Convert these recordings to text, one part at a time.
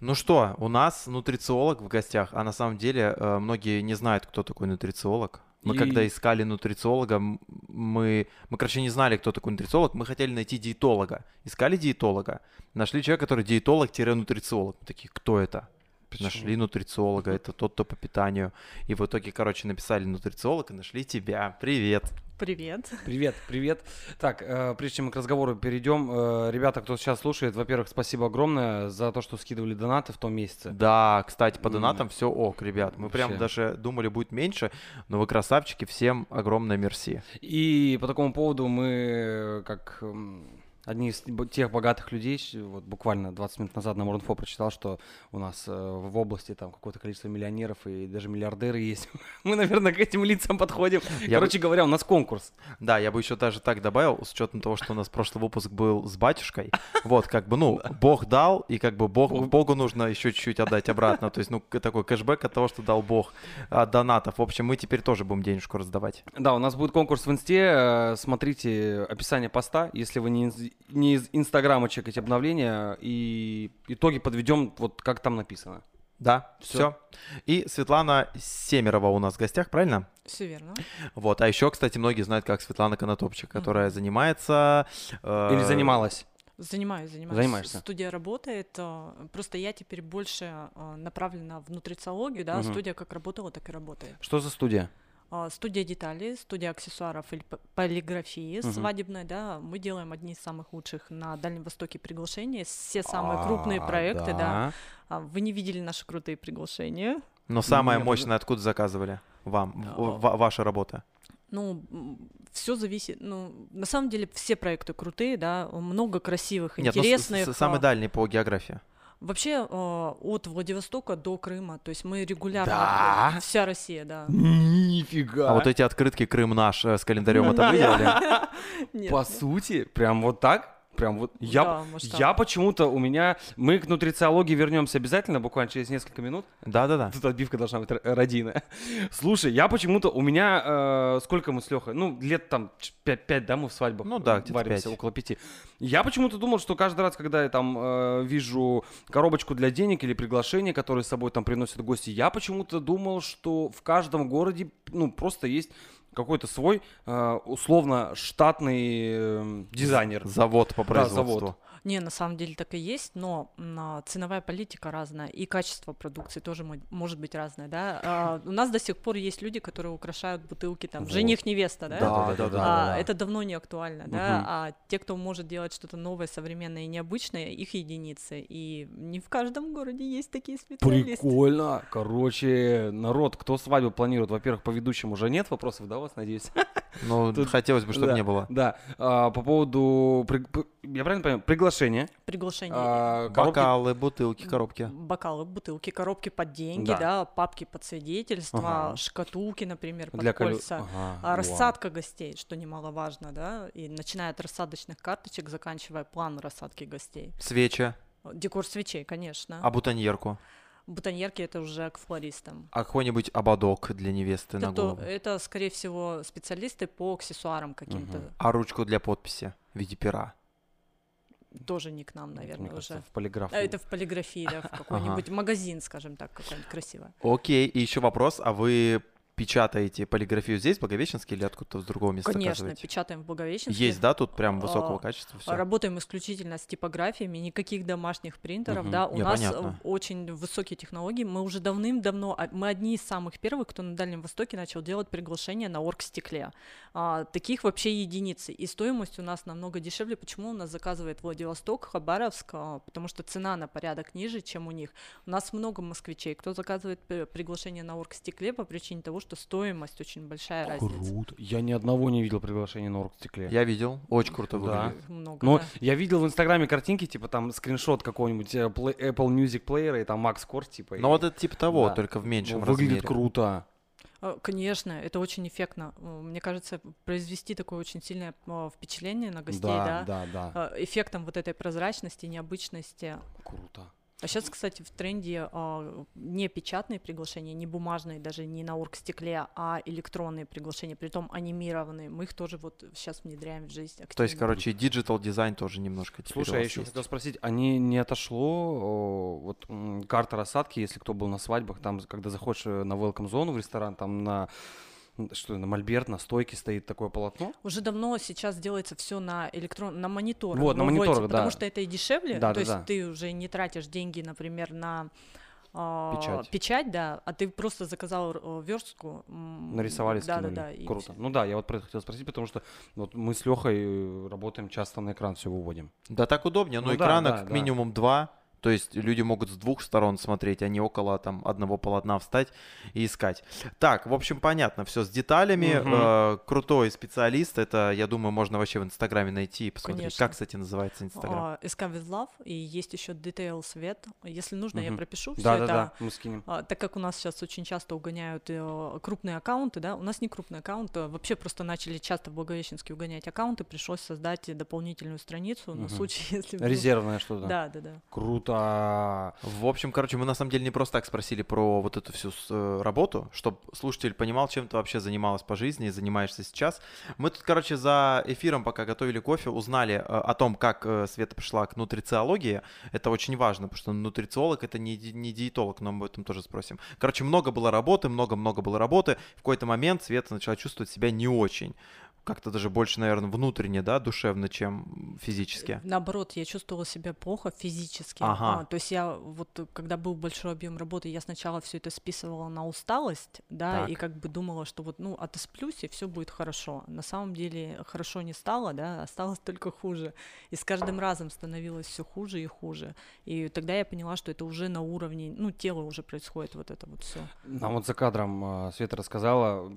Ну что, у нас нутрициолог в гостях, а на самом деле э, многие не знают, кто такой нутрициолог. Мы И- когда искали нутрициолога, мы, мы, короче, не знали, кто такой нутрициолог, мы хотели найти диетолога. Искали диетолога, нашли человека, который диетолог-нутрициолог. Мы такие, кто это? Нашли нутрициолога, это тот, кто по питанию. И в итоге, короче, написали нутрициолог и нашли тебя. Привет. Привет. Привет, привет. Так, э, прежде чем мы к разговору перейдем, э, ребята, кто сейчас слушает, во-первых, спасибо огромное за то, что скидывали донаты в том месяце. Да, кстати, по донатам все ок, ребят. Мы прям Вообще. даже думали, будет меньше, но вы красавчики, всем огромное мерси. И по такому поводу мы, как одни из тех богатых людей, вот буквально 20 минут назад на Морнфо прочитал, что у нас э, в области там какое-то количество миллионеров и даже миллиардеры есть. Мы, наверное, к этим лицам подходим. Я бы- Короче говоря, у нас конкурс. Да, я бы еще даже так добавил, с учетом того, что у нас прошлый выпуск был с батюшкой. Вот, как бы, ну, Бог дал, и как бы Бог, Бог- Богу нужно еще чуть-чуть отдать обратно. То есть, ну, такой кэшбэк от того, что дал Бог от донатов. В общем, мы теперь тоже будем денежку раздавать. Да, у нас будет конкурс в инсте. э, Смотрите описание поста, если вы не не из инстаграма чекаете обновления, и итоги подведем вот как там написано. Да, Всё. все. И Светлана Семерова у нас в гостях, правильно? Все верно. Вот, а еще, кстати, многие знают, как Светлана Конотопчик, которая занимается... э, Или занималась. Занимаюсь, занимаюсь. Занимаешься. Студия работает. э, Просто я теперь больше э, направлена в нутрициологию, да. Мгм. Студия как работала, так и работает. Что за студия? А, Студия деталей, студия аксессуаров или полиграфии Мгм. свадебной, да. Мы делаем одни из самых лучших на Дальнем Востоке приглашения. Все самые А, крупные проекты, да. А, Вы не видели наши крутые приглашения? Но самое Нет, мощное, откуда заказывали вам, в- ваша работа? Ну, все зависит. Ну, на самом деле все проекты крутые, да, много красивых, Нет, ну, интересных. с- самый дальний по географии. Вообще э, от Владивостока до Крыма, то есть мы регулярно Да? вся Россия, да. Нифига. А вот эти открытки Крым наш э, с календарем это вы делали? Нет, По сути, прям вот так? Прям вот. Я, Да, масштаб. я почему-то у меня. Мы к нутрициологии вернемся обязательно, буквально через несколько минут. Да-да-да. Тут отбивка должна быть родийная. Слушай, я почему-то у меня э, сколько мы с Лехой? Ну, лет там 5, да, мы в свадьбах Ну да, где-то варимся, пять. около пяти. Я почему-то думал, что каждый раз, когда я там э, вижу коробочку для денег или приглашение, которые с собой там приносят гости, я почему-то думал, что в каждом городе, ну, просто есть какой-то свой э, условно штатный э, дизайнер. Завод по Да, производству. завод. Не, на самом деле так и есть, но а, ценовая политика разная, и качество продукции тоже мо- может быть разное, да. А, у нас до сих пор есть люди, которые украшают бутылки, там, Вот. жених-невеста, да. Да, да, да, А, да. Это давно не актуально, да. Мгм. А те, кто может делать что-то новое, современное и необычное, их единицы. И не в каждом городе есть такие специалисты. Прикольно. Короче, народ, кто свадьбу планирует, во-первых, по ведущим уже нет вопросов, да, у вас, надеюсь? Ну, Тут- хотелось бы, чтобы Да, не было. Да. А, по поводу, при- я правильно понимаю, приглашения. Приглашение. а, коробки- Бокалы, бутылки, коробки. Бокалы, бутылки, коробки под деньги, Да. да, папки под свидетельства, Ага. шкатулки, например, под Для колю- кольца. Ага, А вау. рассадка гостей, что немаловажно, да, и начиная от рассадочных карточек, заканчивая план рассадки гостей. Свечи, Декор свечей, конечно. а бутоньерку? Бутоньерки это уже к флористам. А какой-нибудь ободок для невесты на Это, то- голову? это, скорее всего, специалисты по аксессуарам каким-то. Мгм. А ручку для подписи в виде пера? Тоже не к нам, наверное, кажется, уже. в полиграф. А Это в полиграфии, да, в какой-нибудь магазин, скажем так, какой-нибудь красивый. Окей, и еще вопрос, а вы печатаете полиграфию здесь, в Благовещенске, или откуда-то с другого места Конечно, заказываете? печатаем в Благовещенске. Есть, да, тут прям высокого А, качества все? Работаем исключительно с типографиями, никаких домашних принтеров, Мгм. да. У нас понятно. очень высокие технологии. Мы уже давным-давно, а, мы одни из самых первых, кто на Дальнем Востоке начал делать приглашения на оргстекле. А, таких вообще единицы. И стоимость у нас намного дешевле. Почему у нас заказывает Владивосток, Хабаровск? А, потому что цена на порядок ниже, чем у них. У нас много москвичей, кто заказывает при- приглашение на оргстекле по причине того, что стоимость очень большая разница. Круто. Я ни одного не видел приглашения на оргстекле. Я видел, очень круто Да. выглядит. Много, Но да. я видел в Инстаграме картинки, типа там скриншот какого-нибудь э, Apple Music плеера, и там Max Core, типа. Ну и- вот это типа того, Да. только в меньшем Ну, выглядит размере. круто. А, Конечно, это очень эффектно. Э, Мне кажется, произвести такое очень сильное впечатление на гостей, да, да, да, да. эффектом вот этой прозрачности, необычности. Круто. А сейчас, кстати, в тренде а, не печатные приглашения, не бумажные, даже не на оргстекле, а электронные приглашения, притом анимированные. Мы их тоже вот сейчас внедряем в жизнь. То есть, активно. короче, digital дизайн тоже немножко теперь у Слушай, я еще есть. хотел спросить, а не, не отошло, вот карта рассадки, если кто был на свадьбах, там, когда заходишь э, на welcome зону в ресторан, там на что на мольберт, на стойке стоит такое полотно. Уже давно сейчас делается все на электрон, на мониторах. Вот, на мониторах, да. Потому что это и дешевле. Да, то да, есть да. ты уже не тратишь деньги, например, на а, Печать. печать, да, а ты просто заказал э, верстку. Нарисовали, да, скинули. да, да, и Круто. Ну да, я вот про это хотел спросить, потому что вот мы с Лехой работаем часто на экран все выводим. Да так удобнее, но Ну да, экрана да, как да. минимум два. То есть люди могут с двух сторон смотреть, а не около там одного полотна встать и искать. Так, в общем, понятно, все с деталями. Мгм. Э, крутой специалист. Это, я думаю, можно вообще в Инстаграме найти и посмотреть. Конечно. Как, кстати, называется Инстаграм? А, SK with Love, и есть еще Detail Свет. Если нужно, я Мгм. пропишу все Да, это. да, да, мы скинем. А, так как у нас сейчас очень часто угоняют э, крупные аккаунты, да, у нас не крупный аккаунт, а вообще просто начали часто в Благовещенске угонять аккаунты, пришлось создать дополнительную страницу на Мгм. случай, если... Резервное что-то. Да, да, да. Круто. В общем, короче, мы на самом деле не просто так спросили про вот эту всю э, работу, чтобы слушатель понимал, чем ты вообще занималась по жизни и занимаешься сейчас. Мы тут, короче, за эфиром, пока готовили кофе, узнали э, о том, как э, Света пришла к нутрициологии. Это очень важно, потому что нутрициолог это не, не диетолог, но мы об этом тоже спросим. Короче, много было работы, много-много было работы. В какой-то момент Света начала чувствовать себя не очень. Как-то даже больше, наверное, внутренне, да, душевно, чем физически. Наоборот, я чувствовала себя плохо физически. Ага. А, то есть я вот, когда был большой объем работы, я сначала все это списывала на усталость, да, Так. и как бы думала, что вот, ну, отосплюсь, и все будет хорошо. На самом деле хорошо не стало, да, а стало только хуже. И с каждым разом становилось все хуже и хуже. И тогда я поняла, что это уже на уровне, ну, тела уже происходит вот это вот все. Нам вот за кадром э, Света рассказала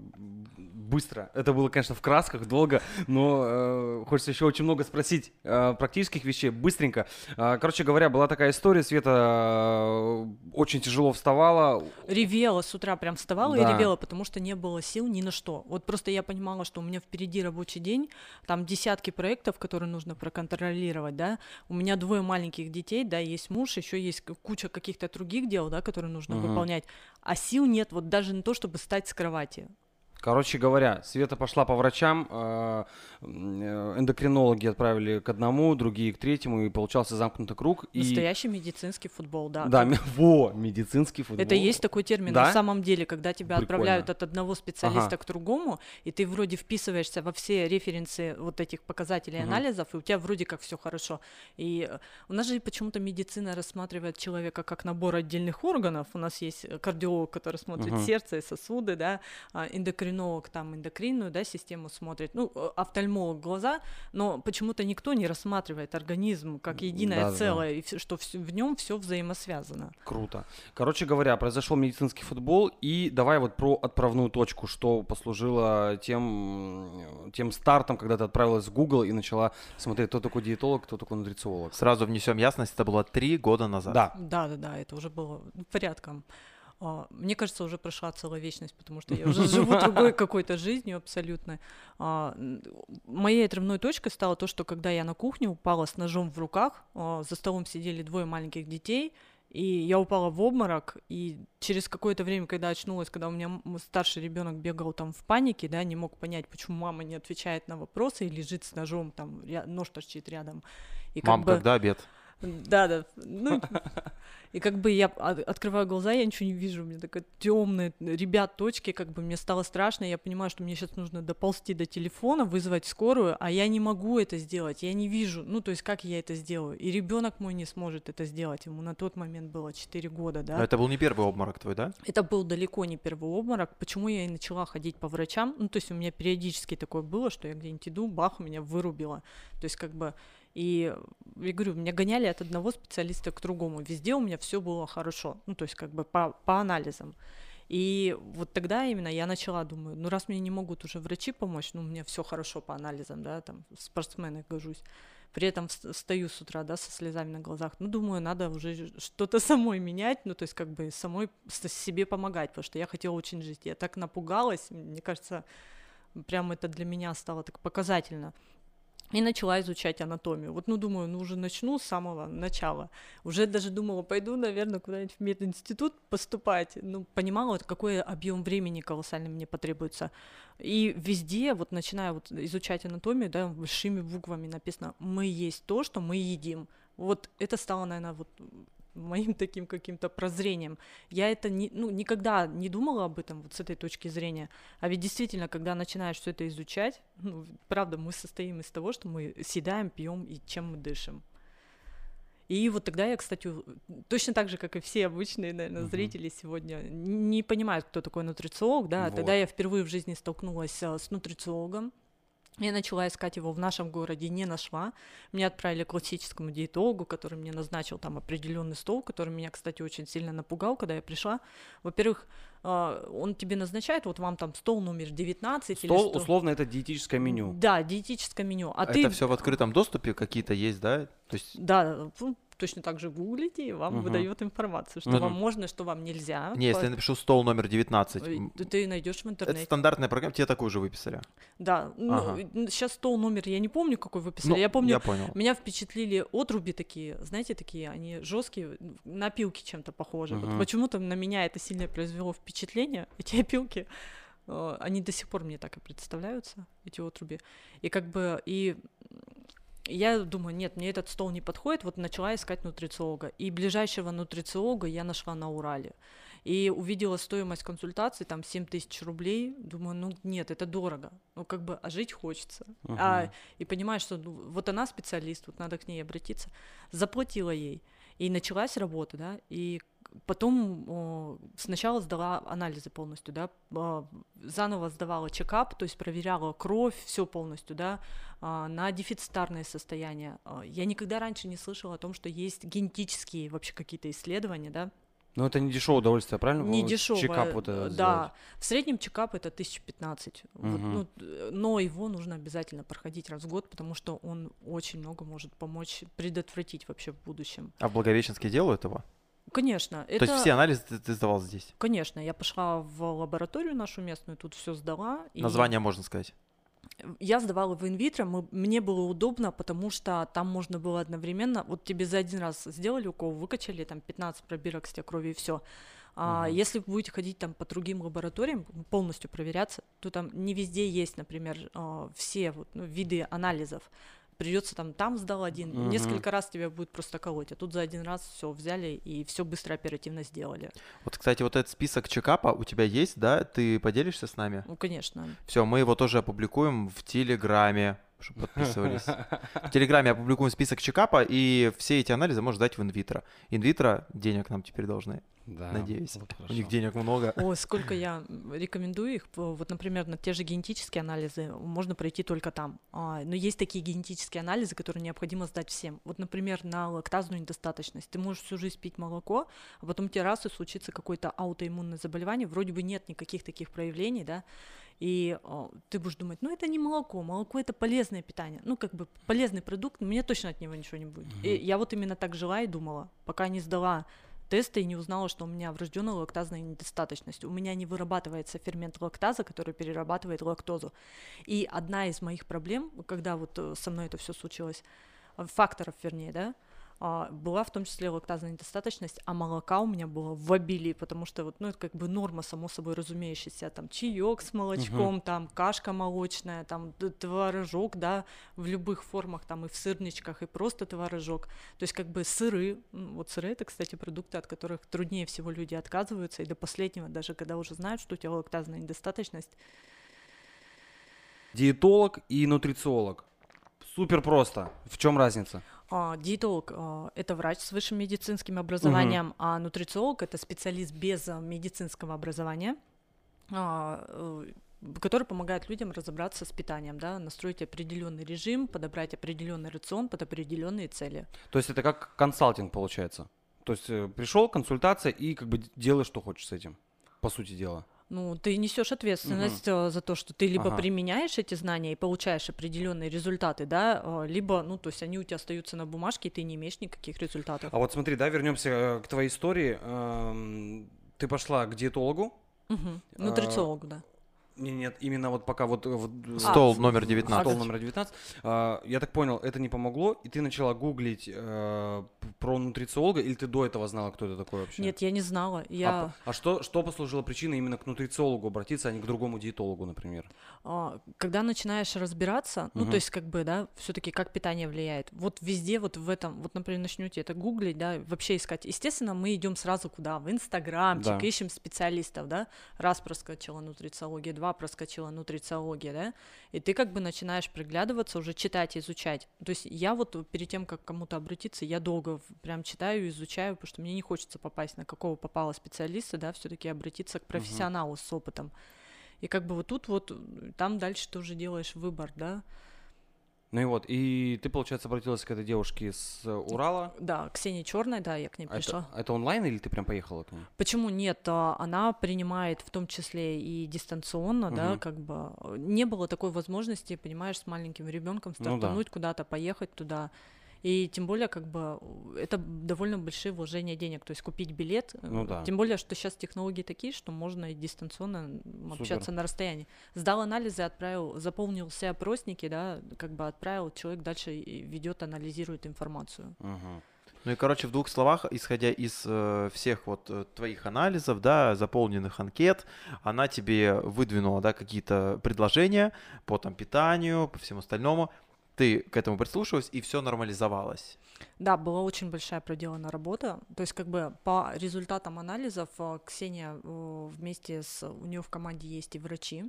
быстро. Это было, конечно, в красках, долго, но э, хочется еще очень много спросить э, практических вещей, быстренько. Э, короче говоря, была такая история, Света э, очень тяжело вставала. Ревела с утра, прям вставала Да. и ревела, потому что не было сил ни на что. Вот просто я понимала, что у меня впереди рабочий день, там десятки проектов, которые нужно проконтролировать, да. У меня двое маленьких детей, да, есть муж, еще есть куча каких-то других дел, да, которые нужно Мгм. выполнять. А сил нет вот даже на то, чтобы встать с кровати. Короче говоря, Света пошла по врачам, э, эндокринологи отправили к одному, другие к третьему, и получался замкнутый круг. И... Настоящий медицинский футбол, да. Да, как- во, медицинский футбол. Это есть такой термин Да? на самом деле, когда тебя Прикольно. отправляют от одного специалиста Ага. к другому, и ты вроде вписываешься во все референсы вот этих показателей Мгм. анализов, и у тебя вроде как все хорошо. И э, у нас же почему-то медицина рассматривает человека как набор отдельных органов. У нас есть кардиолог, который смотрит Мгм. сердце и сосуды, да, а эндокринолог там эндокринную, да, систему смотрит, ну, э, офтальмолог глаза, но почему-то никто не рассматривает организм как единое Да-да-да. целое, и всё- что в нем все взаимосвязано. Круто. Короче говоря, произошел медицинский футбол, и давай вот про отправную точку, что послужило тем, тем стартом, когда ты отправилась в Google и начала смотреть, кто такой диетолог, кто такой нутрициолог. Сразу внесем ясность, это было три года назад. Да. Да, да, да, это уже было порядком. А, Мне кажется, уже прошла целая вечность, потому что я уже живу другой какой-то жизнью абсолютно. А, Моей отрывной точкой стало то, что когда я на кухне упала с ножом в руках, а, за столом сидели двое маленьких детей, и я упала в обморок, и через какое-то время, когда очнулась, когда у меня старший ребенок бегал там в панике, да, не мог понять, почему мама не отвечает на вопросы и лежит с ножом, там нож торчит рядом. И как Мам, бы... когда обед? Да, да. Ну, и как бы я от- открываю глаза, я ничего не вижу, у меня такая темная, ребят, точки, как бы мне стало страшно, я понимаю, что мне сейчас нужно доползти до телефона, вызвать скорую, а я не могу это сделать, я не вижу, ну, то есть как я это сделаю, и ребенок мой не сможет это сделать, ему на тот момент было 4 года, да. Но это был не первый обморок твой, да? Это был далеко не первый обморок. Почему я и начала ходить по врачам? Ну, то есть у меня периодически такое было, что я где-нибудь иду, бах, меня вырубило. То есть как бы... И я говорю, меня гоняли от одного специалиста к другому. Везде у меня все было хорошо. Ну, то есть как бы по, по анализам. И вот тогда именно я начала, думаю, ну раз мне не могут уже врачи помочь, ну у меня все хорошо по анализам, да, там спортсмены гожусь. При этом вс- встаю с утра, да, со слезами на глазах. Ну, думаю, надо уже что-то самой менять, ну, то есть как бы самой себе помогать, потому что я хотела очень жить. Я так напугалась, мне кажется, прям это для меня стало так показательно. И начала изучать анатомию. Вот, ну, думаю, ну, уже начну с самого начала. Уже даже думала, пойду, наверное, куда-нибудь в мединститут поступать. Ну, понимала, вот какой объем времени колоссальный мне потребуется. И везде, вот начиная вот изучать анатомию, да, большими буквами написано «Мы есть то, что мы едим». Вот это стало, наверное, вот моим таким каким-то прозрением. Я это не, ну, никогда не думала об этом вот с этой точки зрения. А ведь действительно, когда начинаешь все это изучать, ну, правда, мы состоим из того, что мы съедаем, пьем и чем мы дышим. И вот тогда я, кстати, точно так же, как и все обычные, наверное, uh-huh. зрители сегодня, не понимают, кто такой нутрициолог, да, вот. тогда я впервые в жизни столкнулась а, с нутрициологом, я начала искать его в нашем городе, не нашла. Меня отправили к классическому диетологу, который мне назначил там определенный стол, который меня, кстати, очень сильно напугал, когда я пришла. Во-первых, а, он тебе назначает, вот вам там стол номер 19 стол, или стол... условно, это диетическое меню. Да, диетическое меню. А это ты... все в открытом доступе какие-то есть, да? То есть... Да, точно так же гуглите, и вам угу. выдает информацию, что угу. вам можно, что вам нельзя. Не, если я напишу стол номер 19. Ты, ты найдешь в интернете. Это стандартная программа, тебе такую же выписали. Да, ну, ага. ну, сейчас стол номер я не помню, какой выписали. Ну, я помню, я понял. меня впечатлили отруби такие, знаете, такие, они жесткие, напилки чем-то похожи. Угу. Вот почему-то на меня это сильно произвело впечатление, эти опилки э, они до сих пор мне так и представляются, эти отруби. И как бы, и я думаю, нет, мне этот стол не подходит, вот начала искать нутрициолога. И ближайшего нутрициолога я нашла на Урале. И увидела стоимость консультации, там, 7 тысяч рублей. Думаю, ну нет, это дорого. Ну как бы, а жить хочется. Uh-huh. А, и понимаю, что ну, вот она специалист, вот надо к ней обратиться. Заплатила ей. И началась работа, да, и потом сначала сдала анализы полностью, да, о, заново сдавала чекап, то есть проверяла кровь, все полностью, да, о, на дефицитарное состояние. Я никогда раньше не слышала о том, что есть генетические вообще какие-то исследования, да, но это не дешевое удовольствие, правильно? Не дешевое. Чекап вот это Да. Сделать. В среднем чекап это 1015. Угу. Вот, ну, но его нужно обязательно проходить раз в год, потому что он очень много может помочь предотвратить вообще в будущем. А в Благовещенске делают его? Конечно. То это... есть все анализы ты, ты сдавал здесь? Конечно. Я пошла в лабораторию нашу местную, тут все сдала. Название и... можно сказать? Я сдавала в инвитро, мне было удобно, потому что там можно было одновременно, вот тебе за один раз сделали укол, выкачали там 15 пробирок с тебя крови и все. А угу. если вы будете ходить там по другим лабораториям, полностью проверяться, то там не везде есть, например, а, все вот, ну, виды анализов придется там там сдал один, угу. несколько раз тебя будет просто колоть, а тут за один раз все взяли и все быстро оперативно сделали. Вот, кстати, вот этот список чекапа у тебя есть, да? Ты поделишься с нами? Ну, конечно. Все, мы его тоже опубликуем в Телеграме чтобы подписывались. В Телеграме опубликуем список чекапа, и все эти анализы можно сдать в инвитро. Инвитро денег нам теперь должны. Да, Надеюсь. Вот У них денег много. О, сколько я рекомендую их. Вот, например, на те же генетические анализы можно пройти только там. А, но есть такие генетические анализы, которые необходимо сдать всем. Вот, например, на лактазную недостаточность. Ты можешь всю жизнь пить молоко, а потом тебе раз и случится какое-то аутоиммунное заболевание. Вроде бы нет никаких таких проявлений, да, и о, ты будешь думать, ну это не молоко, молоко это полезное питание, ну как бы полезный продукт, мне точно от него ничего не будет. Mm-hmm. И я вот именно так жила и думала, пока не сдала тесты и не узнала, что у меня врожденная лактазная недостаточность. У меня не вырабатывается фермент лактаза, который перерабатывает лактозу. И одна из моих проблем, когда вот э, со мной это все случилось, факторов, вернее, да, была в том числе лактазная недостаточность, а молока у меня было в обилии, потому что вот, ну, это как бы норма, само собой разумеющаяся, там, чаек с молочком, uh-huh. там, кашка молочная, там, творожок, да, в любых формах, там, и в сырничках, и просто творожок, то есть как бы сыры, вот сыры это, кстати, продукты, от которых труднее всего люди отказываются, и до последнего, даже когда уже знают, что у тебя лактазная недостаточность. Диетолог и нутрициолог. Супер просто. В чем разница? А, диетолог а, это врач с высшим медицинским образованием, угу. а нутрициолог это специалист без а, медицинского образования. Э, который помогает людям разобраться с питанием, да, настроить определенный режим, подобрать определенный рацион под определенные цели. То есть это как консалтинг получается. То есть э, пришел консультация и как бы делаешь, что хочешь с этим, по сути дела ну, ты несешь ответственность угу. за то, что ты либо ага. применяешь эти знания и получаешь определенные результаты, да, а, либо, ну, то есть они у тебя остаются на бумажке, и ты не имеешь никаких результатов. А вот смотри, да, вернемся э, к твоей истории. Ты пошла к диетологу. Угу. Нутрициологу, да. Не, нет, именно вот пока вот... вот А, Стол в- номер в- 19. Стол номер 19. А, я так понял, это не помогло, и ты начала гуглить э, п- про нутрициолога, или ты до этого знала, кто это такой вообще? Нет, я не знала. А, Я... п- а что, что послужило причиной именно к нутрициологу обратиться, а не к другому диетологу, например? А, когда начинаешь разбираться, ну, Мгм. то есть, как бы, да, все-таки как питание влияет. Вот везде, вот в этом, вот, например, начнете это гуглить, да, вообще искать. Естественно, мы идем сразу куда? В Инстаграмчик, Да. ищем специалистов, да. Раз проскочила нутрициология, два проскочила нутрициология, да. И ты как бы начинаешь приглядываться, уже читать, изучать. То есть я вот перед тем, как кому-то обратиться, я долго прям читаю, изучаю, потому что мне не хочется попасть на какого попало специалиста, да, все-таки обратиться к профессионалу с опытом. И как бы вот тут вот, там дальше ты уже делаешь выбор, да. Ну и вот, и ты, получается, обратилась к этой девушке с э, Урала. Да, Ксения Черная, да, я к ней А пришла. Это, это онлайн или ты прям поехала к ней? Почему нет? А, Она принимает в том числе и дистанционно, да, Мгм. как бы э, не было такой возможности, понимаешь, с маленьким ребенком Ну да. стартануть куда-то, поехать туда. И тем более, как бы, это довольно большие вложения денег, то есть купить билет. э, Ну да. Тем более, что сейчас технологии такие, что можно и дистанционно Супер. общаться на расстоянии. Сдал анализы, отправил, заполнил все опросники, да, как бы отправил, человек дальше ведет, анализирует информацию. Мгм. Ну и, короче, в двух словах, исходя из э, всех вот э, твоих анализов, да, заполненных анкет, она тебе выдвинула, да, какие-то предложения по там питанию, по всему остальному. Ты к этому прислушивалась, и все нормализовалось. Да, была очень большая проделана работа. То есть, как бы по результатам анализов э, Ксения э, вместе с у нее в команде есть и врачи.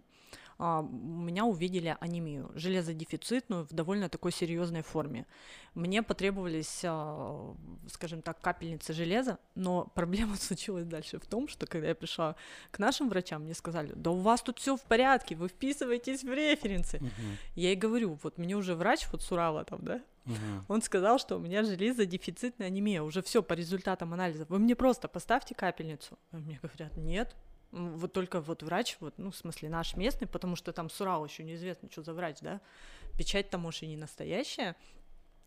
А, У меня увидели анемию, железодефицитную в довольно такой серьезной форме. Мне потребовались, а, скажем так, капельницы железа, но проблема случилась дальше в том, что когда я пришла к нашим врачам, мне сказали, да у вас тут все в порядке, вы вписываетесь в референсы. Мгм. Я и говорю, вот мне уже врач вот с Урала там, да, Мгм. он сказал, что у меня железодефицитная анемия. Уже все по результатам анализов. Вы мне просто поставьте капельницу. Мне говорят, нет. Вот только вот врач, вот, ну, в смысле, наш местный, потому что там Сурал еще неизвестно, что за врач, да. Печать там, может, и не настоящая.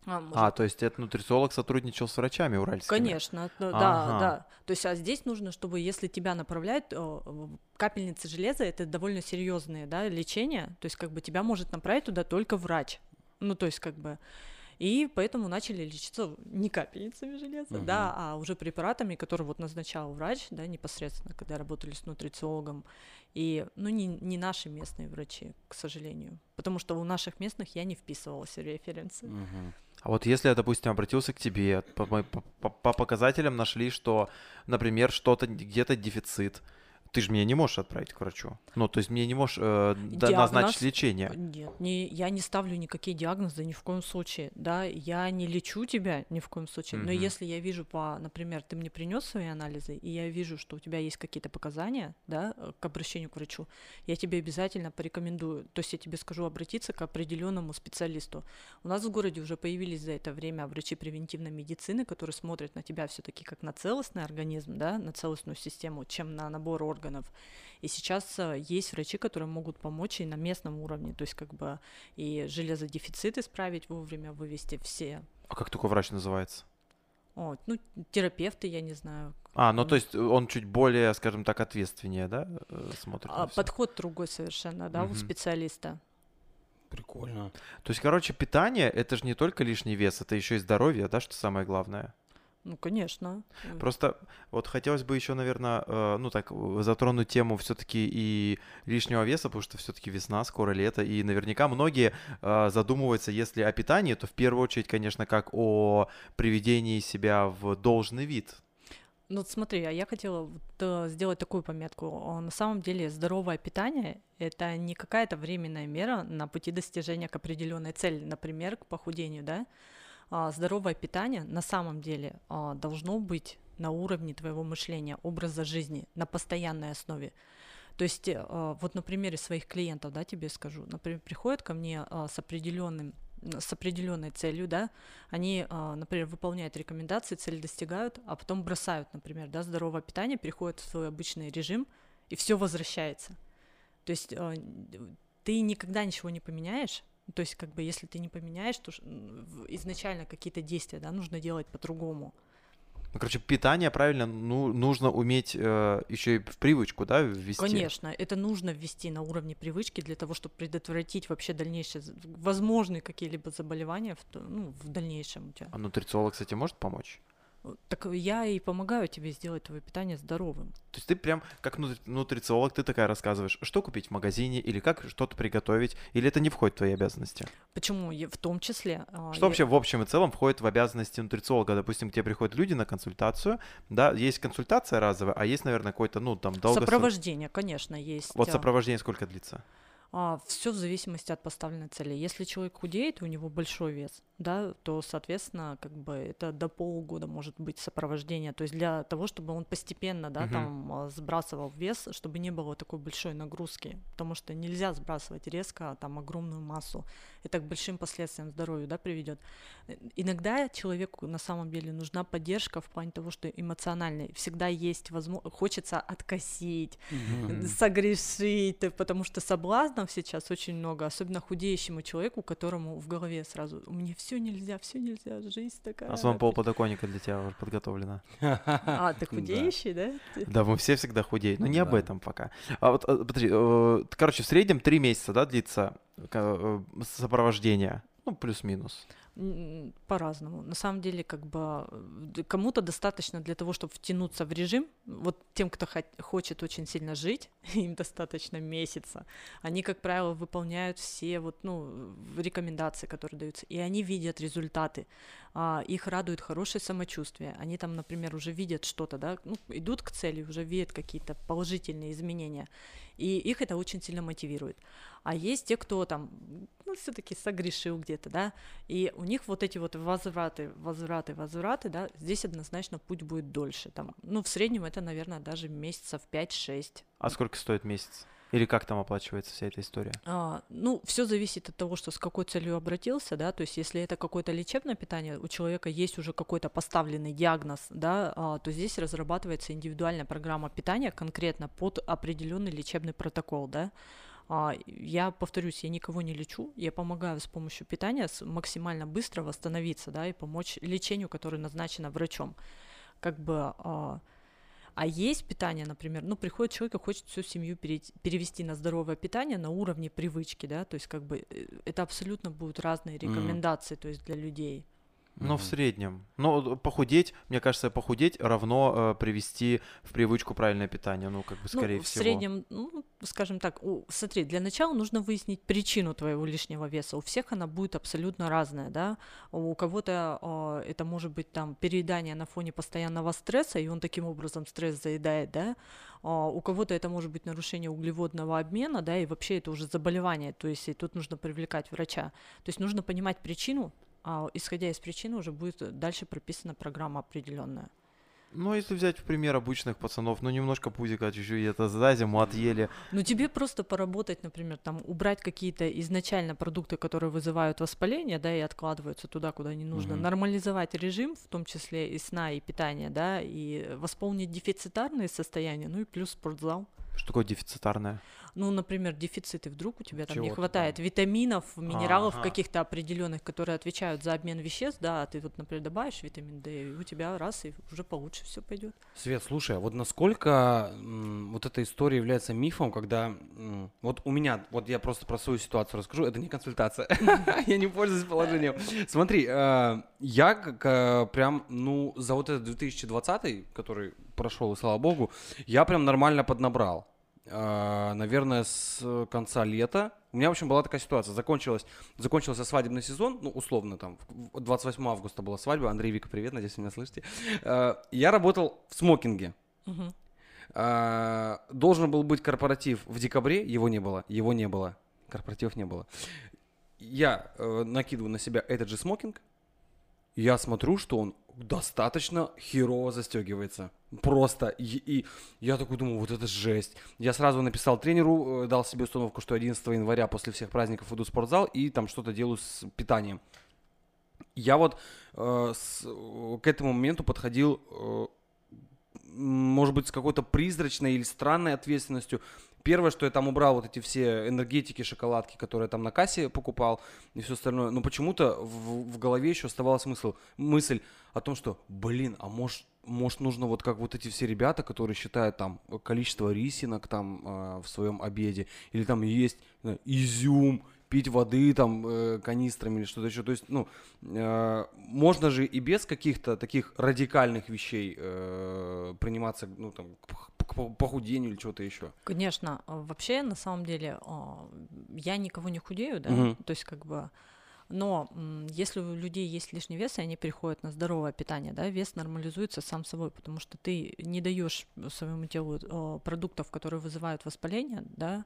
А, может, А, то есть этот нутрициолог сотрудничал с врачами уральскими? Конечно, да, Ага. да. То есть, а здесь нужно, чтобы, если тебя направляют, э, капельницы железа это довольно серьезные, да, лечение. То есть, как бы тебя может направить туда только врач. Ну, то есть, как бы. И поэтому начали лечиться не капельницами железа, Мгм. да, а уже препаратами, которые вот назначал врач, да, непосредственно, когда работали с нутрициологом. И, ну, не, не наши местные врачи, к сожалению. Потому что у наших местных я не вписывалась в референсы. Мгм. А вот если я, допустим, обратился к тебе, по- по- по показателям нашли, что, например, что-то где-то дефицит, ты же меня не можешь отправить к врачу. Ну, то есть мне не можешь э, Диагноз? назначить лечение. Нет, не, я не ставлю никакие диагнозы ни в коем случае, да, я не лечу тебя ни в коем случае, но Мгм. если я вижу по, например, ты мне принес свои анализы, и я вижу, что у тебя есть какие-то показания, да, э, к обращению к врачу, я тебе обязательно порекомендую, то есть я тебе скажу обратиться к определенному специалисту. У нас в городе уже появились за это время врачи превентивной медицины, которые смотрят на тебя все-таки как на целостный организм, да, на целостную систему, чем на набор органов. И сейчас э, есть врачи, которые могут помочь и на местном уровне, то есть как бы и железодефицит исправить вовремя, вывести все. А как такой врач называется? Вот, ну, терапевты, я не знаю. А, ну то есть он чуть более, скажем так, ответственнее, да, э, смотрит на А, подход другой совершенно, да, у Мгм. специалиста. Прикольно. То есть, короче, питание это же не только лишний вес, это еще и здоровье, да, что самое главное. Ну, конечно. Э, Просто вот хотелось бы еще, наверное, ну так э, затронуть тему все-таки и лишнего веса, потому что все-таки весна, скоро лето, и наверняка многие э, задумываются, если о питании, то в первую очередь, конечно, как о приведении себя в должный вид. Ну, вот смотри, а я хотела вот, э, сделать такую пометку. На самом деле здоровое питание — это не какая-то временная мера на пути достижения к определенной цели, например, к похудению, да? А, Здоровое питание на самом деле а, должно быть на уровне твоего мышления, образа жизни, на постоянной основе. То есть, э, вот на примере своих клиентов, да, тебе скажу, например, приходят ко мне а, с определенным с определенной целью, да, они, например, выполняют рекомендации, цель достигают, а потом бросают, например, да, здоровое питание, переходят в свой обычный режим, и все возвращается. То есть а, ты никогда ничего не поменяешь, то есть как бы если ты не поменяешь, то изначально какие-то действия, да, нужно делать по-другому. Ну, короче, питание правильно ну, нужно уметь э, еще и в привычку, да, ввести. Конечно, это нужно ввести на уровне привычки для того, чтобы предотвратить вообще дальнейшие, возможные какие-либо заболевания в, ну, в дальнейшем у тебя. А нутрициолог, кстати, может помочь? Так я и помогаю тебе сделать твое питание здоровым. То есть ты прям как нутри- нутрициолог, ты такая рассказываешь, что купить в магазине, или как что-то приготовить, или это не входит в твои обязанности? Почему? В том числе. а, Что я- вообще в общем и целом входит в обязанности нутрициолога? Допустим, к тебе приходят люди на консультацию, да, есть консультация разовая, а есть, наверное, какой-то, ну, там, долго... Сопровождение, конечно, есть. Вот а, сопровождение сколько длится? Все в зависимости от поставленной цели. Если человек худеет, у него большой вес, да, то, соответственно, как бы это до полугода может быть сопровождение. То есть для того, чтобы он постепенно, да, Мгм. там а, сбрасывал вес, чтобы не было такой большой нагрузки, потому что нельзя сбрасывать резко там огромную массу. Это к большим последствиям здоровью, да, приведет. Иногда человеку на самом деле нужна поддержка в плане того, что эмоциональной всегда есть возможность, хочется откосить, согрешить, э, потому что соблазнов сейчас очень много, особенно худеющему человеку, которому в голове сразу мне все нельзя, все нельзя, жизнь такая. А самого полподоконника для тебя уже подготовлено. А, ты худеющий, да? Да, мы все всегда худеем, но не об этом пока. А вот, э, подожди, э, короче, в среднем три месяца, да, длится э, сопровождение? Ну, плюс-минус. По-разному. На самом деле, как бы э, кому-то достаточно для того, чтобы втянуться в режим. Вот тем, кто хочет очень сильно жить, им достаточно месяца. Они, как правило, выполняют все вот, ну, рекомендации, которые даются, и они видят результаты. А, их радует хорошее самочувствие. Они там, например, уже видят что-то, да, ну, идут к цели, уже видят какие-то положительные изменения. И их это очень сильно мотивирует. А есть те, кто там, ну, все-таки согрешил где-то, да, и у них вот эти вот возвраты, возвраты, возвраты, да, здесь однозначно путь будет дольше. Там, ну, в среднем это, наверное, даже месяцев 5-6. А сколько стоит месяц? Или как там оплачивается вся эта история? А, ну, все зависит от того, что с какой целью обратился, да, то есть если это какое-то лечебное питание, у человека есть уже какой-то поставленный диагноз, да, а, то здесь разрабатывается индивидуальная программа питания конкретно под определенный лечебный протокол, да. А, я повторюсь, я никого не лечу, я помогаю с помощью питания максимально быстро восстановиться, да, и помочь лечению, которое назначено врачом. Как бы а, есть питание, например, ну, приходит человек и хочет всю семью перевести на здоровое питание на уровне привычки, да, то есть как бы э, это абсолютно будут разные рекомендации, то есть для людей. Ну, в Мгм. среднем. Ну, похудеть, мне кажется, похудеть равно э, привести в привычку правильное питание. Ну, как бы, скорее ну, в всего. среднем, ну, скажем так, у- смотри, для начала нужно выяснить причину твоего лишнего веса. У всех она будет абсолютно разная, да. У кого-то а, это может быть там переедание на фоне постоянного стресса, и он таким образом стресс заедает, да. А, у кого-то это может быть нарушение углеводного обмена, да, и вообще это уже заболевание, то есть и тут нужно привлекать врача. То есть нужно понимать причину, а исходя из причины уже будет дальше прописана программа определенная. Ну, если взять в пример обычных пацанов, ну, немножко пузика чуть-чуть это за зиму отъели. Ну, тебе просто поработать, например, там, убрать какие-то изначально продукты, которые вызывают воспаление, да, и откладываются туда, куда не нужно, Мгм. нормализовать режим, в том числе и сна, и питания, да, и восполнить дефицитарные состояния, ну и плюс спортзал. Что такое дефицитарное? Ну, например, дефициты вдруг у тебя там не Чего-то хватает там. витаминов, минералов Ага. каких-то определенных, которые отвечают за обмен веществ, да, а ты вот, например, добавишь витамин D, и у тебя раз, и уже получше все пойдет. Свет, слушай, а вот насколько м, вот эта история является мифом, когда м, вот у меня, вот я просто про свою ситуацию расскажу, это не консультация, я не пользуюсь положением. Смотри, э, я как, прям, ну, за вот этот 2020, который прошел, и слава богу, я прям нормально поднабрал. Э, Наверное, с конца лета. У меня, в общем, была такая ситуация. Закончилась, закончился свадебный сезон, ну, условно, там, в- 28 августа была свадьба. Андрей, Вика, привет, надеюсь, вы меня слышите. Э, Я работал в смокинге. А, Должен был быть корпоратив в декабре, его не было, его не было, корпоративов не было. Я э, накидываю на себя этот же смокинг, я смотрю, что он достаточно херово застегивается. Просто. И, и я такой думаю, вот это жесть. Я сразу написал тренеру, э, дал себе установку, что 11 января после всех праздников иду в спортзал и там что-то делаю с питанием. Я вот э, с- э, к этому моменту подходил, э, может быть, с какой-то призрачной или странной ответственностью. Первое, что я там убрал вот эти все энергетики, шоколадки, которые я там на кассе покупал и все остальное. Но почему-то в, в голове еще оставалась мысль, мысль о том, что, блин, а может, может нужно вот как вот эти все ребята, которые считают там количество рисинок там э, в своем обеде, или там есть э, изюм, пить воды там э, канистрами или что-то еще. То есть, ну, э, можно же и без каких-то таких радикальных вещей э, приниматься, ну, там, к, к похудению или чего-то еще. Конечно, а, вообще, на самом деле, а, я никого не худею, да, Мгм. то есть как бы... Но если у людей есть лишний вес, и они переходят на здоровое питание, да, вес нормализуется сам собой, потому что ты не даешь своему телу э, продуктов, которые вызывают воспаление, да.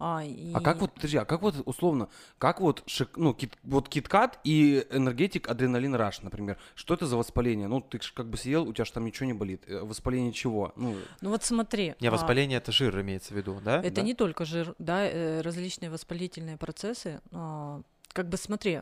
А, и... А как вот, подожди, а как вот условно, как вот, шик, ну, кит, вот киткат и энергетик адреналин раш, например, что это за воспаление? Ну, ты как бы съел, у тебя же там ничего не болит. Э, Воспаление чего? Ну, Ну вот смотри. Не, а, воспаление это жир имеется в виду, да? Это Да. не только жир, да, э, различные воспалительные процессы. а, Как бы смотри,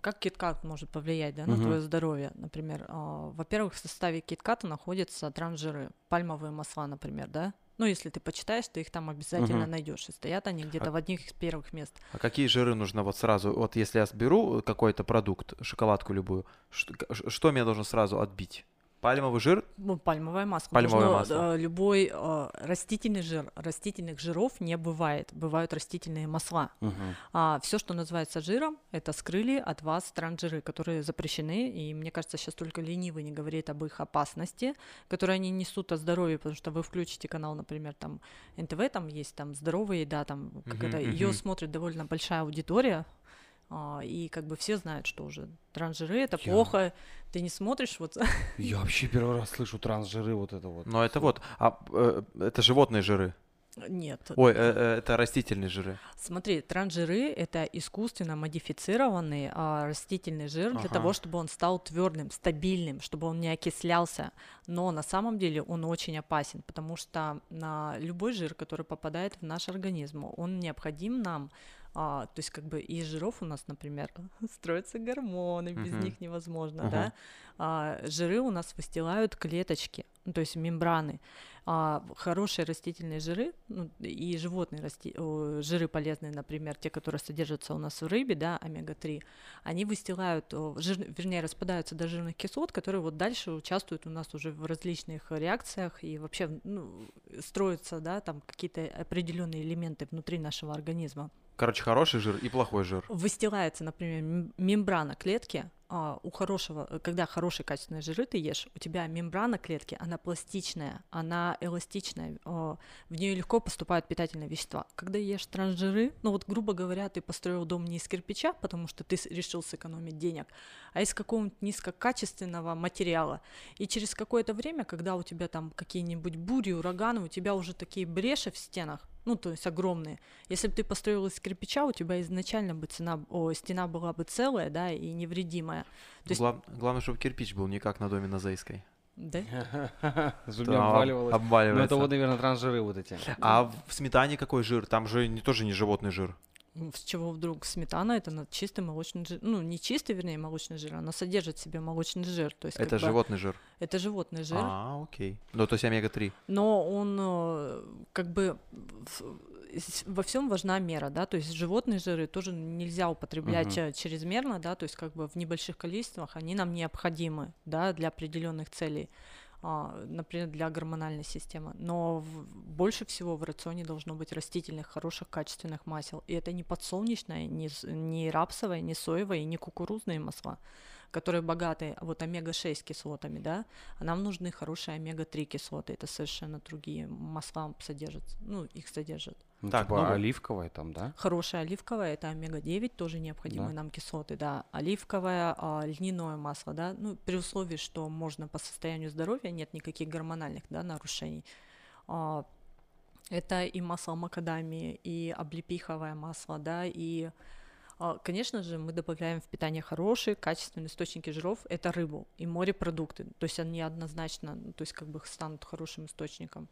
как киткат может повлиять да, на Мгм. твое здоровье, например. а, Во-первых, в составе китката находятся трансжиры, пальмовые масла, например, да. Ну, если ты почитаешь, ты их там обязательно Мгм. найдешь. И стоят они где-то А- в одних из первых мест. А какие жиры нужно вот сразу? Вот если я беру какой-то продукт, шоколадку любую, что, что мне должно сразу отбить? Пальмовый жир? Ну, пальмовое масло. Пальмовое Должно, масло. э, любой э, растительный жир, растительных жиров не бывает. Бывают растительные масла. мгм. А все, что называется жиром, это скрыли от вас трансжиры, которые запрещены. И мне кажется, сейчас только ленивый не говорит об их опасности, которые они несут о здоровье, потому что вы включите канал, например, там НТВ, там есть там здоровая еда, там Мгм, это, ее смотрит довольно большая аудитория. А, и как бы все знают, что уже трансжиры это Я- плохо. Ты не смотришь, вот Я вообще первый раз слышу трансжиры вот это вот. Но это вот, а, э, это животные жиры. нет. Ой, э, э, это растительные жиры. Смотри, трансжиры это искусственно модифицированный а, растительный жир для Ага. того, чтобы он стал твердым, стабильным, чтобы он не окислялся. Но на самом деле он очень опасен, потому что на любой жир, который попадает в наш организм, он необходим нам. А, то есть как бы из жиров у нас, например, строятся гормоны, без Мгм. них невозможно, Ага. да. А, жиры у нас выстилают клеточки, ну, то есть мембраны. А, хорошие растительные жиры ну, и животные расти... жиры полезные, например, те, которые содержатся у нас в рыбе, да, омега-3, они выстилают, жир... вернее, распадаются до жирных кислот, которые вот дальше участвуют у нас уже в различных реакциях и вообще ну, строятся, да, там какие-то определенные элементы внутри нашего организма. Короче, хороший жир и плохой жир. Выстилается, например, мембрана клетки. А, у хорошего, э, когда хорошие качественные жиры ты ешь, у тебя мембрана клетки, она пластичная, она эластичная, а, в нее легко поступают питательные вещества. Когда ешь трансжиры, ну вот грубо говоря, ты построил дом не из кирпича, потому что ты решил сэкономить денег, а из какого-нибудь низкокачественного материала. И через какое-то время, когда у тебя там какие-нибудь бури, ураганы, у тебя уже такие бреши в стенах, ну, то есть огромные. Если бы ты построил из кирпича, у тебя изначально бы цена, о, стена была бы целая, да, и невредимая. То есть- Глав- Главное, чтобы кирпич был не как на доме на Зайской. Да? Там обваливалось. Ну, обваливается. это вот, наверное, трансжиры вот эти. А в сметане какой жир? Там же не, тоже не животный жир. Ну, С чего вдруг сметана это чистый молочный жир, ну не чистый, вернее, молочный жир, она содержит в себе молочный жир, то есть Это бы животный жир. это животный жир, А, окей. Ну, то есть омега-3. но он э, как бы во всем важна мера, да, то есть животные жиры тоже нельзя употреблять э, чрезмерно, да, то есть как бы в небольших количествах они нам необходимы, да, для определенных целей, а, например, для гормональной системы. Но в- больше всего в рационе должно быть растительных, хороших, качественных масел. И это не подсолнечное, не, не рапсовое, не соевое, не кукурузные масла, которые богаты вот омега-6 кислотами, да, а нам нужны хорошие омега-3 кислоты. Это совершенно другие масла содержат, ну, их содержат. Ну, Так, типа ну вот. оливковое там, да? Хорошее оливковое это омега-9, тоже необходимые Да. нам кислоты, да. Оливковое, а, льняное масло, да, ну, при условии, что можно по состоянию здоровья, нет никаких гормональных, да, нарушений. А, это и масло макадамии, и облепиховое масло, да, и Конечно же, мы добавляем в питание хорошие, качественные источники жиров. Это рыбу и морепродукты. То есть они однозначно, ну, то есть как бы станут хорошим источником.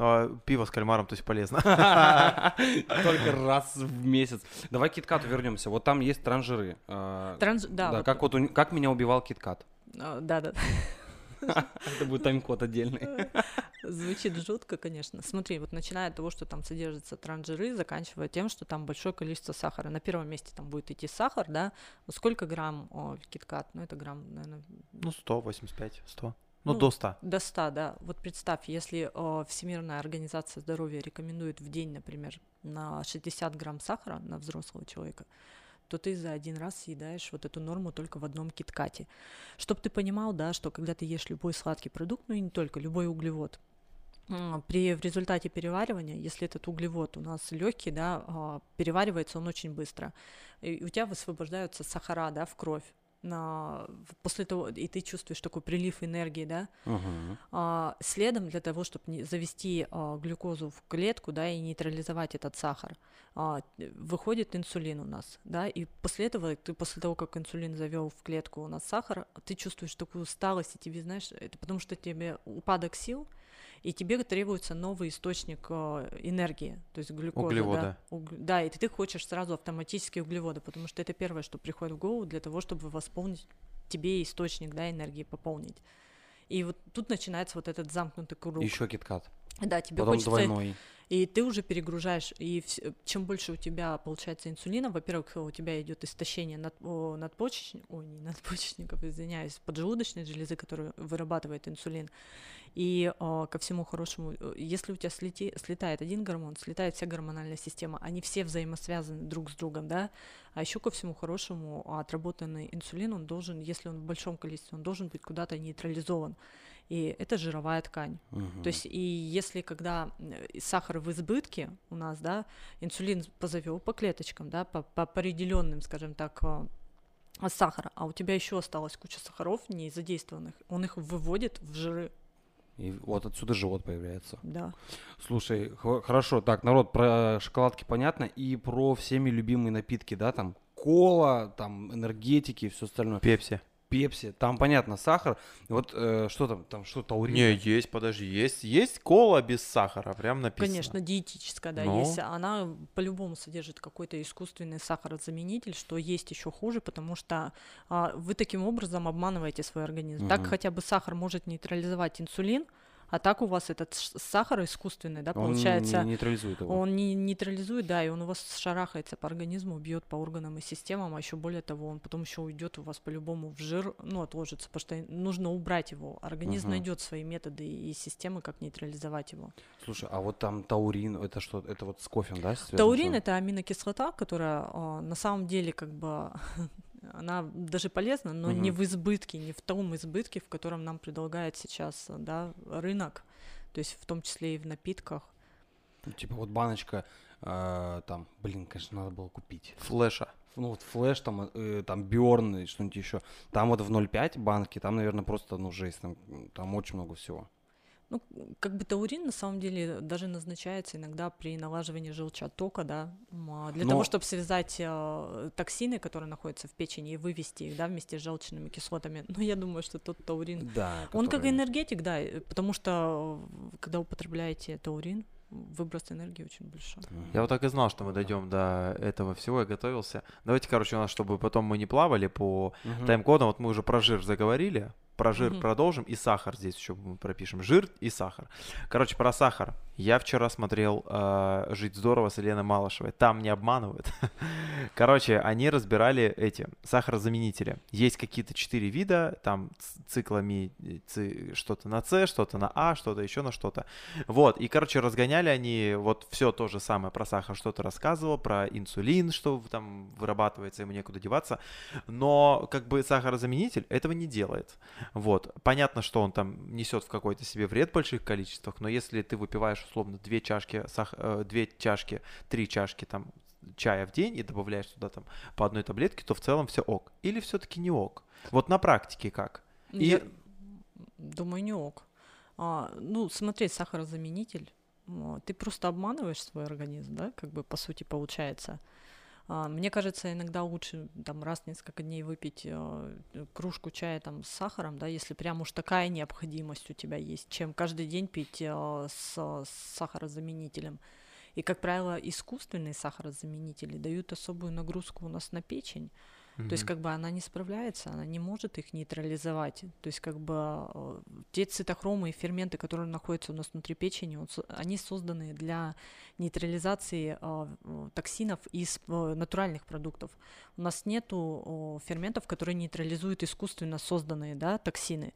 А, пиво с кальмаром, то есть полезно. Только раз в месяц. Давай к киткату вернемся. Вот там есть транжиры. А, Транж... Да, Да, вот, как вот как меня убивал киткат. а, да, да. Это будет тайм-код отдельный. Звучит жутко, конечно. Смотри, вот начиная от того, что там содержатся транжиры, заканчивая тем, что там большое количество сахара. На первом месте там будет идти сахар, да? Сколько грамм о, киткат? Ну, это грамм, наверное... Ну, 185, 100. Ну, Ну, до 100. До 100, да. Вот представь, если э, Всемирная организация здоровья рекомендует в день, например, на 60 грамм сахара на взрослого человека, то ты за один раз съедаешь вот эту норму только в одном киткате. Чтоб ты понимал, да, что когда ты ешь любой сладкий продукт, ну и не только, любой углевод, при в результате переваривания, если этот углевод у нас легкий, да, а, переваривается он очень быстро, и у тебя высвобождаются сахара, да, в кровь. На, после того, и ты чувствуешь такой прилив энергии, да, Мгм. а, следом для того, чтобы завести а, глюкозу в клетку, да, и нейтрализовать этот сахар, а, выходит инсулин у нас, да, и после этого ты после того, как инсулин завел в клетку у нас сахар, ты чувствуешь такую усталость, и тебе, знаешь, это потому что тебе упадок сил, и тебе требуется новый источник а, энергии, то есть глюкоза, Углевода. да, Уг- да, и ты хочешь сразу автоматически углеводы, потому что это первое, что приходит в голову для того, чтобы восполнить тебе источник, да, энергии пополнить. И вот тут начинается вот этот замкнутый круг. Еще киткат. Да, тебе Потом хочется, двойной. И ты уже перегружаешь. И вс- чем больше у тебя получается инсулина, во-первых, у тебя идет истощение над, о, надпочечников, ой, не надпочечников, извиняюсь, поджелудочной железы, которая вырабатывает инсулин. И а, ко всему хорошему, э, если у тебя слети- слетает один гормон, слетает вся гормональная система, они все взаимосвязаны друг с другом, да. А еще ко всему хорошему отработанный инсулин, он должен, если он в большом количестве, он должен быть куда-то нейтрализован. И это жировая ткань. Мгм. То есть, и если когда э, сахар в избытке у нас, да, инсулин позовел по клеточкам, да, по, по определенным, скажем так, э, а, сахара, а у тебя еще осталась куча сахаров не задействованных, он их выводит в жиры, И вот отсюда живот появляется. да. Слушай, х- хорошо, так, народ, про шоколадки понятно, и про всеми любимые напитки, да, там, кола, там, энергетики и все остальное. Пепси. Пепси, там понятно, сахар. Вот э, что там, там что, таурин? Не, есть, подожди, есть, есть кола без сахара, прям написано. Конечно, диетическая, да, Но- есть. Она по-любому содержит какой-то искусственный сахарозаменитель, что есть еще хуже, потому что а, вы таким образом обманываете свой организм. Так Мгм. хотя бы сахар может нейтрализовать инсулин, а так у вас этот сахар искусственный, да, Он получается. не нейтрализует его. Он не нейтрализует, да, и он у вас шарахается по организму, бьет по органам и системам, а еще более того, он потом еще уйдет у вас по-любому в жир, ну, отложится, потому что нужно убрать его. Организм Мгм. найдет свои методы и системы, как нейтрализовать его. Слушай, а вот там таурин, это что, это вот с кофе, да? связано Таурин это аминокислота, которая а, на самом деле как бы она даже полезна, но не Мгм. в избытке, не в том избытке, в котором нам предлагает сейчас да, рынок, то есть в том числе и в напитках. Ну, Типа вот баночка, э, там, блин, конечно, надо было купить. Флеша. Ну вот флеш, там, э, там Бьорн и что-нибудь еще. Там вот в 0,5 банки, там, наверное, просто, ну, жесть, там, там очень много всего. Ну, как бы таурин на самом деле даже назначается иногда при налаживании желчатока, да, а, для Но- того, чтобы связать э, токсины, которые находятся в печени, и вывести их, да, вместе с желчными кислотами. Но я думаю, что тот таурин Да. Он как который- энергетик, да, э, потому что э, когда употребляете таурин, выброс энергии очень большой. Я вот так и знал, что мы дойдем до этого всего, я готовился. Давайте, короче, у нас, чтобы потом мы не плавали по Мгм. тайм-кодам, вот мы уже про жир заговорили, про жир Мгм. продолжим, и сахар здесь еще мы пропишем. Жир и сахар. Короче, про сахар. Я вчера смотрел э, «Жить здорово» с Еленой Малышевой. Там не обманывают. Короче, они разбирали эти сахарозаменители. Есть какие-то четыре вида, там циклами э, ци- что-то на С, что-то на А, что-то еще на что-то. Вот, и, короче, разгоняли они вот все то же самое про сахар, что-то рассказывал, про инсулин, что там вырабатывается, ему некуда деваться. Но как бы сахарозаменитель этого не делает. Вот. Понятно, что он там несет в какой-то себе вред в больших количествах, но если ты выпиваешь условно две чашки, сах... э, две чашки, три чашки там чая в день и добавляешь туда там по одной таблетке, то в целом все ок. Или все-таки не ок. Вот на практике как? И- Я думаю, не ок. А, ну, смотри, сахарозаменитель, ты просто обманываешь свой организм, да, как бы по сути получается. А, Мне кажется, иногда лучше там раз в несколько дней выпить э, кружку чая там с сахаром, да, если прям уж такая необходимость у тебя есть, чем каждый день пить э, с, с сахарозаменителем. И, как правило, искусственные сахарозаменители дают особую нагрузку у нас на печень, То есть как бы она не справляется, она не может их нейтрализовать. То есть как бы э, те цитохромы и ферменты, которые находятся у нас внутри печени, он они созданы для нейтрализации э, э, токсинов из э, натуральных продуктов. У нас нету э, ферментов, которые нейтрализуют искусственно созданные да, токсины.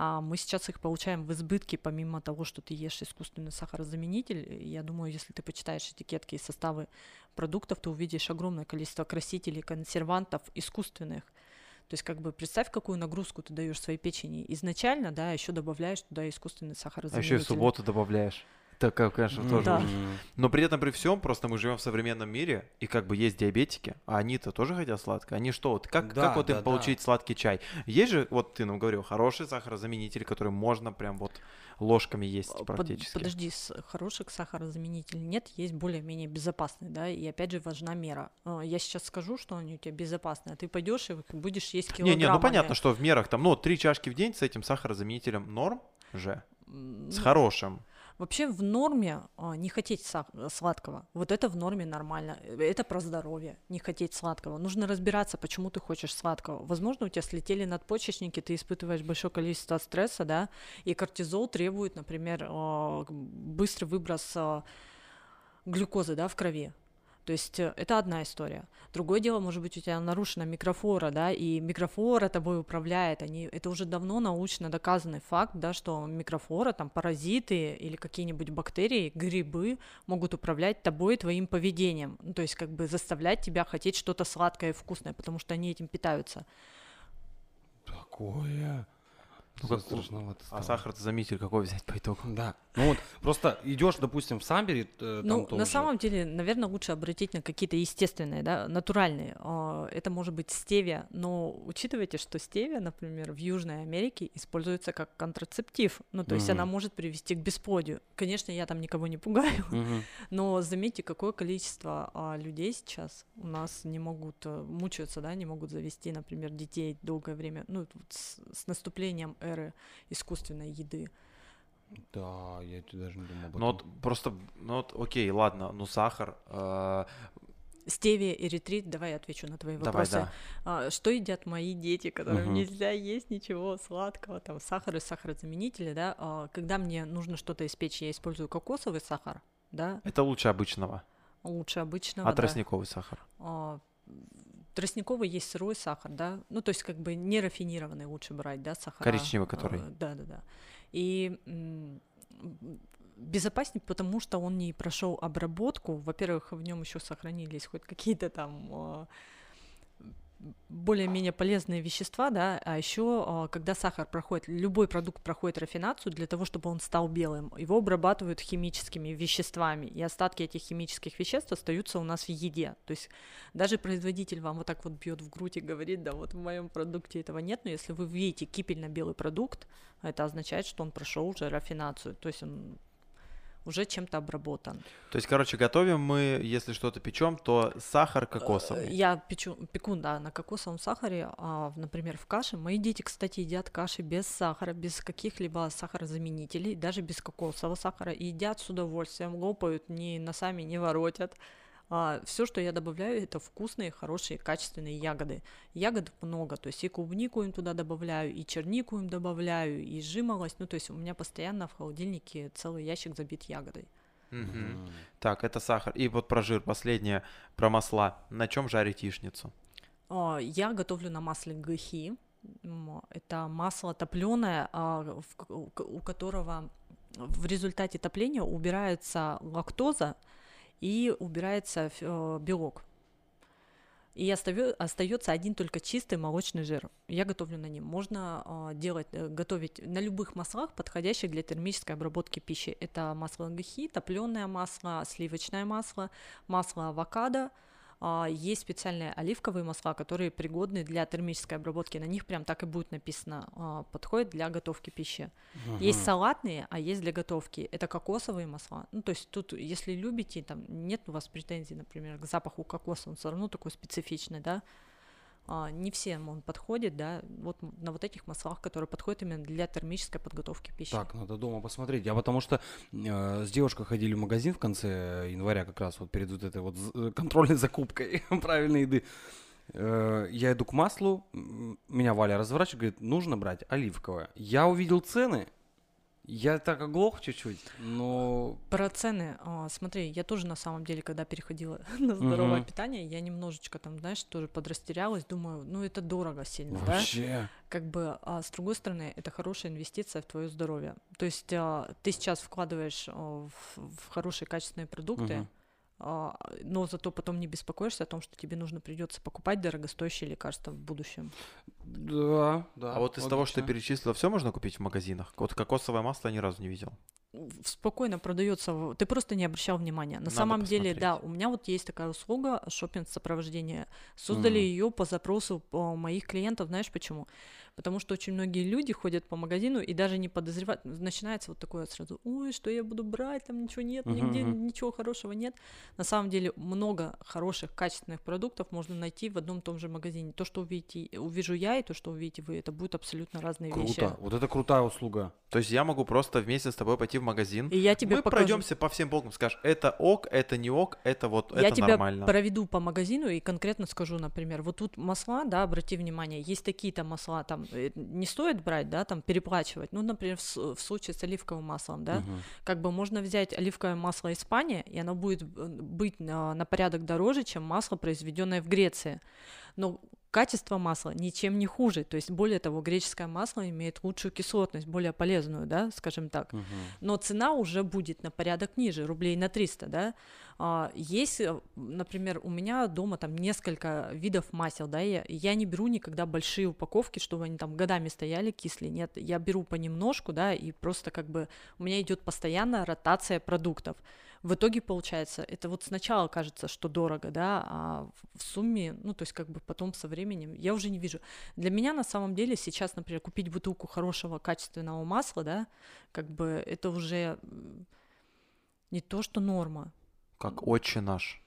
А мы сейчас их получаем в избытке, помимо того, что ты ешь искусственный сахарозаменитель. Я думаю, если ты почитаешь этикетки и составы продуктов, ты увидишь огромное количество красителей, консервантов искусственных. То есть, как бы представь, какую нагрузку ты даешь своей печени изначально, да, еще добавляешь туда искусственный А сахарозаменитель. еще и субботу добавляешь. Так, конечно, тоже Да. Но при этом при всем, просто мы живем в современном мире, и как бы есть диабетики, а они-то тоже хотят сладкое. Они что, вот как, Да, как вот да, им да. получить сладкий чай? Есть же, вот ты нам говорил, хороший сахарозаменитель, который можно прям вот ложками есть Под- практически. подожди, с- хороших сахарозаменителей нет, есть более-менее безопасные, да, и опять же важна мера. А, Я сейчас скажу, что они у тебя безопасные, а ты пойдешь и будешь есть Не, килограммами. не, ну понятно, что в мерах там, ну, три чашки в день с этим сахарозаменителем норм же, с ну, хорошим. Вообще в норме а, не хотеть сладкого. Вот это в норме нормально. Это про здоровье, не хотеть сладкого. Нужно разбираться, почему ты хочешь сладкого. Возможно, у тебя слетели надпочечники, ты испытываешь большое количество стресса, да, и кортизол требует, например, а, быстрый выброс а, глюкозы, да, в крови. То есть э, это одна история. Другое дело, может быть, у тебя нарушена микрофлора, да, и микрофлора тобой управляет. Они, это уже давно научно доказанный факт, да, что микрофлора, там, паразиты или какие-нибудь бактерии, грибы могут управлять тобой твоим поведением. Ну, то есть как бы заставлять тебя хотеть что-то сладкое и вкусное, потому что они этим питаются. Такое. Ну, как- страшновато А стало. сахарозаменитель какой взять по итогу? Да. Ну вот, просто идешь, допустим, в Самбере, э, Ну, на самом деле, наверное, лучше обратить на какие-то естественные, да, натуральные. А, Это может быть стевия, но учитывайте, что стевия, например, в Южной Америке используется как контрацептив. Ну, то есть она может привести к бесплодию. Конечно, я там никого не пугаю, но заметьте, какое количество а, людей сейчас у нас не могут, э, мучаются, да, не могут завести, например, детей долгое время, ну, вот с, с наступлением эры искусственной еды. Да, я чё- даже не думал об этом. Ну вот просто, ну вот окей, ладно, ну сахар, э, Стевия, эритрит, давай я отвечу на твои давай, вопросы. да. А, что едят мои дети, которым Мгм. нельзя есть ничего сладкого, там сахар и сахарозаменители, да? А, когда мне нужно что-то испечь, я использую кокосовый сахар, да, Это лучше обычного, лучше обычного. а да. тростниковый сахар. Тростниковый есть сырой сахар, да, ну то есть как бы не рафинированный лучше брать, да, сахар. Коричневый, который. Да, да, да. И безопаснее, потому что он не прошел обработку. Во-первых, в нем еще сохранились хоть какие-то там а, более-менее полезные вещества, да, а еще когда сахар проходит, любой продукт проходит рафинацию для того, чтобы он стал белым, его обрабатывают химическими веществами, и остатки этих химических веществ остаются у нас в еде. То есть даже производитель вам вот так вот бьет в грудь и говорит, да, вот в моем продукте этого нет, но если вы видите кипельно-белый продукт, это означает, что он прошел уже рафинацию, то есть он уже чем-то обработан. То есть, короче, готовим мы, если что-то печем, то сахар Э, кокосовый. Я печу, пеку, да, на кокосовом сахаре, а, например, в каше. Мои дети, кстати, едят каши без сахара, без каких-либо сахарозаменителей, даже без кокосового сахара, и едят с удовольствием, лопают, ни носами не воротят. Все, что я добавляю, это вкусные, хорошие, качественные ягоды. Ягод много, то есть и клубнику им туда добавляю, и чернику им добавляю, и жимолость. Ну, то есть у меня постоянно в холодильнике целый ящик забит ягодой. М. Так, это сахар. И вот про жир, последнее, про масла. На чем жарить яичницу? А, Я готовлю на масле гахи. Это масло топленое, у которого в результате топления убирается лактоза и убирается э, белок. И остается один только чистый молочный жир. Я готовлю на нем. Можно а, делать, э, готовить на любых маслах, подходящих для термической обработки пищи. Это масло гахи, топленое масло, сливочное масло, масло авокадо, Есть специальные оливковые масла, которые пригодны для термической обработки. На них прям так и будет написано, а, подходит для готовки пищи. Есть Мгм. салатные, а есть для готовки. Это кокосовые масла. Ну, то есть тут, если любите, там нет у вас претензий, например, к запаху кокоса, он все равно такой специфичный, да. А, не всем он подходит, да. Вот на вот этих маслах, которые подходят именно для термической подготовки пищи. Так, надо дома посмотреть. Я потому что э, с девушкой ходили в магазин в конце января, как раз вот перед вот этой вот э, контрольной закупкой правильной еды. Э, Я иду к маслу, меня Валя разворачивает, говорит, нужно брать оливковое. Я увидел цены, я так оглох чуть-чуть, но... Про цены, а, смотри, я тоже на самом деле, когда переходила на здоровое Мгм. питание, я немножечко там, знаешь, тоже подрастерялась, думаю, ну это дорого сильно, да? Вообще. Как бы, а с другой стороны, это хорошая инвестиция в твое здоровье. То есть а, ты сейчас вкладываешь а, в, в хорошие качественные продукты, Мгм. А, но зато потом не беспокоишься о том, что тебе нужно придется покупать дорогостоящие лекарства в будущем. Да, да. А вот из того, что ты перечислила, все можно купить в магазинах? Вот кокосовое масло я ни разу не видел. спокойно продается. Ты просто не обращал внимания. На Надо самом деле, посмотреть. да, у меня вот есть такая услуга шопинг сопровождения. Создали Мгм. ее по запросу по моих клиентов. Знаешь почему? Потому что очень многие люди ходят по магазину и даже не подозревают. Начинается вот такое сразу: ой, что я буду брать, там ничего нет, Мгм, нигде ничего хорошего нет. На самом деле много хороших, качественных продуктов можно найти в одном и том же магазине. То, что увидите, увижу я, и то, что увидите вы, это будут абсолютно разные Круто, вещи. вот это крутая услуга. То есть я могу просто вместе с тобой пойти в магазин. И я тебе Мы покажу. пройдемся по всем полкам, скажешь, это ок, это не ок, это вот, Я это тебя нормально. проведу по магазину и конкретно скажу, например, вот тут масла, да, обрати внимание, есть такие-то масла, там не стоит брать, да, там переплачивать. Ну, например, в, в случае с оливковым маслом, да, Мгм. как бы можно взять оливковое масло Испания, и оно будет э, быть на, на порядок дороже, чем масло, произведенное в Греции. Но качество масла ничем не хуже. То есть, более того, греческое масло имеет лучшую кислотность, более полезную, да, скажем так Мгм. но цена уже будет на порядок ниже, рублей на 300, да. А, Есть, э, например, у меня дома там несколько видов масел, да, я, я не беру никогда большие упаковки, чтобы они там годами стояли кислые, нет, я беру понемножку, да, и просто как бы у меня идет постоянная ротация продуктов. В итоге получается, это вот сначала кажется, что дорого, да, а в сумме, ну, то есть как бы потом со временем я уже не вижу. Для меня на самом деле сейчас, например, купить бутылку хорошего качественного масла, да, как бы это уже не то, что норма. Как отче наш.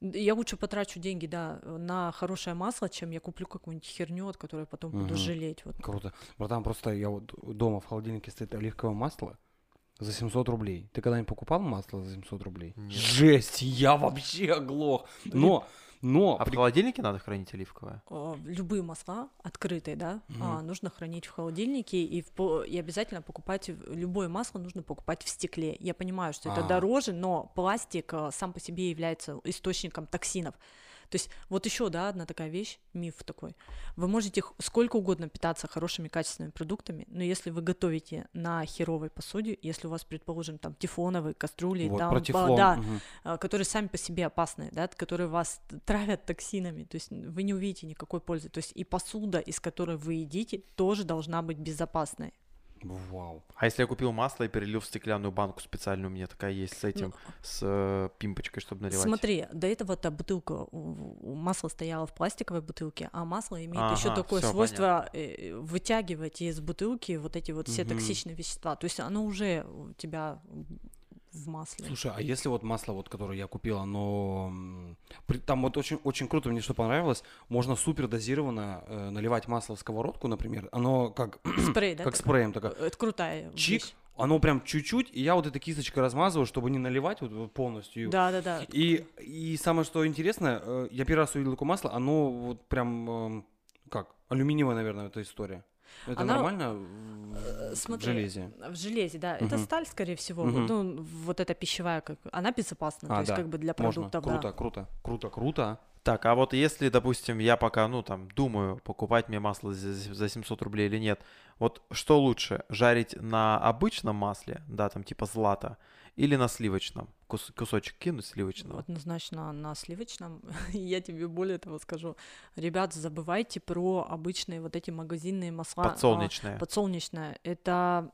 Я лучше потрачу деньги, да, на хорошее масло, чем я куплю какую-нибудь херню, от которой потом буду Мгм. жалеть. Вот. Круто. Братан, просто я вот дома в холодильнике стоит оливковое масло за 700 рублей. Ты когда-нибудь покупал масло за 700 рублей? Нет. Жесть, я вообще оглох. Но, но... А в при- холодильнике надо хранить оливковое? А, Любые масла открытые, да, а, Мгм. нужно хранить в холодильнике и, в по- и обязательно покупать в- любое масло нужно покупать в стекле. Я понимаю, что это А. дороже, но пластик а, сам по себе является источником токсинов. То есть вот еще, да, одна такая вещь, миф такой. Вы можете сколько угодно питаться хорошими качественными продуктами, но если вы готовите на херовой посуде, если у вас, предположим, там тефлоновые кастрюли, Вот, там, тефлон, да, а, которые сами по себе опасны, да, которые вас травят токсинами, то есть вы не увидите никакой пользы. То есть и посуда, из которой вы едите, тоже должна быть безопасной. Вау. А если я купил масло и перелил в стеклянную банку специальную, у меня такая есть с этим, с э, пимпочкой, чтобы наливать? Смотри, до этого та бутылка, масло стояло в пластиковой бутылке, а масло имеет еще Ага, такое всё, свойство э, вытягивать из бутылки вот эти вот все Мгм. токсичные вещества. То есть оно уже у тебя в масле. Слушай, а если вот масло, вот, которое я купил, оно... Там вот очень, очень круто, мне что понравилось, можно супер дозированно э, наливать масло в сковородку, например. Оно как, Спрей, да? как спреем такое. Это крутая Чик, вещь. оно прям чуть-чуть, и я вот этой кисточкой размазываю, чтобы не наливать вот, вот полностью. Да, да, да. И, и самое, что интересно, э, я первый раз увидел такое масло, оно вот прям, эм, как, алюминиевая, наверное, эта история. Это Она, нормально в- Э, в Смотри, железе? В железе, да. Это Мгм. сталь, скорее всего. Мгм. Ну, вот эта пищевая, как она безопасна, то А, есть да, как бы для Можно. продуктов, Круто, да. круто, круто, круто. Так, а вот если, допустим, я пока, ну, там, думаю, покупать мне масло за, за 700 рублей или нет, вот что лучше, жарить на обычном масле, да, там, типа злата, или на сливочном? Кус- кусочек кинуть сливочного? Однозначно на сливочном. Я тебе более того скажу. Ребят, забывайте про обычные вот эти магазинные масла. а, Подсолнечное. Подсолнечное. Это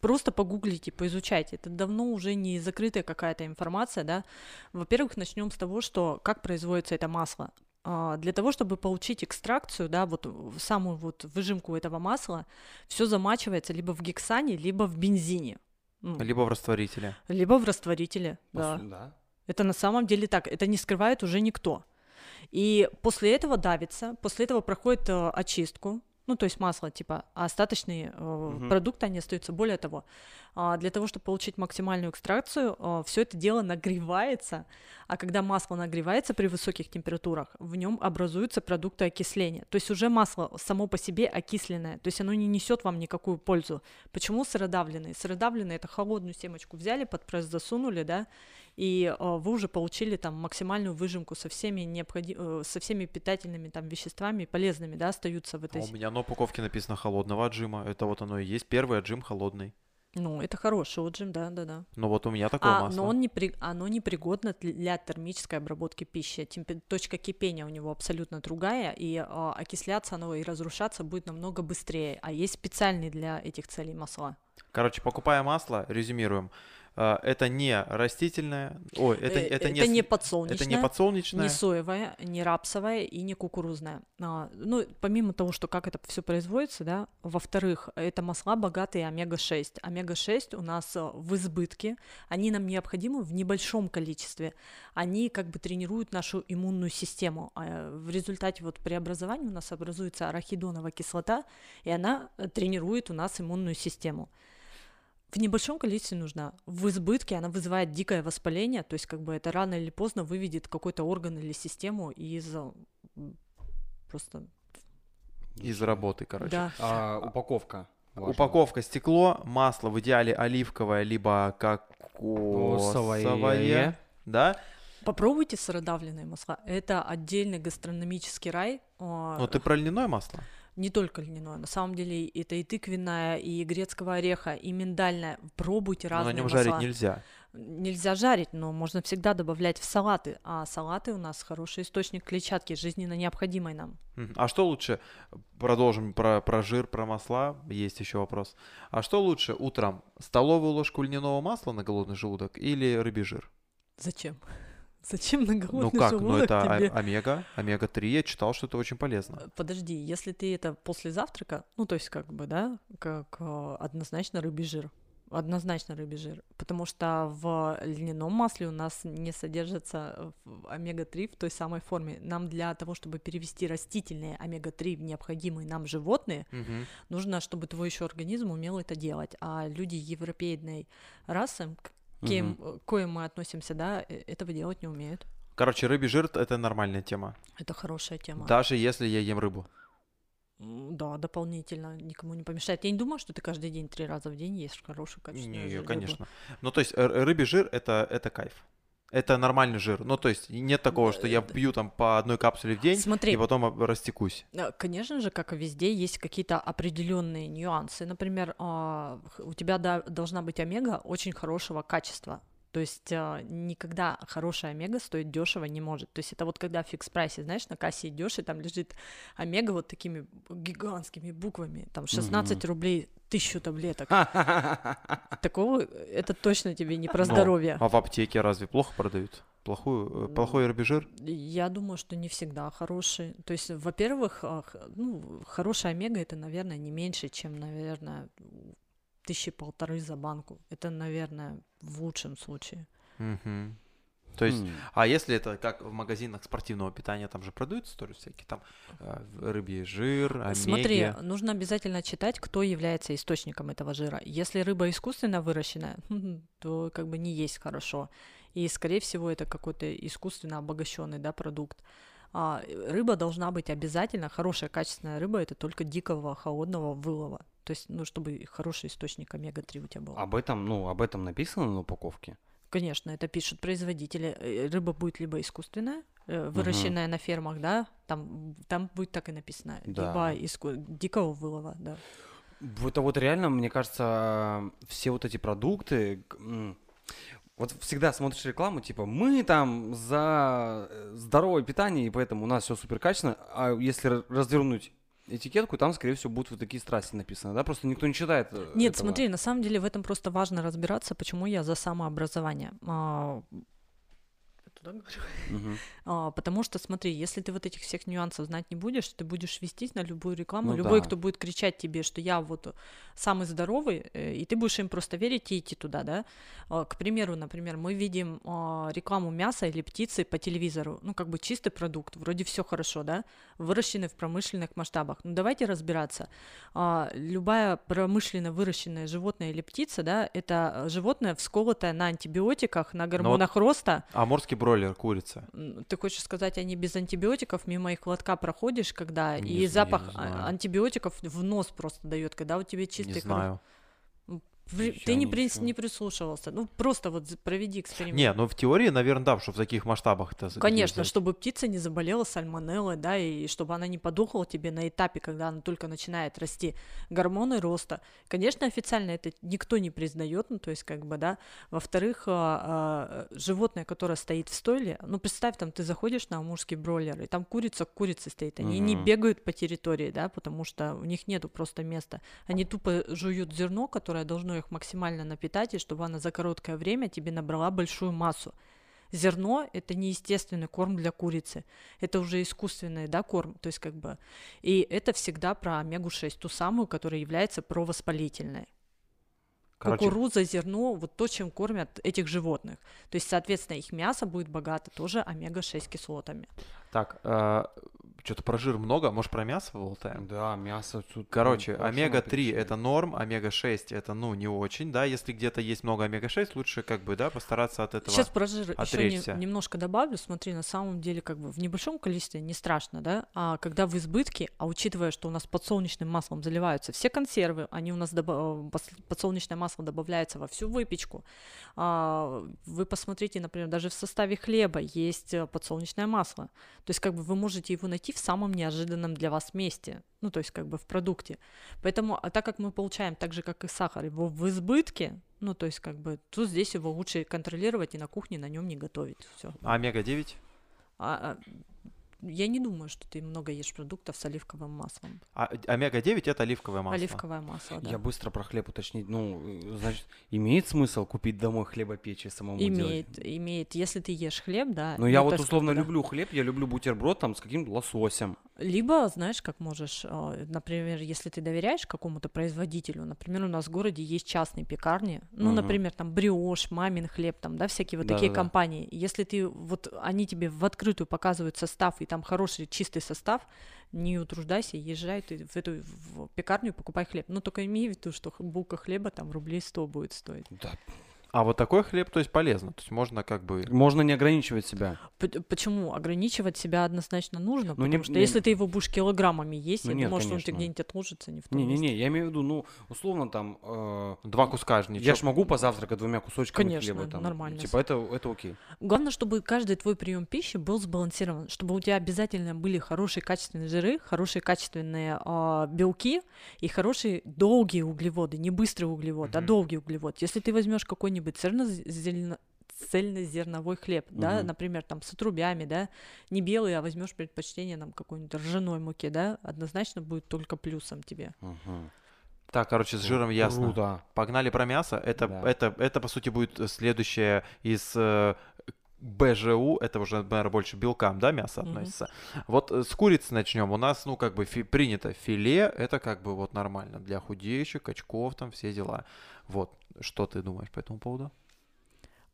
просто погуглите, поизучайте. Это давно уже не закрытая какая-то информация, да. Во-первых, начнем с того, что как производится это масло. А, Для того, чтобы получить экстракцию, да, вот самую вот выжимку этого масла, все замачивается либо в гексане, либо в бензине. Ну, Либо в растворителе. либо в растворителе, да. Да. Это на самом деле так, это не скрывает уже никто. И после этого давится, после этого проходит э, очистку, ну, то есть масло, типа, а остаточные э, Мгм. продукты, они остаются. Более того, а, для того, чтобы получить максимальную экстракцию, все это дело нагревается, а когда масло нагревается при высоких температурах, в нем образуются продукты окисления. То есть уже масло само по себе окисленное, то есть оно не несет вам никакую пользу. Почему сыродавленные? Сыродавленные это холодную семечку взяли, под пресс засунули, да, и э, вы уже получили там максимальную выжимку со всеми необходи... э, со всеми питательными там веществами полезными, да, остаются в А этой. у меня на упаковке написано холодного отжима. Это вот оно и есть. Первый отжим холодный. Ну, это хороший отжим, да, да, да. Но вот у меня такое А, масло. но он не при... оно непригодно для термической обработки пищи. Темпе- Точка кипения у него абсолютно другая, и а, окисляться оно и разрушаться будет намного быстрее. А есть специальные для этих целей масла. Короче, покупая масло, резюмируем. А, Это не растительное, ой, это, Э, это, не, не подсолнечное, это не подсолнечное. не соевое, не рапсовое и не кукурузное. А, ну, помимо того, что как это все производится, да, во-вторых, это масла богатые омега-6. Омега-6 у нас а, в избытке, они нам необходимы в небольшом количестве. Они как бы тренируют нашу иммунную систему. А в результате вот преобразования у нас образуется арахидоновая кислота, и она э, тренирует у нас иммунную систему. В небольшом количестве нужна. В избытке она вызывает дикое воспаление, то есть как бы это рано или поздно выведет какой-то орган или систему из э, просто Из работы, короче. да. А, упаковка. важно. Упаковка стекло, масло в идеале оливковое, либо Кокосовое. Да? Попробуйте сыродавленные масла. Это отдельный гастрономический рай. А, Но ты про льняное масло? Не только льняное. На самом деле это и тыквенное, и грецкого ореха, и миндальное. Пробуйте Но на разные нем масла. жарить нельзя. Нельзя жарить, но можно всегда добавлять в салаты. А салаты у нас хороший источник клетчатки, жизненно необходимой нам. А что лучше? Продолжим про, про жир, про масла. Есть еще вопрос. А что лучше утром? Столовую ложку льняного масла на голодный желудок или рыбий жир? Зачем? Зачем на голодный ну как? Ну это тебе? омега, омега-3. Я читал, что это очень полезно. Подожди, если ты это после завтрака, ну то есть как бы, да, как э, однозначно рыбий жир. Однозначно рыбий жир. Потому что в льняном масле у нас не содержится э, в- омега-3 в той самой форме. Нам для того, чтобы перевести растительные омега-3 в необходимые нам животные, Мгм. нужно, чтобы твой еще организм умел это делать. А люди европейной расы, кем, э, к коим мы относимся, да, э, этого делать не умеют. Короче, рыбий жир это нормальная тема. Это хорошая тема. Даже если я ем рыбу. Да, дополнительно никому не помешает. Я не думаю, что ты каждый день три раза в день ешь хорошую качественную Не, жи- рыбу. конечно. Ну, то есть р- рыбий жир это, это кайф. Это нормальный жир. Ну, то есть нет такого, что я пью там по одной капсуле в день Смотри. и потом растекусь. Э, Конечно же, как и везде, есть какие-то определенные нюансы. Например, а, у тебя должна быть омега очень хорошего качества. То есть а, никогда хорошая омега стоить дешево не может. То есть это вот когда в фикс прайсе, знаешь, на кассе идешь, и там лежит омега вот такими гигантскими буквами, там 16 рублей тысячу таблеток. Такого это точно тебе не про Но, здоровье. А в аптеке разве плохо продают? Плохую, э, плохой рыбий жир? Я думаю, что не всегда хороший. То есть, во-первых, а, ну, хорошая омега это, наверное, не меньше, чем, наверное, тысячи полторы за банку. Это, наверное, в лучшем случае. Мгм. То есть, М. а если это как в магазинах спортивного питания, там же продаются тоже всякие там э, рыбий жир, омеги. Смотри, нужно обязательно читать, кто является источником этого жира. Если рыба искусственно выращенная, то как бы не есть хорошо. И, скорее всего, это какой-то искусственно обогащенный да, продукт. А рыба должна быть обязательно, хорошая качественная рыба, это только дикого холодного вылова. То есть, ну, чтобы хороший источник омега-3 у тебя был. Об этом, ну, об этом написано на упаковке. Конечно, это пишут производители. Э, Рыба будет либо искусственная, э, выращенная на фермах, да, там, там будет так и написано, Да. либо иску- дикого вылова, да. Это вот реально, мне кажется, все вот эти продукты, вот всегда смотришь рекламу, типа, мы там за э, здоровое питание, и поэтому у нас все супер качественно, а если ра- развернуть этикетку, там, скорее всего, будут вот такие страсти написаны, да, просто никто не читает э, Нет, этого. смотри, на самом деле в этом просто важно разбираться, почему я за самообразование. Да, говорю? Мгм. А, потому что, смотри, если ты вот этих всех нюансов знать не будешь, ты будешь вестись на любую рекламу. Ну Любой, да. кто будет кричать тебе, что я вот самый здоровый, э, и ты будешь им просто верить и идти туда, да. А, К примеру, например, мы видим а, рекламу мяса или птицы по телевизору, ну, как бы чистый продукт, вроде все хорошо, да, выращенный в промышленных масштабах. Ну, давайте разбираться. А, Любая промышленно выращенное животное или птица, да, это животное, всколотое на антибиотиках, на гормонах роста, Амурский бройлер, курица. Ты хочешь сказать, они без антибиотиков мимо их лотка проходишь, когда Не и запах а- знаю. антибиотиков в нос просто дает, когда у тебя чистый Не кровь. знаю. При- Ты не, при- ничего. не прислушивался. Ну, просто вот проведи эксперимент. Не, ну в теории, наверное, да, что в таких масштабах это Конечно, взять. чтобы птица не заболела сальмонеллой, да, и чтобы она не подохла тебе на этапе, когда она только начинает расти. Гормоны роста. Конечно, официально это никто не признает, ну, то есть, как бы, да. Во-вторых, а, а, животное, которое стоит в стойле, ну, представь, там, ты заходишь на амурский бройлер, и там курица к курице стоит, они не Мгм. бегают по территории, да, потому что у них нету просто места. Они тупо жуют зерно, которое должно их максимально напитать, и чтобы она за короткое время тебе набрала большую массу. Зерно – это не естественный корм для курицы, это уже искусственный, да, корм, то есть как бы, и это всегда про омегу-6, ту самую, которая является провоспалительной. Короче, Кукуруза, зерно, вот то, чем кормят этих животных. То есть, соответственно, их мясо будет богато тоже омега-6 кислотами. так, что-то про жир много, может про мясо поболтаем? Да, мясо тут. Короче, ну, хорошо омега-3 перечислили. это норм, омега-6 это, ну, не очень, да, если где-то есть много омега-6, лучше, как бы, да, постараться от этого. Сейчас про жир еще отречься. немножко добавлю. Смотри, на самом деле, как бы в небольшом количестве не страшно, да, а когда в избытке, а учитывая, что у нас подсолнечным маслом заливаются все консервы, они у нас доба- э, подсолнечное масло добавляется во всю выпечку. А, Вы посмотрите, например, даже в составе хлеба есть э, подсолнечное масло. То есть, как бы вы можете его найти в самом неожиданном для вас месте. Ну, то есть, как бы в продукте. Поэтому, а так как мы получаем так же, как и сахар, его в избытке, ну, то есть, как бы, тут здесь его лучше контролировать и на кухне на нем не готовить. Все. А омега-9? А, а, я не думаю, что ты много ешь продуктов с оливковым маслом. А, омега-9 это оливковое масло. Оливковое масло, да. Я быстро про хлеб уточнить. Ну, э, значит, имеет смысл купить домой хлебопечь и самому делать? Имеет, имеет. Если ты ешь хлеб, да. Ну, я вот условно да. люблю хлеб, я люблю бутерброд там с каким-то лососем. Либо, знаешь, как можешь, э, например, если ты доверяешь какому-то производителю, например, у нас в городе есть частные пекарни, ну, Мгм. например, там бриош, мамин хлеб, там, да, всякие вот такие Да-да-да. компании. Если ты, вот они тебе в открытую показывают состав, и там хороший чистый состав, не утруждайся, езжай ты в эту в пекарню, покупай хлеб. Но только имей в виду, что булка хлеба там рублей 100 будет стоить. Да. А вот такой хлеб, то есть полезно. То есть можно как бы... Можно не ограничивать себя. П- Почему? Ограничивать себя однозначно нужно, Ну, потому не- что не- если ты его будешь килограммами есть, Ну, я нет, думаю, что он конечно. где-нибудь отложится не в том. Не-не-не, я имею в виду, ну, условно там... э, Два куска же ничего. я ж могу позавтракать двумя кусочками Конечно, хлеба там. нормально. Типа это, это окей. Главное, чтобы каждый твой прием пищи был сбалансирован, чтобы у тебя обязательно были хорошие качественные жиры, хорошие качественные а, белки и хорошие долгие углеводы, не быстрый углевод, а Мгм. долгий углевод. Если ты возьмешь какой-нибудь цельнозелено- цельнозерновой хлеб, да, Мгм. например, там с отрубями, да, не белый, а возьмешь предпочтение нам какой-нибудь ржаной муки, да, однозначно будет только плюсом тебе. Мгм. Так, короче, с жиром ясно. Круто. Погнали про мясо. Это, Да. это, это, по сути, будет следующее из э, БЖУ. Это уже, наверное, больше белкам, да, мясо Мгм. относится. Вот э, с курицы начнем. У нас, ну, как бы фи- принято филе. Это как бы вот нормально для худеющих, качков, там все дела. Вот. Что ты думаешь по этому поводу?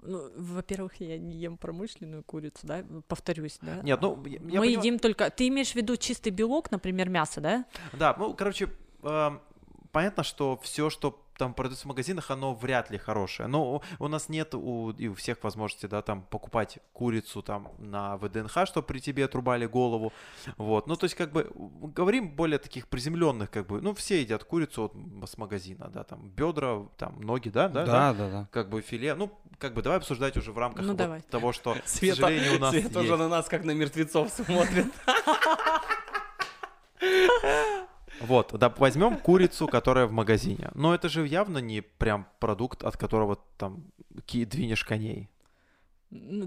Ну, во-первых, я не ем промышленную курицу, да, повторюсь, да. Нет, ну, я, я Мы едим только... Ты имеешь в виду чистый белок, например, мясо, да? Да, ну, короче, эм, понятно, что все, что там продается в магазинах, оно вряд ли хорошее. Но у нас нет у, и у всех возможности, да, там покупать курицу там на ВДНХ, чтобы при тебе отрубали голову. Вот. Ну, то есть, как бы, говорим более таких приземленных, как бы, ну, все едят курицу от- с магазина, да, там, бедра, там, ноги, да, да, Да, да, да. как бы филе. Ну, как бы, давай обсуждать уже в рамках Ну, вот давай. того, что, к Света- сожалению, у нас Света уже на нас как на мертвецов смотрит. Вот, да, возьмем курицу, которая в магазине. Но это же явно не прям продукт, от которого там двинешь коней.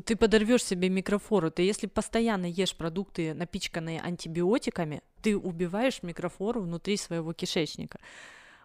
Ты подорвешь себе микрофлору. Ты если постоянно ешь продукты, напичканные антибиотиками, ты убиваешь микрофлору внутри своего кишечника.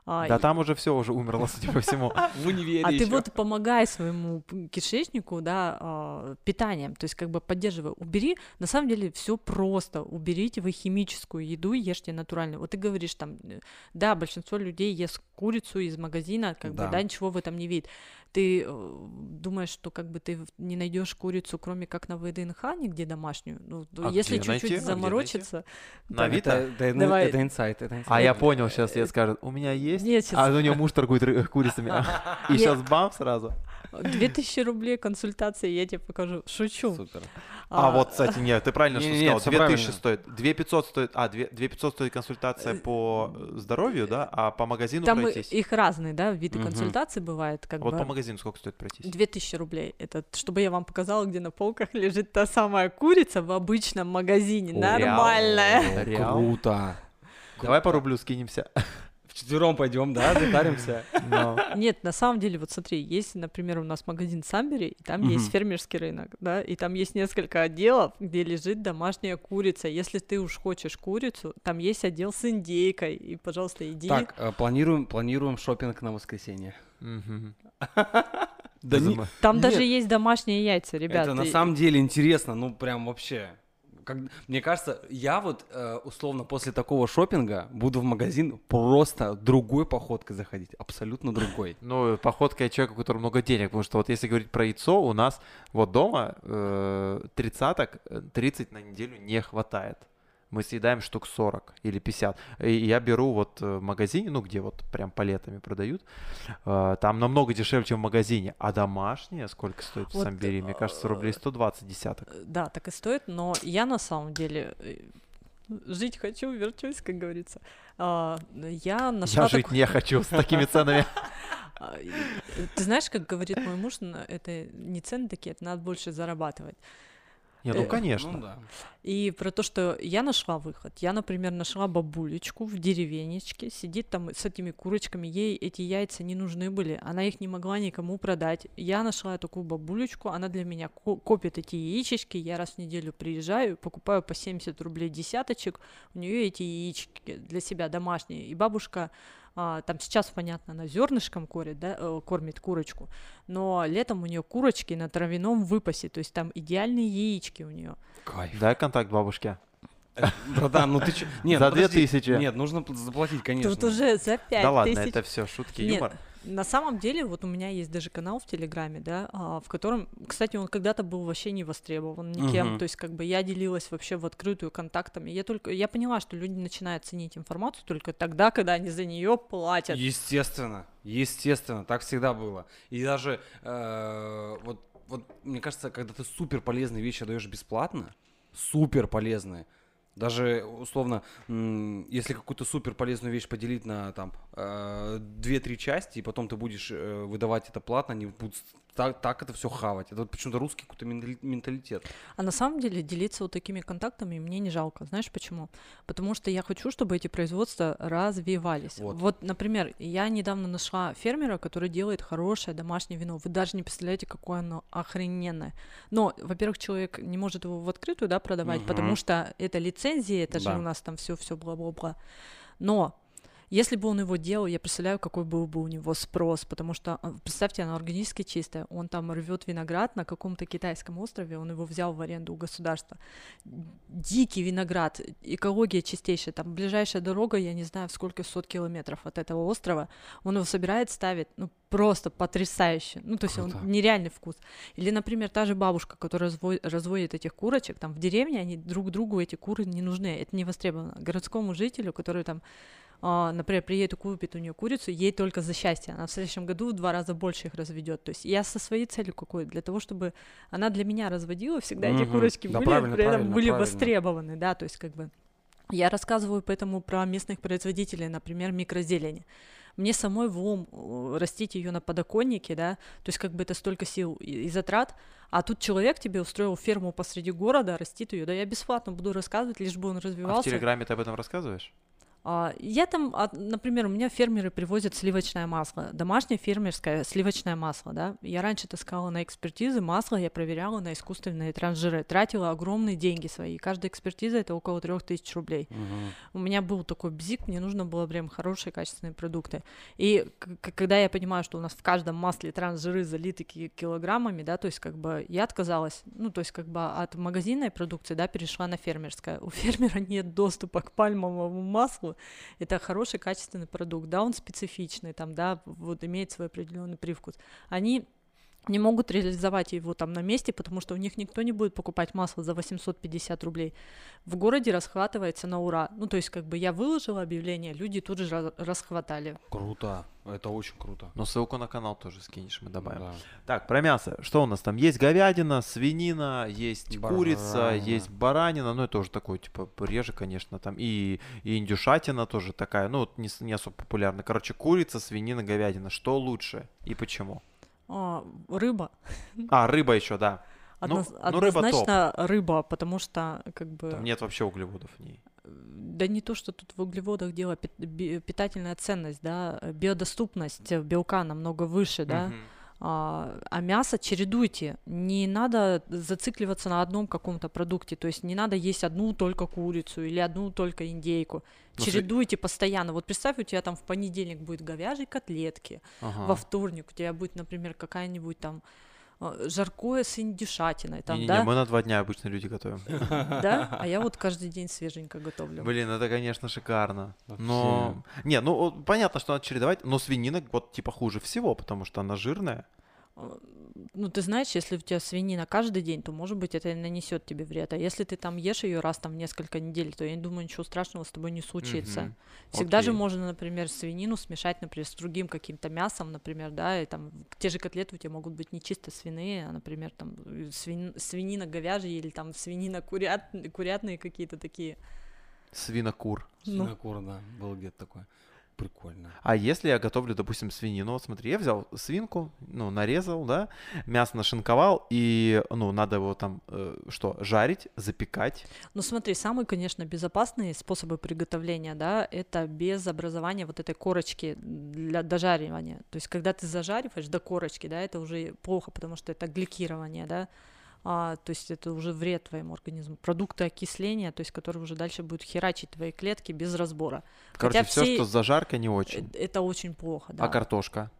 А, Да и- там уже все уже умерло, судя по всему. В универе а ты ещё. вот помогай своему кишечнику, да, а, питанием, то есть как бы поддерживай. Убери, на самом деле все просто. Уберите вы химическую еду, ешьте натуральную. Вот ты говоришь там, э, да, большинство людей ест курицу из магазина, как Да. бы, да, ничего в этом не видит. Ты э, думаешь, что как бы ты не найдешь курицу, кроме как на ВДНХ, нигде домашнюю? Ну, А если чуть-чуть А заморочиться. На так, Авито? Это, это, Давай. это инсайт, это инсайт. А я понял, сейчас я скажет, у меня есть. Нет, щас- А у него муж торгует курицами. И сейчас бам сразу. 2000 рублей консультация, я тебе покажу. Шучу. Супер. А вот, кстати, нет, ты правильно что сказал. всё 2000 правильно. стоит. 2500 стоит. А, 2 2500 стоит консультация по э, здоровью, да? А по магазину Там пройтись. их разные, да, виды консультаций бывает, как А Вот бы. по магазину сколько стоит пройтись? 2000 рублей. Это чтобы я вам показала, где на полках лежит та самая курица в обычном магазине. О, реал. Нормальная. Реал? Круто. Давай по рублю скинемся. Вчетвером пойдем, да, затаримся. Нет, на самом деле, вот смотри, есть, например, у нас магазин Самбери, и там есть фермерский рынок, да, и там есть несколько отделов, где лежит домашняя курица. Если ты уж хочешь курицу, там есть отдел с индейкой, и, пожалуйста, иди. Так, э, планируем, планируем шопинг на воскресенье. Да не- Там Нет. даже есть домашние яйца, ребят. Это на самом деле интересно, ну прям вообще. Как, мне кажется, я вот э, условно после такого шопинга буду в магазин просто другой походкой заходить, абсолютно другой. Ну, походка человека, у которого много денег, потому что вот если говорить про яйцо, у нас вот дома э, тридцаток, э, 30 на неделю не хватает. Мы съедаем штук 40 или 50. И я беру вот э, в магазине, ну, где вот прям палетами продают, э, там намного дешевле, чем в магазине. А домашние сколько стоит в Вот, Самбери? Мне кажется, рублей 120 десяток. Э, Да, так и стоит, но я на самом деле жить хочу, верчусь, как говорится. А, Я нашла Я жить так- не хочу с такими ценами. А, Ты знаешь, как говорит мой муж, это не цены такие, это надо больше зарабатывать. Не, ну, Э, конечно. Ну да. И про то, что я нашла выход. Я, например, нашла бабулечку в деревенечке, сидит там с этими курочками, ей эти яйца не нужны были, она их не могла никому продать. Я нашла такую бабулечку, она для меня ко- копит эти яичечки, я раз в неделю приезжаю, покупаю по 70 рублей десяточек, у нее эти яички для себя домашние, и бабушка а, там сейчас, понятно, она зернышком кормит, да, э, кормит курочку, но летом у нее курочки на травяном выпасе, то есть там идеальные яички у нее. Кайф. Дай контакт бабушке. Братан, ну ты чё? Нет, За подожди. 2000. Нет, нужно пл- заплатить, конечно. Тут уже за 5 Да ладно, это все шутки, юмор. На самом деле, вот у меня есть даже канал в Телеграме, да, а, в котором, кстати, он когда-то был вообще не востребован никем, Мгм. то есть как бы я делилась вообще в открытую контактами. Я только, я поняла, что люди начинают ценить информацию только тогда, когда они за нее платят. Естественно, естественно, так всегда было. И даже э, вот, вот мне кажется, когда ты супер полезные вещи даешь бесплатно, супер полезные, даже условно, если какую-то супер полезную вещь поделить на там э, две-три части, и потом ты будешь э, выдавать это платно, они будут так, так это все хавать. Это вот почему-то русский какой-то ментали- менталитет. А на самом деле делиться вот такими контактами мне не жалко. Знаешь почему? Потому что я хочу, чтобы эти производства развивались. Вот. Вот, например, я недавно нашла фермера, который делает хорошее домашнее вино. Вы даже не представляете, какое оно охрененное. Но, во-первых, человек не может его в открытую да, продавать, Мгм. потому что это лицензии, это же Да. у нас там все, все бла-бла-бла. Но если бы он его делал, я представляю, какой был бы у него спрос, потому что, а, представьте, оно органически чистое, он там рвет виноград на каком-то китайском острове, он его взял в аренду у государства. Дикий виноград, экология чистейшая, там ближайшая дорога, я не знаю, сколько сот километров от этого острова, он его собирает, ставит, ну, просто потрясающе, ну, то есть Круто. он нереальный вкус. Или, например, та же бабушка, которая разво- разводит этих курочек, там в деревне они друг другу эти куры не нужны, это не востребовано. Городскому жителю, который там например, приедет и купит у нее курицу, ей только за счастье. Она в следующем году в два раза больше их разведет. То есть я со своей целью какой? Для того, чтобы она для меня разводила, всегда эти Мгм. курочки Да, были, правильно, при этом правильно, были правильно. востребованы, да, то есть как бы я рассказываю поэтому про местных производителей, например, микрозелени. Мне самой в ум э, растить ее на подоконнике, да, то есть как бы это столько сил и, и затрат, а тут человек тебе устроил ферму посреди города, растит ее, да, я бесплатно буду рассказывать, лишь бы он А в развивался. Телеграме ты об этом рассказываешь? А, Я там, а, например, у меня фермеры привозят сливочное масло, домашнее фермерское сливочное масло, да. Я раньше таскала на экспертизы масло, я проверяла на искусственные трансжиры, тратила огромные деньги свои. Каждая экспертиза это около трех тысяч рублей. Мгм. У меня был такой бзик, мне нужно было прям хорошие качественные продукты. И когда я понимаю, что у нас в каждом масле трансжиры залиты ки- килограммами, да, то есть как бы я отказалась, ну, то есть как бы от магазинной продукции, да, перешла на фермерское. У фермера нет доступа к пальмовому маслу, это хороший качественный продукт, да, он специфичный, там, да, вот имеет свой определенный привкус. Они не могут реализовать его там на месте, потому что у них никто не будет покупать масло за 850 рублей. В городе расхватывается на ура. Ну, то есть, как бы я выложила объявление, люди тут же расхватали. Круто. Это очень круто. Но ссылку на канал тоже скинешь, мы добавим. Да. Так, про мясо. Что у нас там? Есть говядина, свинина, есть курица, Баранина. есть баранина. Ну, это уже такой, типа, реже, конечно, там. И, и индюшатина тоже такая. Ну, вот не, не особо популярна. Короче, курица, свинина, говядина. Что лучше и почему? А, рыба. А, рыба еще, да. Ну, Одноз- ну, рыба топ. однозначно рыба, потому что, как бы... Там нет вообще углеводов в ней. Да не то, что тут в углеводах дело, питательная ценность, да, биодоступность белка намного выше, да, Мгм. А, а мясо чередуйте, не надо зацикливаться на одном каком-то продукте, то есть не надо есть одну только курицу или одну только индейку, Ну, чередуйте постоянно. Вот представь, у тебя там в понедельник будет говяжьи котлетки, Ага. во вторник у тебя будет, например, какая-нибудь там жаркое с индюшатиной, там, Не-не-не, да, мы на два дня обычно люди готовим. да, а я вот каждый день свеженько готовлю. Блин, это, конечно, шикарно. Но... Не, ну понятно, что надо чередовать, но свинина вот типа хуже всего, потому что она жирная. Ну, ты знаешь, если у тебя свинина каждый день, то, может быть, это и нанесет тебе вред. А если ты там ешь ее раз там в несколько недель, то я не думаю, ничего страшного с тобой не случится. Мгм. Всегда же Окей. можно, например, свинину смешать, например, с другим каким-то мясом, например, да, и там те же котлеты у тебя могут быть не чисто свиные, а, например, там свин- свинина говяжья или там свинина курят, курятные какие-то такие. Свинокур. Ну. Свинокур, да, был где-то такой. Прикольно. А если я готовлю, допустим, свинину, вот смотри, я взял свинку, ну, нарезал, да, мясо нашинковал, и, ну, надо его там, э, что, жарить, запекать. Ну смотри, самые, конечно, безопасные способы приготовления, да, это без образования вот этой корочки для дожаривания. То есть, когда ты зажариваешь до корочки, да, это уже плохо, потому что это гликирование, да, а, то есть это уже вред твоему организму. Продукты окисления, то есть, которые уже дальше будут херачить твои клетки без разбора. Короче, Хотя все, все- что с зажаркой, не Э, очень. Это очень плохо, да. А картошка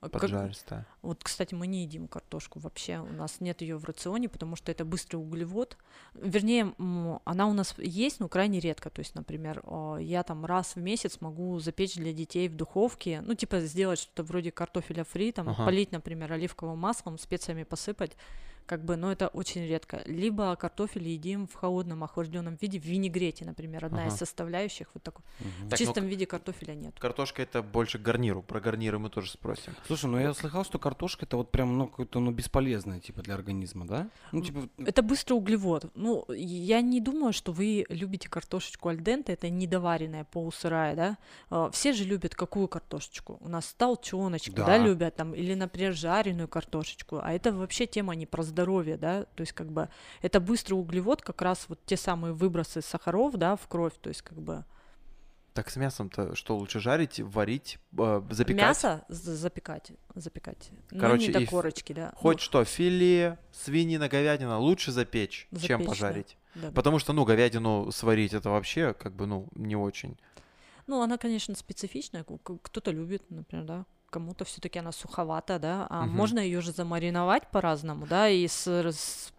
А как- поджаристая. Вот, кстати, мы не едим картошку вообще. У нас нет ее в рационе, потому что это быстрый углевод. Вернее, она у нас есть, но крайне редко. То есть, например, о, я там раз в месяц могу запечь для детей в духовке, ну, типа сделать что-то вроде картофеля фри, там, Ага. полить, например, оливковым маслом, специями посыпать, как бы, но это очень редко. Либо картофель едим в холодном, охлажденном виде, в винегрете, например, одна из Ага. составляющих. Вот такой. Мгм. В Так, ну, чистом виде картофеля нет. Картошка это больше к гарниру. Про гарниры мы тоже спросим. Слушай, ну я слыхал, что картошка это вот прям, ну, какое-то, ну, бесполезное, типа, для организма, да? Ну, типа, Это быстрый углевод. Ну, я не думаю, что вы любите картошечку альденте, это недоваренная, полусырая, да? А, Все же любят какую картошечку? У нас толченочку, да. Да. любят там, или, например, жареную картошечку. А это вообще тема не про здоровье, да? То есть, как бы, это быстрый углевод, как раз вот те самые выбросы сахаров, да, в кровь, то есть, как бы, Так с мясом-то что лучше жарить, варить, э, запекать? мясо за- запекать, запекать. Короче, Но не до корочки, да. Ну, Хоть что, филе, свинина, говядина лучше запечь, чем Запечь, да. пожарить. да. Потому что, ну, говядину сварить это вообще, как бы, ну, не очень. Ну, она, конечно, специфичная. Кто-то любит, например, да. Кому-то все-таки она суховата, да. А Мгм. можно ее же замариновать по-разному, да, и с, с-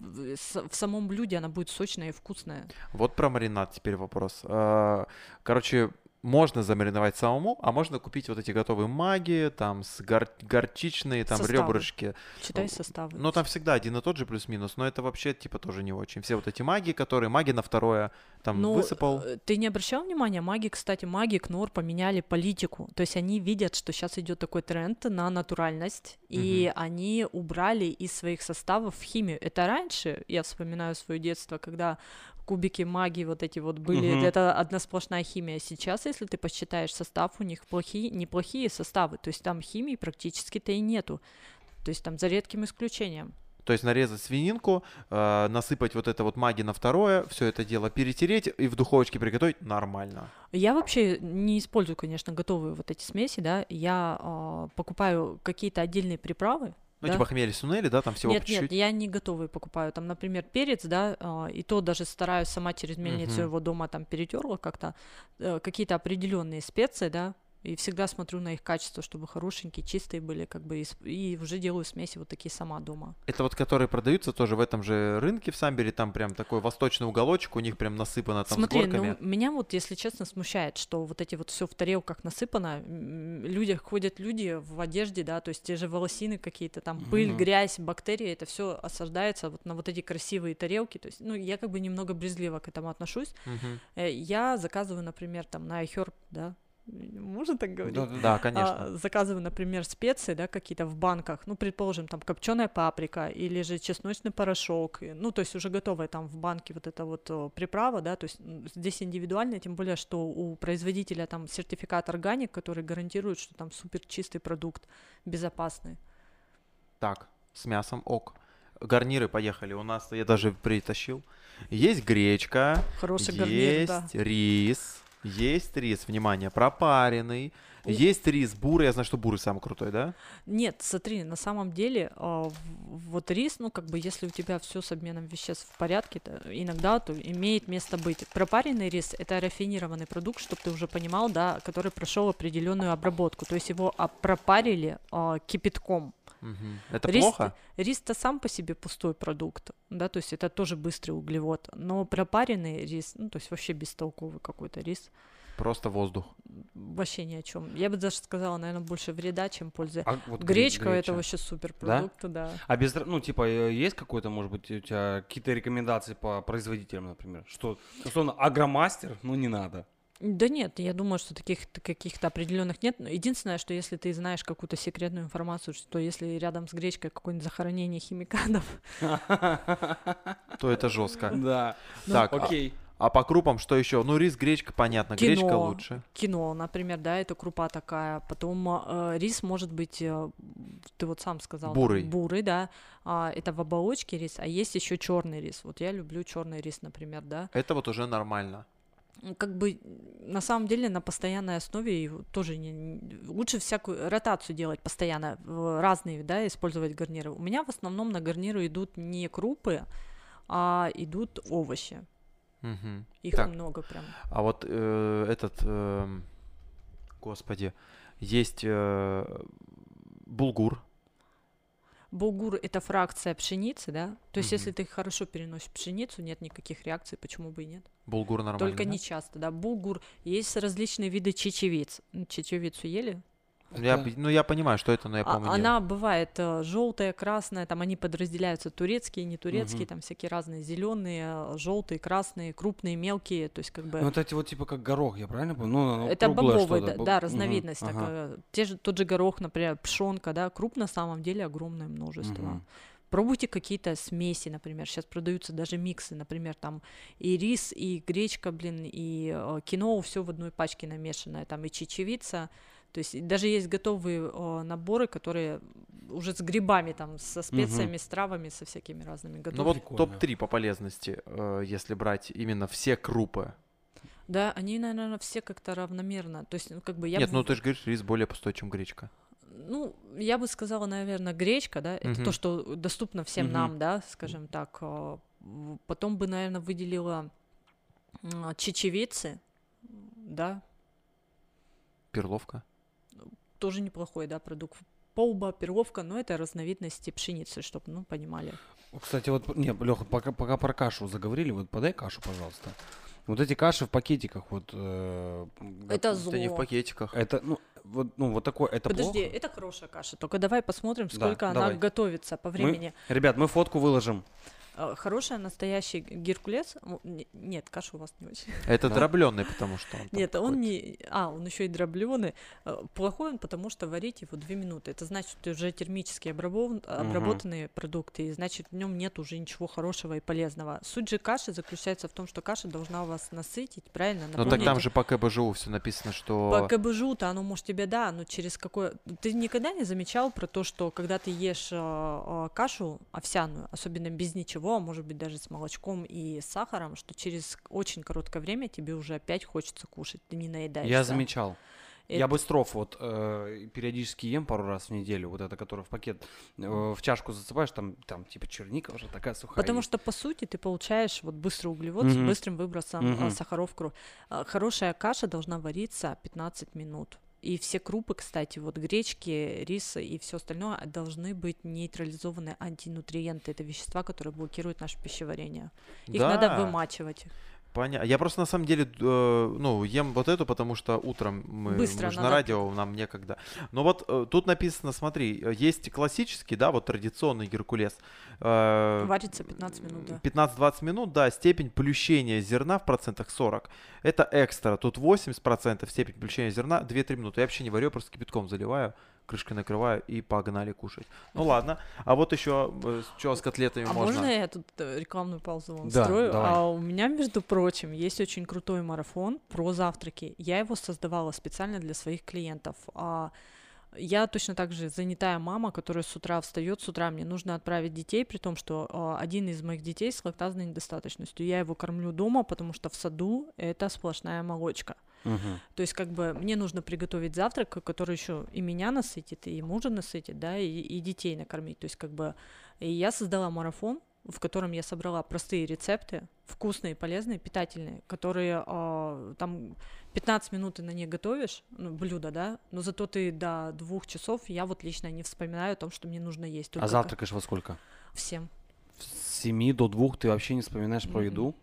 в с- в самом блюде она будет сочная и вкусная. Вот про маринад теперь вопрос. А, Короче, можно замариновать самому, а можно купить вот эти готовые маги, там, с гор- горчичные, там, Составы. ребрышки. Читай Ну, составы. Ну, там всегда один и тот же плюс-минус, но это вообще, типа, тоже не очень. Все вот эти маги, которые маги на второе там Ну, высыпал. э, Ты не обращал внимания, маги, кстати, маги, Кнор поменяли политику. То есть они видят, что сейчас идет такой тренд на натуральность, и они убрали из своих составов химию. Это раньше, я вспоминаю свое детство, когда кубики магии вот эти вот были, Мгм. это одна сплошная химия. Сейчас, если ты посчитаешь состав, у них плохие, неплохие составы, то есть там химии практически-то и нету. То есть там за редким исключением. То есть нарезать свининку, э, насыпать вот это вот маги на второе, все это дело перетереть и в духовочке приготовить нормально. Я вообще не использую, конечно, готовые вот эти смеси, да. Я а, покупаю какие-то отдельные приправы. Ну, да. типа хмели сунели, да, там всего нет, по чуть-чуть. нет, я не готовые покупаю. Там, например, перец, да, а, и то даже стараюсь сама через мельницу Мгм. его дома там перетерла как-то. Э, Какие-то определенные специи, да, и всегда смотрю на их качество, чтобы хорошенькие, чистые были, как бы, и, уже делаю смеси вот такие сама дома. Это вот которые продаются тоже в этом же рынке в Самбере, там прям такой восточный уголочек, у них прям насыпано там Смотри, с горками. ну меня вот, если честно, смущает, что вот эти вот все в тарелках насыпано. Люди ходят люди в одежде, да, то есть те же волосины какие-то, там пыль, Мгм. грязь, бактерии, это все осаждается вот на вот эти красивые тарелки. То есть, ну, я как бы немного брезгливо к этому отношусь. Э, Я заказываю, например, там на iHerb, да, можно так говорить? Да, А, конечно. заказываю, например, специи, да, какие-то в банках, ну, предположим, там копченая паприка или же чесночный порошок, ну, то есть уже готовая там в банке вот эта вот приправа, да, то есть здесь индивидуально, тем более, что у производителя там сертификат органик, который гарантирует, что там супер чистый продукт, безопасный. Так, с мясом ок. Гарниры поехали. У нас я даже притащил. Есть гречка, Хороший гарнир, есть да. рис, есть рис, внимание, пропаренный. Есть рис бурый, я знаю, что бурый самый крутой, да? Нет, смотри, на самом деле, в- вот рис, ну, как бы, если у тебя все с обменом веществ в порядке, то иногда то имеет место быть. Пропаренный рис – это рафинированный продукт, чтобы ты уже понимал, да, который прошел определенную обработку. То есть его пропарили а, кипятком. Мгм. Это Рис- плохо? Рис-то сам по себе пустой продукт, да, то есть это тоже быстрый углевод. Но пропаренный рис, ну, то есть вообще бестолковый какой-то рис, Просто воздух. вообще ни о чем. Я бы даже сказала, наверное, больше вреда, чем пользы. А вот гре- Гречка это греча. вообще супер продукт, да. А без, ну, типа, э, есть какой-то, может быть, у тебя какие-то рекомендации по производителям, например? Что, условно, агромастер, ну, не надо. Да нет, я думаю, что таких каких-то определенных нет. Но Единственное, что если ты знаешь какую-то секретную информацию, что если рядом с гречкой какое-нибудь захоронение химикатов, То это жестко. Да. Так, а- Окей. А по крупам что еще? Ну, рис, гречка, понятно. Гречка Кино. лучше. кино, например, да, это крупа такая. Потом э, рис может быть, э, ты вот сам сказал, да, Бурый. бурый, да. А, это в оболочке рис, а есть еще черный рис. Вот я люблю черный рис, например, да. Это вот уже нормально. Как бы на самом деле на постоянной основе тоже не, лучше всякую ротацию делать постоянно, разные, да, использовать гарниры. У меня в основном на гарниры идут не крупы, а идут овощи. Мгм. Их Так. много прям. А вот э, этот, эм, господи, есть э, булгур. Булгур это фракция пшеницы, да? То есть, Мгм. если ты хорошо переносишь пшеницу, нет никаких реакций, почему бы и нет? Булгур нормально. Только да? не часто, да. Булгур. Есть различные виды чечевиц. Чечевицу ели? Я, Это- п- ну, я понимаю, что это, но я А- помню. она бывает желтая, красная, там они подразделяются турецкие, не турецкие, Мгм. там всякие разные зеленые, желтые, красные, крупные, мелкие, то есть как бы Ну, вот эти вот типа как горох, я правильно понял? Ну, оно это бобовый, да, Боб- да, разновидность ага. такая. Те же, тот же горох, например, пшенка, да, круп на самом деле огромное множество. Мгм. Пробуйте какие-то смеси, например. Сейчас продаются даже миксы, например, там и рис, и гречка, блин, и э, кино, все в одной пачке намешанное, там и чечевица. То есть даже есть готовые э, наборы, которые уже с грибами, там, со специями, с травами, со всякими разными Ну готовы. вот Прикольно. топ-3 по полезности, э, если брать именно все крупы. Да, они, наверное, все как-то равномерно. То есть, ну, как бы я Нет, бы- ну ты же говоришь, рис более пустой, чем гречка. Ну, я бы сказала, наверное, гречка, да, это Мгм. то, что доступно всем Мгм. нам, да, скажем так. а, Потом бы, наверное, выделила чечевицы, да, Перловка. Тоже неплохой, да, продукт. Полба, перловка, но это разновидности пшеницы, чтобы, ну, понимали. Кстати, вот, не, Леха, пока, пока про кашу заговорили, вот подай кашу, пожалуйста. Вот эти каши в пакетиках, вот... э, Это го- зло. Это не в пакетиках. Это, ну, вот, ну, вот такое, это Подожди, плохо? это хорошая каша, только давай посмотрим, Да, сколько она давай. готовится по Мы- времени. Ребят, мы фотку выложим. Э, Хорошая, настоящий геркулес. Нет, каша у вас не очень. Это Да. дробленый, потому что он Нет, он не... А, он еще и дробленый. Э, Плохой он, потому что варить его две минуты. Это значит, что уже термически обрабов- обработанные продукты, и значит, в нем нет уже ничего хорошего и полезного. Суть же каши заключается в том, что каша должна вас насытить, правильно? Ну так наполнить там же по КБЖУ все написано, что... По КБЖУ-то оно может тебе, да, но через какое... Ты никогда не замечал про то, что когда ты ешь э, э, кашу овсяную, особенно без ничего, а может быть даже с молочком и с сахаром, что через очень короткое время тебе уже опять хочется кушать, ты не наедаешься. Я замечал. Я Это- быстров вот э, периодически ем пару раз в неделю, вот это, которое в пакет, э, в чашку засыпаешь, там, там типа черника уже такая сухая. Потому есть. что, по сути, ты получаешь вот быстрый углевод с Мгм. быстрым выбросом Мгм. сахаров в кровь. А, Хорошая каша должна вариться 15 минут. И все крупы, кстати, вот гречки, рисы и все остальное должны быть нейтрализованы антинутриенты. Это вещества, которые блокируют наше пищеварение. Их надо Да. вымачивать. Понятно. Я просто на самом деле, э, ну, ем вот эту, потому что утром мы, Быстро мы же на радио, нам некогда. Но вот э, тут написано, смотри, э, есть классический, да, вот традиционный Геркулес. э, Варится 15 минут, да. 15-20 минут, да, степень плющения зерна в процентах 40. Это экстра. Тут 80% степень плющения зерна 2-3 минуты. Я вообще не варю, просто кипятком заливаю, крышкой накрываю и погнали кушать. Ну ладно. А вот еще, что с котлетами А можно? можно я тут э, рекламную паузу вам Да, строю? давай. А у меня, между прочим, есть очень крутой марафон про завтраки. Я его создавала специально для своих клиентов. А я точно так же занятая мама, которая с утра встает, с утра мне нужно отправить детей, при том, что а, один из моих детей с лактазной недостаточностью. Я его кормлю дома, потому что в саду это сплошная молочка. Мгм. То есть, как бы мне нужно приготовить завтрак, который еще и меня насытит, и мужа насытит, да, и, и детей накормить. То есть, как бы, и я создала марафон, в котором я собрала простые рецепты, вкусные, полезные, питательные, которые а, там 15 минут ты на них готовишь, ну, блюдо, да, но зато ты до двух часов, я вот лично не вспоминаю о том, что мне нужно есть. А только завтракаешь во сколько? Всем. С 7 до 2 ты вообще не вспоминаешь про Мгм. еду?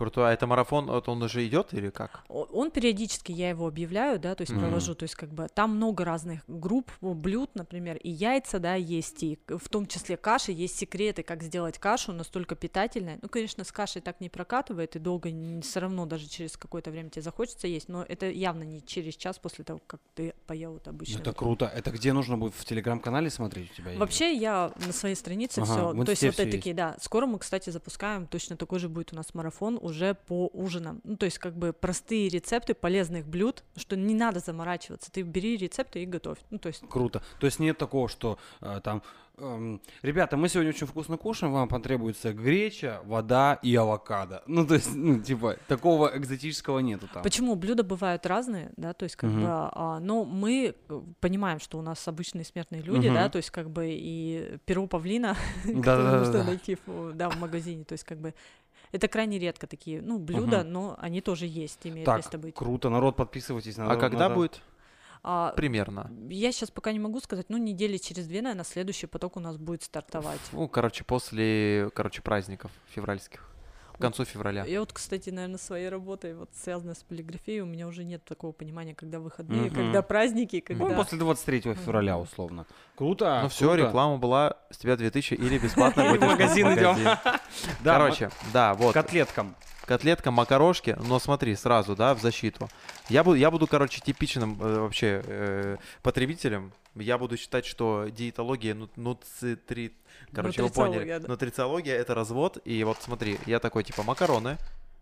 Крутой. А это марафон, вот он уже идет или как? Он периодически, я его объявляю, да, то есть Мгм. провожу, то есть как бы там много разных групп, блюд, например, и яйца, да, есть, и в том числе каши, есть секреты, как сделать кашу настолько питательной. Ну, конечно, с кашей так не прокатывает, и долго все равно даже через какое-то время тебе захочется есть, но это явно не через час после того, как ты поел это обычно. Это круто. Это где нужно будет в телеграм-канале смотреть у тебя? или- Вообще я на своей странице Ага, все. То есть вот такие, да. Скоро мы, кстати, запускаем точно такой же будет у нас марафон уже по ужинам. Ну, то есть как бы простые рецепты полезных блюд, что не надо заморачиваться. Ты бери рецепты и готовь. Ну, то есть Круто. То есть нет такого, что э, там, эм, ребята, мы сегодня очень вкусно кушаем, вам потребуется греча, вода и авокадо. Ну, то есть, ну, типа, такого экзотического нету там. Почему блюда бывают разные, да, то есть как Мгм. бы, а, но мы э, понимаем, что у нас обычные смертные люди, да, Мгм. то есть как бы и перо павлина, Да-да-да-да. нужно найти, да, в магазине, то есть как бы это крайне редко такие, ну, блюда, Мгм. но они тоже есть, имеют Так, место быть. круто, народ, подписывайтесь. А народ, когда надо- будет? А, Примерно. Я сейчас пока не могу сказать, ну, недели через две, наверное, следующий поток у нас будет стартовать. Ну, короче, после, короче, праздников февральских. К концу февраля. Я вот, кстати, наверное, своей работой, вот связанной с полиграфией, у меня уже нет такого понимания, когда выходные, Мгм. когда праздники, Ну, когда... после 23 февраля, условно. Круто. Ну все, круто. реклама была, с тебя 2000 или бесплатно Или в будешь магазин идем. Короче, да, вот. Котлеткам. котлетка, макарошки, но смотри, сразу, да, в защиту. Я буду, я буду, короче, типичным э, вообще э, потребителем. Я буду считать, что диетология, ну, нуцитри... Короче, вы поняли. Нутрициология, да. Нутрициология — это развод. И вот смотри, я такой, типа, макароны,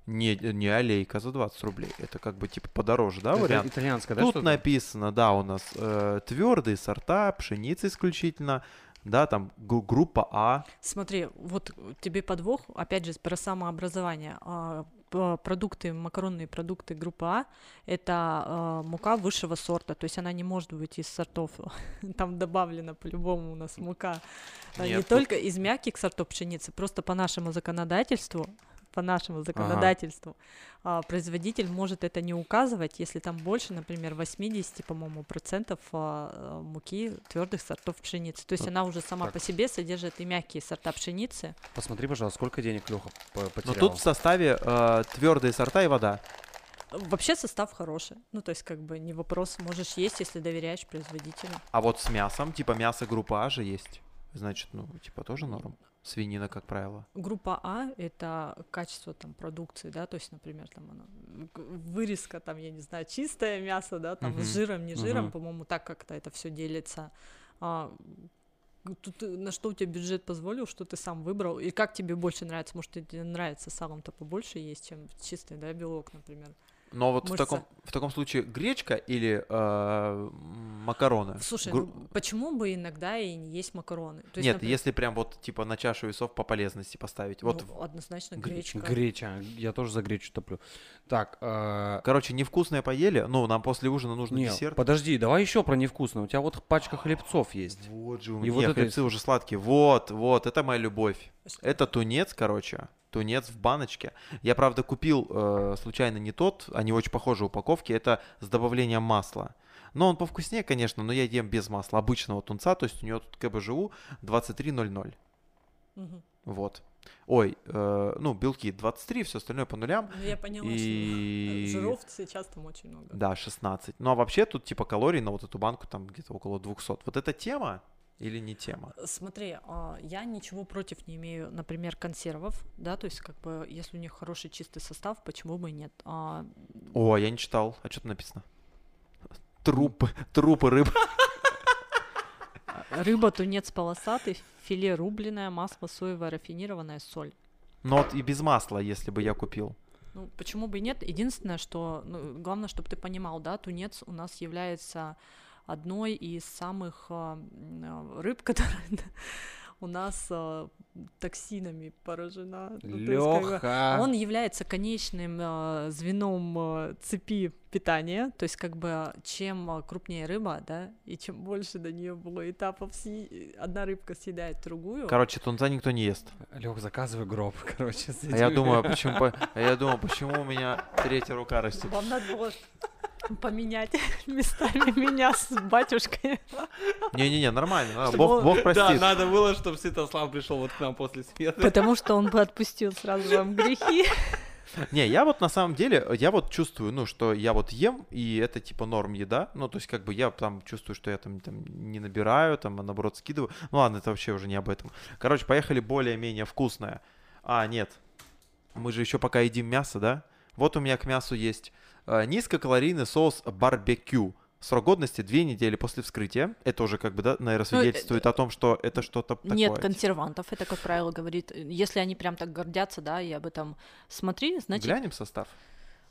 не, не олейка за 20 рублей. Это как бы, типа, подороже, да, Это вариант? итальянская, да, Тут что-то? написано, да, у нас твердые сорта, пшеница исключительно, да, там гу- группа А. Смотри, вот тебе подвох, опять же, про самообразование. Продукты, макаронные продукты группы А – это а, мука высшего сорта, то есть она не может быть из сортов, там добавлена по-любому у нас мука, а, не Нет, тут- только из мягких сортов пшеницы, просто по нашему законодательству, по нашему законодательству а, производитель может это не указывать, если там больше, например, 80, по-моему, процентов а, а, муки твердых сортов пшеницы. То есть Вот она уже сама так. по себе содержит и мягкие сорта пшеницы. Посмотри, пожалуйста, сколько денег Леха Но потерял. тут в составе твердые сорта и вода. Вообще состав хороший. Ну, то есть, как бы не вопрос, можешь есть, если доверяешь производителю. А вот с мясом, типа мясо группы А же есть. Значит, ну, типа тоже норм. Свинина, как правило. Группа А — это качество там продукции, да, то есть, например, там она, г- вырезка, там, я не знаю, чистое мясо, да, там, Мгм. с жиром, не жиром, Мгм. по-моему, так как-то это все делится. А, тут э, на что у тебя бюджет позволил, что ты сам выбрал, и как тебе больше нравится, может, тебе нравится салом-то побольше есть, чем чистый, да, белок, например. Но вот в таком, в таком случае гречка или э, макароны? Слушай, Гру- ну, почему бы иногда и не есть макароны? То есть, Нет, например, если прям вот типа на чашу весов по полезности поставить. Вот, ну, однозначно гре- гречка. Греча. Я тоже за гречу топлю. Так, э, короче, невкусное поели, ну, нам после ужина нужно не, десерт. подожди, давай еще про невкусное. У тебя вот пачка хлебцов есть. Вот же у И меня вот это хлебцы есть. уже сладкие. Вот, вот, это моя любовь. Это тунец, короче. Тунец в баночке. Я, правда, купил э, случайно не тот, они очень похожи упаковки. Это с добавлением масла. Но он повкуснее, конечно, но я ем без масла обычного тунца. То есть у него тут КБЖУ 23.00. Мгм. Вот. Ой, э, ну, белки 23, все остальное по нулям. Ну, я поняла, И- что жиров сейчас там очень много. Да, 16. Ну, а вообще тут типа калорий на вот эту банку там где-то около 200. Вот это тема или не тема? Смотри, а, я ничего против не имею, например, консервов, да, то есть как бы если у них хороший чистый состав, почему бы и нет? А, О, я не читал. А что там написано? Трупы, трупы рыб. рыба, тунец полосатый, филе рубленое, масло соевое, рафинированное, соль. Ну вот и без масла, если бы я купил. Ну, почему бы и нет? Единственное, что, ну, главное, чтобы ты понимал, да, тунец у нас является одной из самых а, а, рыб, которая у нас а, токсинами поражена. Ну, Леха. Он является конечным звеном цепи питания, то есть как бы чем крупнее рыба, да, и чем больше до нее было этапов, одна рыбка съедает другую. Короче, тунца никто не ест. Лех, заказывай гроб, короче. А я думаю, почему, по- а я думаю, почему у меня третья рука растет. Вам надо было поменять местами меня с батюшкой. Не-не-не, нормально. а, Чтобы Бог, он- Бог Да, простит. надо было, чтобы Святослав пришел вот к нам после света. Потому что он бы отпустил сразу вам грехи. Не, я вот на самом деле, я вот чувствую, ну, что я вот ем, и это типа норм еда. Ну, то есть, как бы я там чувствую, что я там, там не набираю, там, а наоборот, скидываю. Ну, ладно, это вообще уже не об этом. Короче, поехали более-менее вкусное. А, нет. Мы же еще пока едим мясо, да? Вот у меня к мясу есть низкокалорийный соус барбекю. Срок годности две недели после вскрытия. Это уже как бы, да, наверное, Ну, свидетельствует о том, что это что-то такое. Нет консервантов, это, как правило, говорит. Если они прям так гордятся, да, и об этом смотри, значит, Глянем состав.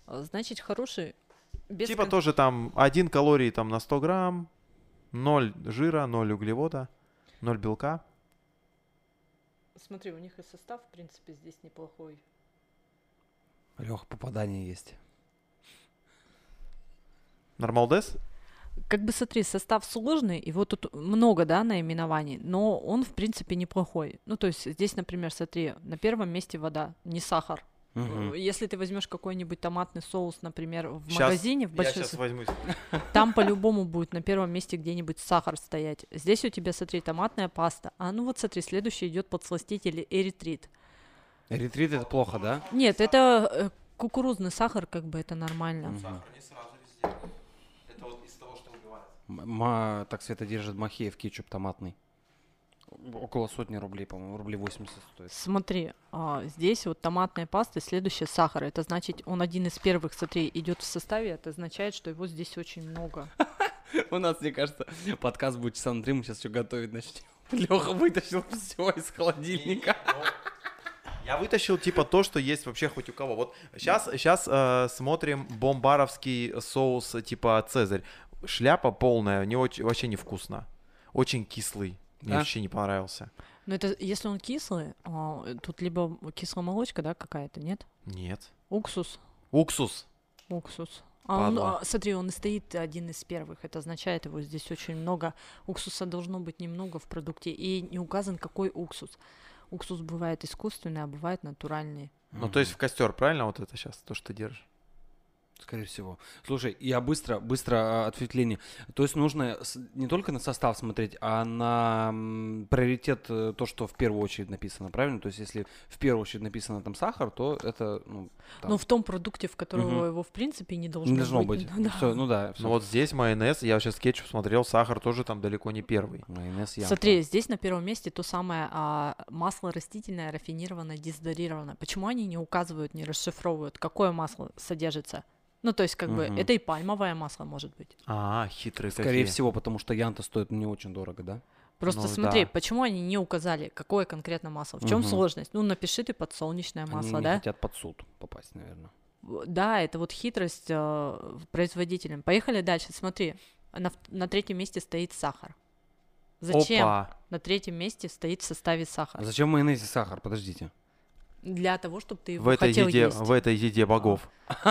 э, значит хороший. Без типа кон- тоже там 1 калорий там на 100 грамм, 0 жира, 0 углевода, 0 белка. Смотри, у них и состав, в принципе, здесь неплохой. Лех, попадание есть. Нормалдес? Как бы смотри, состав сложный, его тут много, да, наименований, но он, в принципе, неплохой. Ну, то есть здесь, например, смотри, на первом месте вода, не сахар. Мгм. Если ты возьмешь какой-нибудь томатный соус, например, в Щас- магазине, в Я большинстве, сейчас возьмусь. там по-любому будет на первом месте где-нибудь сахар стоять. Здесь у тебя, смотри, томатная паста. А ну вот смотри, следующий идет подсластитель эритрит. Ретрит это плохо, да? Нет, это э, кукурузный сахар, как бы это нормально. Мгм. не сразу везде. Это вот из того, что убивает. М- ма- так Света держит Махеев кетчуп томатный. Около сотни рублей, по-моему, рублей 80 стоит. Смотри, а, здесь вот томатная паста, следующее сахар. Это значит, он один из первых, смотри, идет в составе. Это означает, что его здесь очень много. У нас, мне кажется, подкаст будет часа на три, мы сейчас все готовить начнем. Леха вытащил все из холодильника. Я вытащил типа то, что есть вообще хоть у кого. Вот сейчас, сейчас смотрим бомбаровский соус э, типа Цезарь. Шляпа полная, не очень, вообще невкусно. Очень кислый. Мне Да? вообще не понравился. Но это, если он кислый, а, тут либо кислая молочка, да, какая-то, нет? Нет. Уксус. Уксус. Уксус. А он, а, смотри, он и стоит один из первых. Это означает, его здесь очень много. Уксуса должно быть немного в продукте. И не указан, какой уксус. Уксус бывает искусственный, а бывает натуральный. Ну, то есть в костер, правильно вот это сейчас, то, что ты держишь? Скорее всего. Слушай, я быстро, быстро а, ответвление. То есть нужно не только на состав смотреть, а на приоритет э, то, что в первую очередь написано, правильно? То есть если в первую очередь написано там сахар, то это, ну, там, Ну, в том продукте, в которого Мгм. его, в принципе, не должно, не должно быть. Ну, да. Всё, ну да. Ну вот здесь майонез, я сейчас кетчуп смотрел, сахар тоже там далеко не первый. Майонез ямка. Смотри, здесь на первом месте то самое а, масло растительное, рафинированное, дезодорированное. Почему они не указывают, не расшифровывают, какое масло содержится? Ну, то есть, как бы, Мгм. это и пальмовое масло может быть. А, хитрые Скорее какие. всего, потому что янта стоит не очень дорого, да? Просто Ну, смотри, да. почему они не указали, какое конкретно масло? В чем Мгм. сложность? Ну, напиши ты подсолнечное Они масло, не да? хотят под суд попасть, наверное. Да, это вот хитрость э, производителям. Поехали дальше. Смотри, на, на третьем месте стоит сахар. Зачем Опа. на третьем месте стоит в составе А сахар? зачем в майонезе сахар? Подождите. Для того, чтобы ты его В этой, хотел еде, есть. в этой еде богов.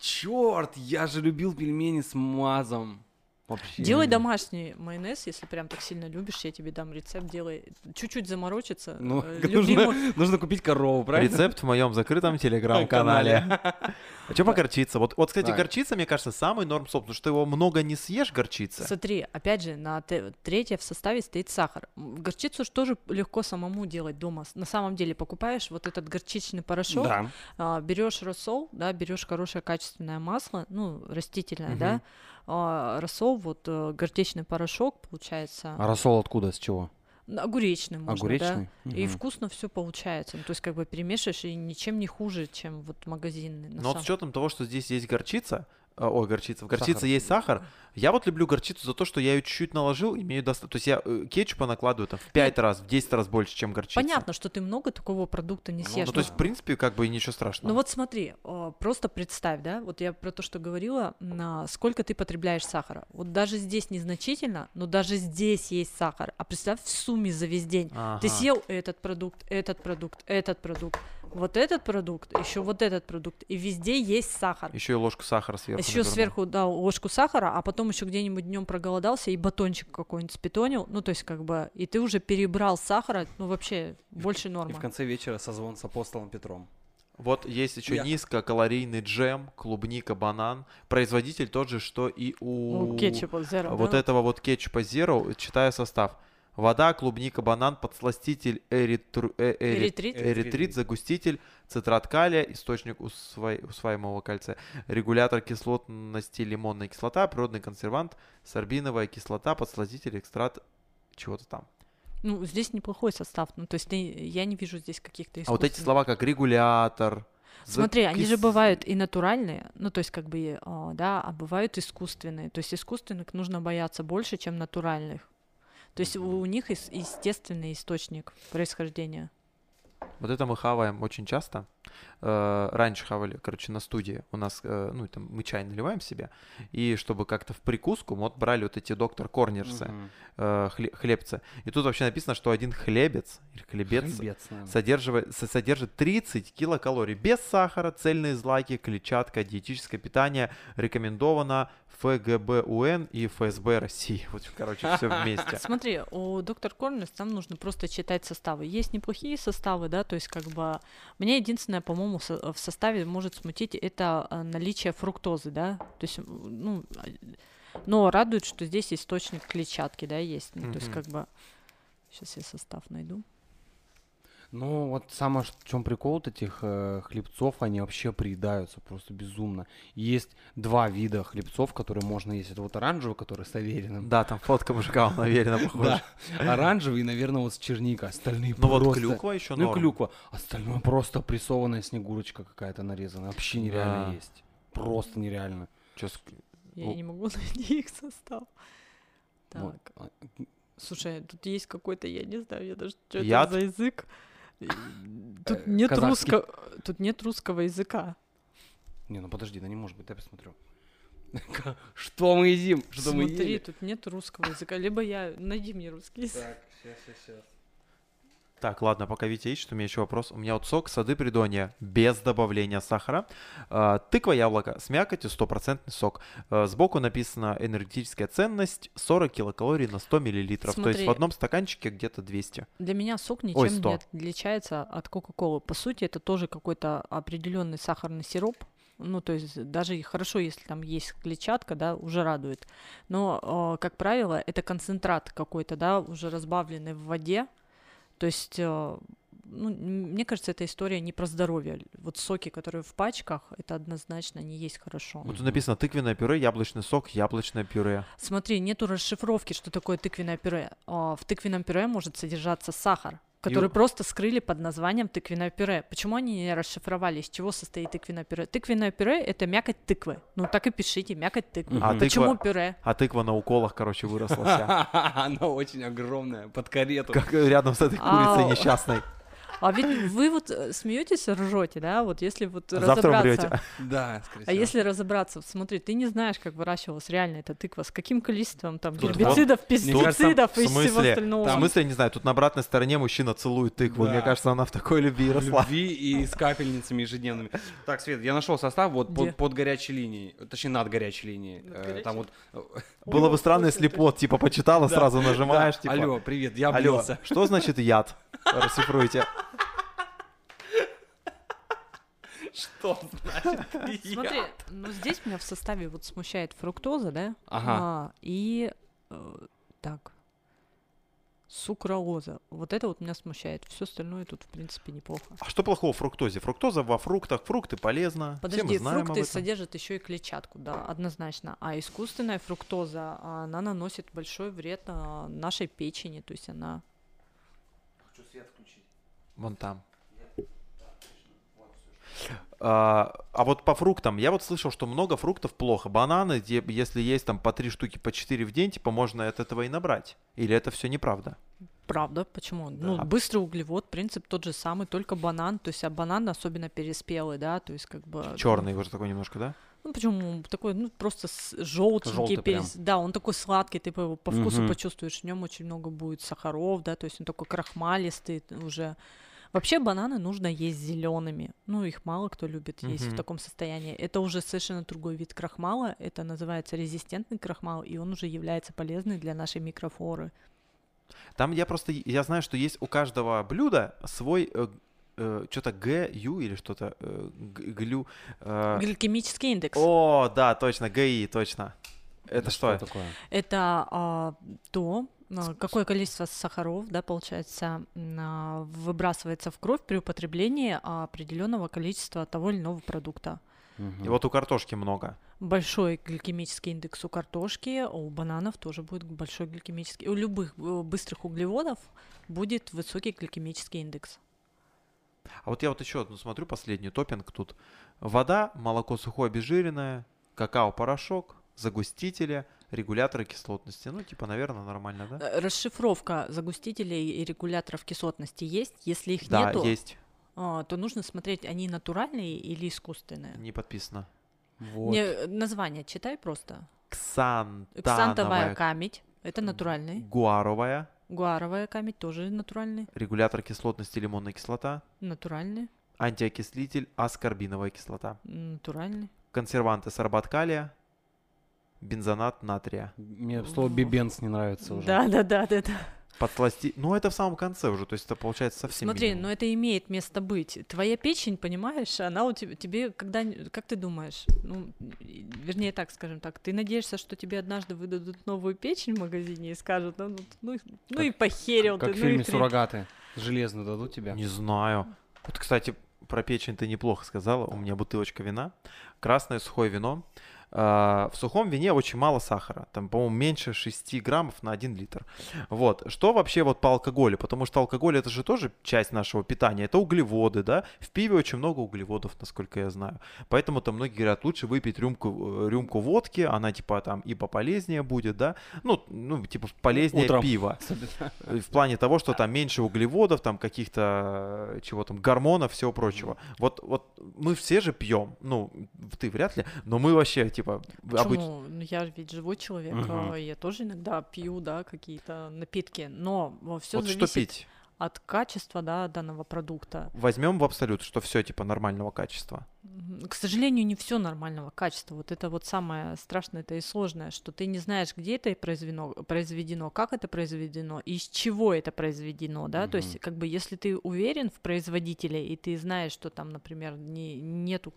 Черт, я же любил пельмени с мазом. Вообще. Делай домашний майонез, если прям так сильно любишь, я тебе дам рецепт, делай. Чуть-чуть заморочиться. Ну, э, нужно, любимую- нужно купить корову, правильно? Рецепт в моем закрытом телеграм-канале. А что по горчице? Вот, вот, кстати, горчица, мне кажется, самый норм соп, потому что его много не съешь, горчицы. Смотри, опять же, на третье в составе стоит сахар. Горчицу ж тоже легко самому делать дома. На самом деле покупаешь вот этот горчичный порошок, Да. а, берешь рассол, да, берешь хорошее качественное масло, ну, растительное, да, А, рассол, вот э, горчичный порошок, получается, А рассол откуда, с чего? огуречный можно, Огуречный? да, и Мгм. вкусно все получается, ну, то есть как бы перемешиваешь и ничем не хуже, чем вот магазинный. Но вот с учетом того, что здесь есть горчица, э, ой, горчица, в горчице Сахар. есть сахар, я вот люблю горчицу за то, что я ее чуть-чуть наложил, имею достаточно. То есть я э, кетчупа накладываю там в 5 раз, в 10 раз больше, чем горчица. Понятно, что ты много такого продукта не Ну, съешь. Ну, то но- есть, в принципе, как бы и ничего страшного. Ну вот смотри, э, просто представь, да, вот я про то, что говорила, на сколько ты потребляешь сахара. Вот даже здесь незначительно, но даже здесь есть сахар. А представь в сумме за весь день. Ты Ага. съел этот продукт, этот продукт, этот продукт, вот этот продукт, еще вот этот продукт, и везде есть сахар. Еще и ложку сахара сверху. Еще сверху дал ложку сахара, а потом еще где-нибудь днем проголодался и батончик какой-нибудь спитонил, ну то есть как бы, и ты уже перебрал сахара, ну вообще больше И нормы. в конце вечера созвон с апостолом Петром. Вот есть еще Я- низкокалорийный джем, клубника, банан. Производитель тот же, что и у У кетчупа zero, вот да? этого вот кетчупа Zero. Читаю состав. Вода, клубника, банан, подсластитель, эритру- э- эри- Эритрит? эритрит, загуститель, цитрат калия, источник усвои- усваиваемого кальция, регулятор кислотности, лимонная кислота, природный консервант, сорбиновая кислота, подсластитель, экстракт чего-то там. Ну, здесь неплохой состав. Ну, то есть я не вижу здесь каких-то А вот эти слова как регулятор. Смотри, они же бывают и натуральные, ну, то есть как бы, а, да, а бывают искусственные. То есть искусственных нужно бояться больше, чем натуральных. То есть у, них ес- естественный источник происхождения. Вот это мы хаваем очень часто. Э, Раньше хавали, короче, на студии. У нас, э, ну, там мы чай наливаем себе. И чтобы как-то в прикуску, мы вот брали вот эти доктор Корнерсы, э, хле- хлебцы. И тут вообще написано, что один хлебец или хлебец Хлебец, наверное. содерживает, со- содержит 30 килокалорий. Без сахара, цельные злаки, клетчатка, диетическое питание рекомендовано ФГБУН и ФСБ России. Вот, короче, все вместе. Смотри, у доктор Корнерс там нужно просто читать составы. Есть неплохие составы, да, то есть как бы мне единственное, по-моему, со- в составе может смутить это э, наличие фруктозы, да, то есть, ну, а, но радует, что здесь источник клетчатки, да, есть, ну, то есть как бы сейчас я состав найду. Ну, вот самое, в чем прикол вот этих э, хлебцов, они вообще приедаются просто безумно. Есть два вида хлебцов, которые можно есть. Это вот оранжевый, который с авериным. Да, там фотка мужика, он уверенно похож. Да, оранжевый и, наверное, вот с черникой. Остальные Ну вот просто- клюква еще Ну, норм. клюква. Остальное просто прессованная снегурочка какая-то нарезанная. Вообще нереально Да. есть. Просто нереально. Чё с- Я Ну. не могу найти их состав. Вот. Так, А, слушай, тут есть какой-то, я не знаю, я даже что это за язык. Тут Э, нет казахский. русского, тут нет русского языка. Не, ну подожди, да не может быть, дай посмотрю. Что мы едим? Что мы Смотри, ели? тут нет русского языка. Либо я... Найди мне русский язык. Так, сейчас, сейчас, сейчас. Так, ладно, пока Витя ищет, у меня еще вопрос. У меня вот сок сады придонья без добавления сахара. А, тыква яблоко с мякотью, стопроцентный сок. А, сбоку написано энергетическая ценность 40 килокалорий на 100 миллилитров. То есть Смотри. в одном стаканчике где-то 200. Для меня сок ничем 100. не отличается от Кока-Колы. По сути, это тоже какой-то определенный сахарный сироп. Ну, то есть даже хорошо, если там есть клетчатка, да, уже радует. Но, э, как правило, это концентрат какой-то, да, уже разбавленный в воде. То есть, э, ну, мне кажется, эта история не про здоровье. Вот соки, которые в пачках, это однозначно не есть хорошо. Вот тут написано тыквенное пюре, яблочный сок, яблочное пюре. Смотри, нету расшифровки, что такое тыквенное пюре. А, В тыквенном пюре может содержаться сахар, который у- просто скрыли под названием тыквенное пюре. Почему они не расшифровали, из чего состоит тыквенное пюре? Тыквенное пюре — это мякоть тыквы. Ну, так и пишите, мякоть тыквы. А Почему тыква- пюре? А тыква на уколах, короче, выросла вся. Она очень огромная, под карету. Как рядом с этой курицей несчастной. А ведь вы вот э, смеетесь, ржете, да? Вот если вот Завтра разобраться... умрете. Да, скорее А всего. если разобраться, смотри, ты не знаешь, как выращивалась реально эта тыква, с каким количеством там Тут гербицидов, кажется, пестицидов и всего смысле? остального. В смысле, я не знаю, тут на обратной стороне мужчина целует тыкву. Да. Мне кажется, она в такой любви росла. Любви и с капельницами ежедневными. Так, Свет, я нашел состав вот под, под горячей линией, точнее над горячей линией. Над Э, горячей? Там вот. Было бы странно, если плод, типа, почитала, сразу нажимаешь, типа... Алло, привет, я Алло, что значит яд? Расшифруйте. Что значит Смотри, ну здесь меня в составе вот смущает фруктоза, да? Ага. А, и э, так. Сукралоза. Вот это вот меня смущает. Все остальное тут, в принципе, неплохо. А что плохого в фруктозе? Фруктоза во фруктах, фрукты полезно. Все Подожди, мы знаем фрукты об этом. содержат еще и клетчатку, да, однозначно. А искусственная фруктоза, она наносит большой вред а, нашей печени, то есть она... Вон там. А, а вот по фруктам, я вот слышал, что много фруктов плохо. Бананы, где, если есть там по три штуки, по четыре в день, типа можно от этого и набрать. Или это все неправда? Правда, почему? Ну, Да. быстрый углевод, принцип тот же самый, только банан, то есть, а банан особенно переспелый, да, то есть, как бы... ну, Черный уже такой немножко, да? Ну, почему? Такой, ну, просто желтенький. Желтый прям. Да, он такой сладкий, ты по, его по вкусу Мгм. почувствуешь. В нем очень много будет сахаров, да, то есть он такой крахмалистый уже. Вообще бананы нужно есть зелеными. Ну, их мало кто любит есть в Мгм. таком состоянии. Это уже совершенно другой вид крахмала. Это называется резистентный крахмал, и он уже является полезный для нашей микрофлоры. Там я просто, я знаю, что есть у каждого блюда свой что-то Г, Ю или что-то, э, глю. э, Гликемический индекс. О, да, точно, ГИ, точно. Это что? такое? Это а, то, какое количество сахаров, да, получается, а, выбрасывается в кровь при употреблении определенного количества того или иного продукта. И вот у картошки много. Большой гликемический индекс у картошки, у бананов тоже будет большой гликемический. У любых э, быстрых углеводов будет высокий гликемический индекс. А вот я вот еще одну смотрю, последний топинг тут. Вода, молоко сухое обезжиренное, какао-порошок, загустители, регуляторы кислотности. Ну, типа, наверное, нормально, да? Э, Расшифровка загустителей и регуляторов кислотности есть. Если их Да, нету, есть. а, то нужно смотреть, они натуральные или искусственные. Не подписано. Вот. Не, э, название читай просто. Ксантановая, Ксантовая камедь. Это натуральный. гуаровая, Гуаровая камедь тоже натуральный. регулятор кислотности лимонная кислота, Натуральный. антиокислитель аскорбиновая кислота, Натуральный. консерванты сорбат калия, бензонат натрия. Мне слово бибенс не нравится уже. Да, да, да, да, да. Подсласти... Ну, это в самом конце уже, то есть это получается совсем Смотри, минимум. но это имеет место быть. Твоя печень, понимаешь, она у тебя, тебе, когда, как ты думаешь, ну, и- вернее так, скажем так, ты надеешься, что тебе однажды выдадут новую печень в магазине и скажут, ну, ну, ну, ну и похерил Как ты, в ну и фильме хрен. «Суррогаты». Железно дадут тебе. Не знаю. Вот, кстати, про печень ты неплохо сказала. У меня бутылочка вина. Красное сухое вино. А, В сухом вине очень мало сахара. Там, по-моему, меньше 6 граммов на 1 литр. Вот. Что вообще вот по алкоголю? Потому что алкоголь это же тоже часть нашего питания. Это углеводы, да? В пиве очень много углеводов, насколько я знаю. Поэтому там многие говорят, лучше выпить рюмку, э, рюмку водки. Она типа там и пополезнее будет, да? Ну, ну типа полезнее Утром. Э, В плане того, что там меньше углеводов, там каких-то э, чего там, гормонов, всего прочего. Вот, вот мы все же пьем. Ну, ты вряд ли, но мы вообще, типа. Почему? Ну, я ведь живой человек, а, я тоже иногда пью, да, какие-то напитки, но все Вот зависит что пить? от качества, да, данного продукта. Возьмем в абсолют, что все типа нормального качества. К сожалению, не все нормального качества. Вот это вот самое страшное, это и сложное, что ты не знаешь, где это произведено, произведено как это произведено, из чего это произведено, да. Mm-hmm. То есть, как бы, если ты уверен в производителе и ты знаешь, что там, например, не, нету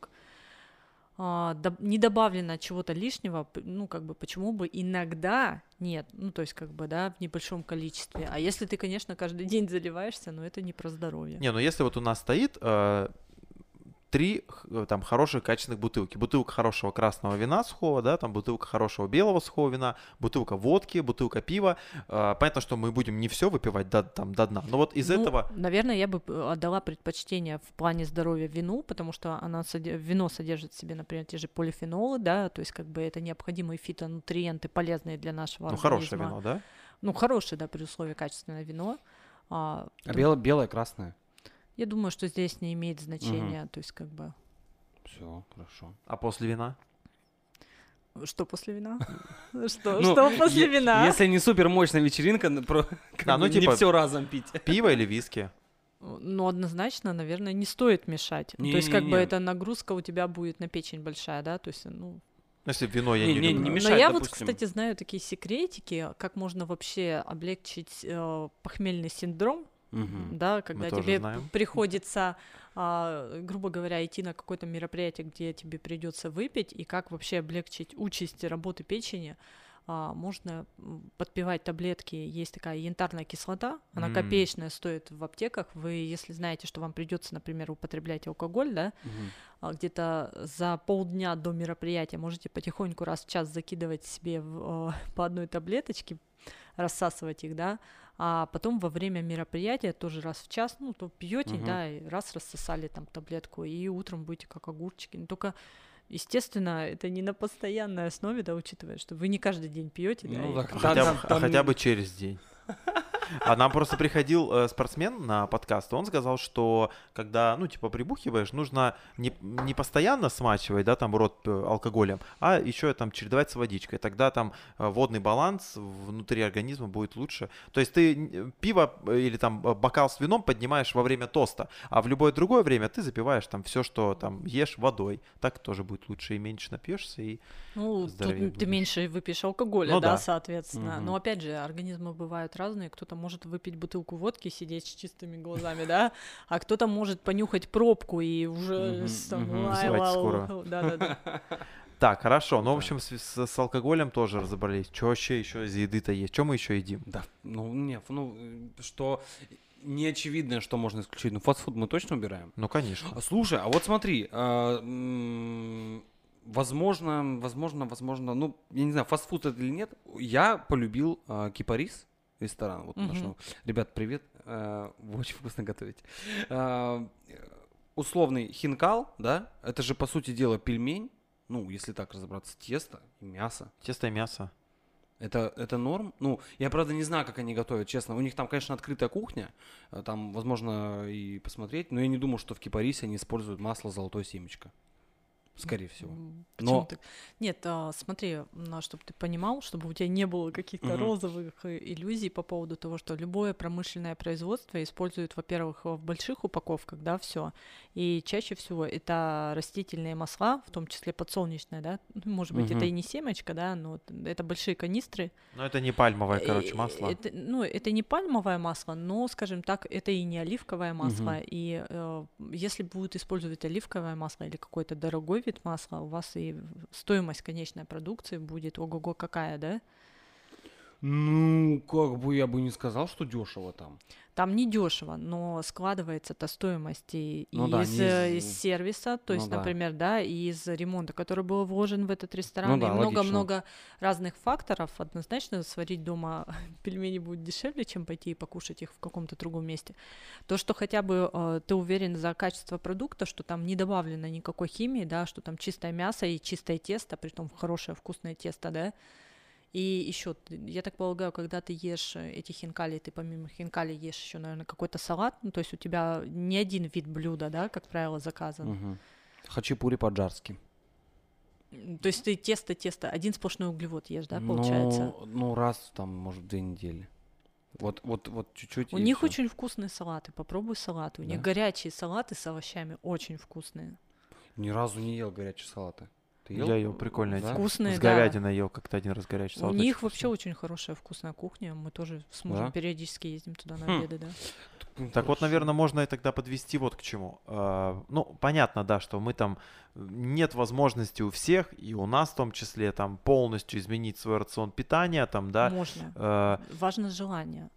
не добавлено чего-то лишнего, ну, как бы, почему бы иногда нет, ну, то есть, как бы, да, в небольшом количестве. А если ты, конечно, каждый день заливаешься, ну, это не про здоровье. Не, ну, если вот у нас стоит э, три э, там хороших качественных бутылки. Бутылка хорошего красного вина сухого, да, там бутылка хорошего белого сухого вина, бутылка водки, бутылка пива. Э, понятно, что мы будем не все выпивать до, там, до дна, но вот из ну, этого... Наверное, я бы э, отдала предпочтение в плане здоровья вину, потому что она вино содержит в себе, например, те же полифенолы, да, то есть как бы это необходимые фитонутриенты, полезные для нашего ну, организма. Ну, хорошее вино, да? Ну, хорошее, да, при условии качественное вино. А, а белое, белое, красное? Я думаю, что здесь не имеет значения, угу. то есть как бы. Все, хорошо. А после вина? Что после вина? Что, ну, что после вина? Если не супер мощная вечеринка, про, да, ну, типа, не все разом пить. Пиво или виски? Ну, однозначно, наверное, не стоит мешать. Не, то есть, как не, бы, не. эта нагрузка у тебя будет на печень большая, да, то есть, ну... Если вино я не, не, люблю. Не мешает, Но я допустим. вот, кстати, знаю такие секретики, как можно вообще облегчить э, похмельный синдром, Угу. Да, когда Мы тебе приходится, а, грубо говоря, идти на какое-то мероприятие, где тебе придется выпить, и как вообще облегчить участь работы печени. А, можно подпивать таблетки. Есть такая янтарная кислота, она mm. копеечная, стоит в аптеках. Вы, если знаете, что вам придется, например, употреблять алкоголь, да, mm-hmm. где-то за полдня до мероприятия можете потихоньку раз в час закидывать себе в, по одной таблеточке, рассасывать их, да, а потом во время мероприятия тоже раз в час, ну, то пьете, угу. да, и раз рассосали там таблетку, и утром будете как огурчики. Но только Естественно, это не на постоянной основе, да, учитывая, что вы не каждый день пьете, ну, да. хотя, там, а хотя бы через день. А нам просто приходил э, спортсмен на подкаст, он сказал, что когда, ну, типа, прибухиваешь, нужно не, не постоянно смачивать, да, там, рот э, алкоголем, а еще там чередовать с водичкой. Тогда там э, водный баланс внутри организма будет лучше. То есть ты э, пиво или там бокал с вином поднимаешь во время тоста, а в любое другое время ты запиваешь там все, что там ешь водой. Так тоже будет лучше и меньше напьешься и Ну, тут ты меньше выпьешь алкоголя, ну, да, да, соответственно. Угу. Но опять же, организмы бывают разные, кто-то может выпить бутылку водки, сидеть с чистыми глазами, да, а кто-то может понюхать пробку и уже скоро. Так, хорошо. Ну, в общем, с, с, с алкоголем тоже разобрались. Что вообще еще из еды-то есть? Что мы еще едим? Да, ну, не, ну, что не очевидно, что можно исключить. Ну, фастфуд мы точно убираем? Ну, конечно. А, слушай, а вот смотри, а, возможно, возможно, возможно, ну, я не знаю, фастфуд это или нет, я полюбил а, кипарис ресторан. Вот угу. нашему. Ребят, привет. Uh, вы очень вкусно готовите. Uh, условный хинкал, да, это же по сути дела пельмень. Ну, если так разобраться, тесто и мясо. Тесто и мясо. Это, это норм? Ну, я правда не знаю, как они готовят, честно. У них там, конечно, открытая кухня, э, там, возможно, и посмотреть, но я не думаю, что в Кипарисе они используют масло золотое семечко скорее всего. Почему Но... ты... Нет, а, смотри, чтобы ты понимал, чтобы у тебя не было каких-то угу. розовых э, иллюзий по поводу того, что любое промышленное производство использует, во-первых, в больших упаковках, да, все, и чаще всего это растительные масла, в том числе подсолнечное, да, ну, может быть, угу. это и не семечко, да, но это большие канистры. Но это не пальмовое, короче, масло. Это, ну, это не пальмовое масло, но, скажем так, это и не оливковое масло, угу. и э, если будут использовать оливковое масло или какой-то дорогой вид масла, у вас и стоимость конечной продукции будет ого-го какая, да? Ну, как бы я бы не сказал, что дешево там. Там не дешево, но складывается та стоимость и ну, из, да, из... Э, из сервиса, то ну, есть, да. например, да, из ремонта, который был вложен в этот ресторан, ну, да, и много-много разных факторов. Однозначно сварить дома пельмени будет дешевле, чем пойти и покушать их в каком-то другом месте. То, что хотя бы э, ты уверен за качество продукта, что там не добавлено никакой химии, да, что там чистое мясо и чистое тесто, при том хорошее вкусное тесто, да, и еще, я так полагаю, когда ты ешь э, эти хинкали, ты помимо хинкали ешь еще, наверное, какой-то салат, ну, то есть у тебя не один вид блюда, да, как правило, заказан. Угу. Хачапури по-джарски. То есть ты тесто-тесто, один сплошной углевод ешь, да, получается? Ну, ну раз там, может, две недели. Вот, вот, вот чуть-чуть. У них всё. очень вкусные салаты. Попробуй салаты. У них Да? горячие салаты с овощами очень вкусные. Ни разу не ел горячие салаты. Ты ел? Я ел прикольно. Да? Вкусные, С да. говядиной ел как-то один раз горячий У салат. них очень вообще вкусный. очень хорошая вкусная кухня. Мы тоже с мужем Да? периодически ездим туда на Хм. обеды, да. М, Так вот, наверное, можно и тогда подвести вот к чему. А, Ну, понятно, да, что мы там нет возможности у всех, и у нас в том числе, там полностью изменить свой рацион питания, там, да. Можно. э, Важно желание.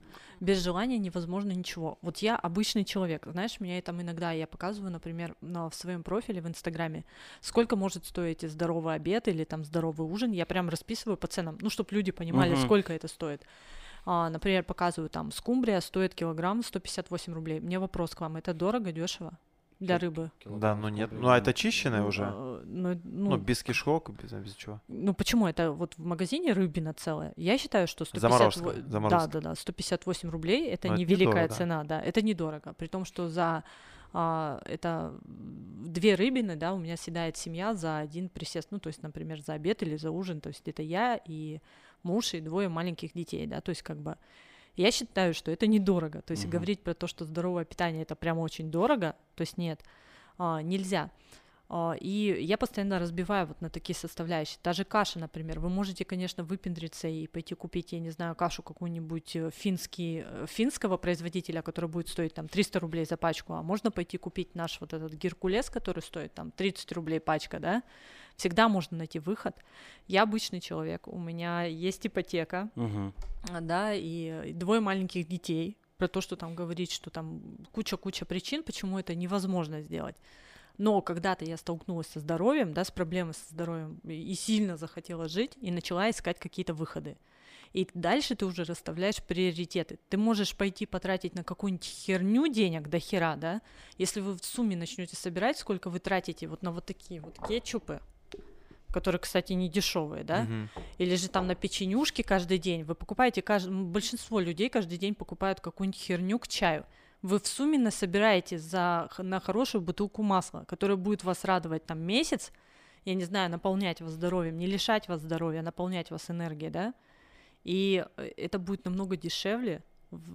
Без желания невозможно ничего. Вот я обычный человек, знаешь, меня там иногда я показываю, например, на, в своем профиле в Инстаграме, сколько может стоить здоровый обед или там здоровый ужин, я прям расписываю по ценам, ну, чтобы люди понимали, Мгм. сколько это стоит. А, например, показываю там скумбрия стоит килограмм 158 рублей. Мне вопрос к вам, это дорого, дешево для рыбы? Да, ну нет. Ну, а ну, это чищенное Ну, уже? а, Ну, Ну, ну, без кишок, без, без чего. ну почему это вот в магазине рыбина целая? Я считаю, что 150... Заморозка, во- Да, заморозка. да, да, 158 рублей это Ну, это невеликая недорого, да. цена, да, это недорого. При том, что за а, это две рыбины, да, у меня съедает семья за один присест, ну, то есть, например, за обед или за ужин, то есть это я и муж и двое маленьких детей, да, то есть как бы я считаю, что это недорого. То есть Мгм. говорить про то, что здоровое питание это прямо очень дорого, то есть нет, а, нельзя. А, И я постоянно разбиваю вот на такие составляющие. Та же каша, например. Вы можете, конечно, выпендриться и пойти купить, я не знаю, кашу какую-нибудь э, финский, э, финского производителя, которая будет стоить там 300 рублей за пачку, а можно пойти купить наш вот этот геркулес, который стоит там 30 рублей пачка, да? Всегда можно найти выход. Я обычный человек, у меня есть ипотека, а, да, и двое маленьких детей, про то, что там говорить, что там куча-куча причин, почему это невозможно сделать. Но когда-то я столкнулась со здоровьем, да, с проблемой со здоровьем, и сильно захотела жить, и начала искать какие-то выходы. И дальше ты уже расставляешь приоритеты. Ты можешь пойти потратить на какую-нибудь херню денег до хера, да, если вы в сумме начнете собирать, сколько вы тратите вот на вот такие вот кетчупы, которые, кстати, не дешевые, да, Мгм. или же там на печенюшки каждый день. Вы покупаете, кажд- большинство людей каждый день покупают какую-нибудь херню к чаю. Вы в сумме насобираете за, на хорошую бутылку масла, которая будет вас радовать там месяц, я не знаю, наполнять вас здоровьем, не лишать вас здоровья, а наполнять вас энергией, да, и э, это будет намного дешевле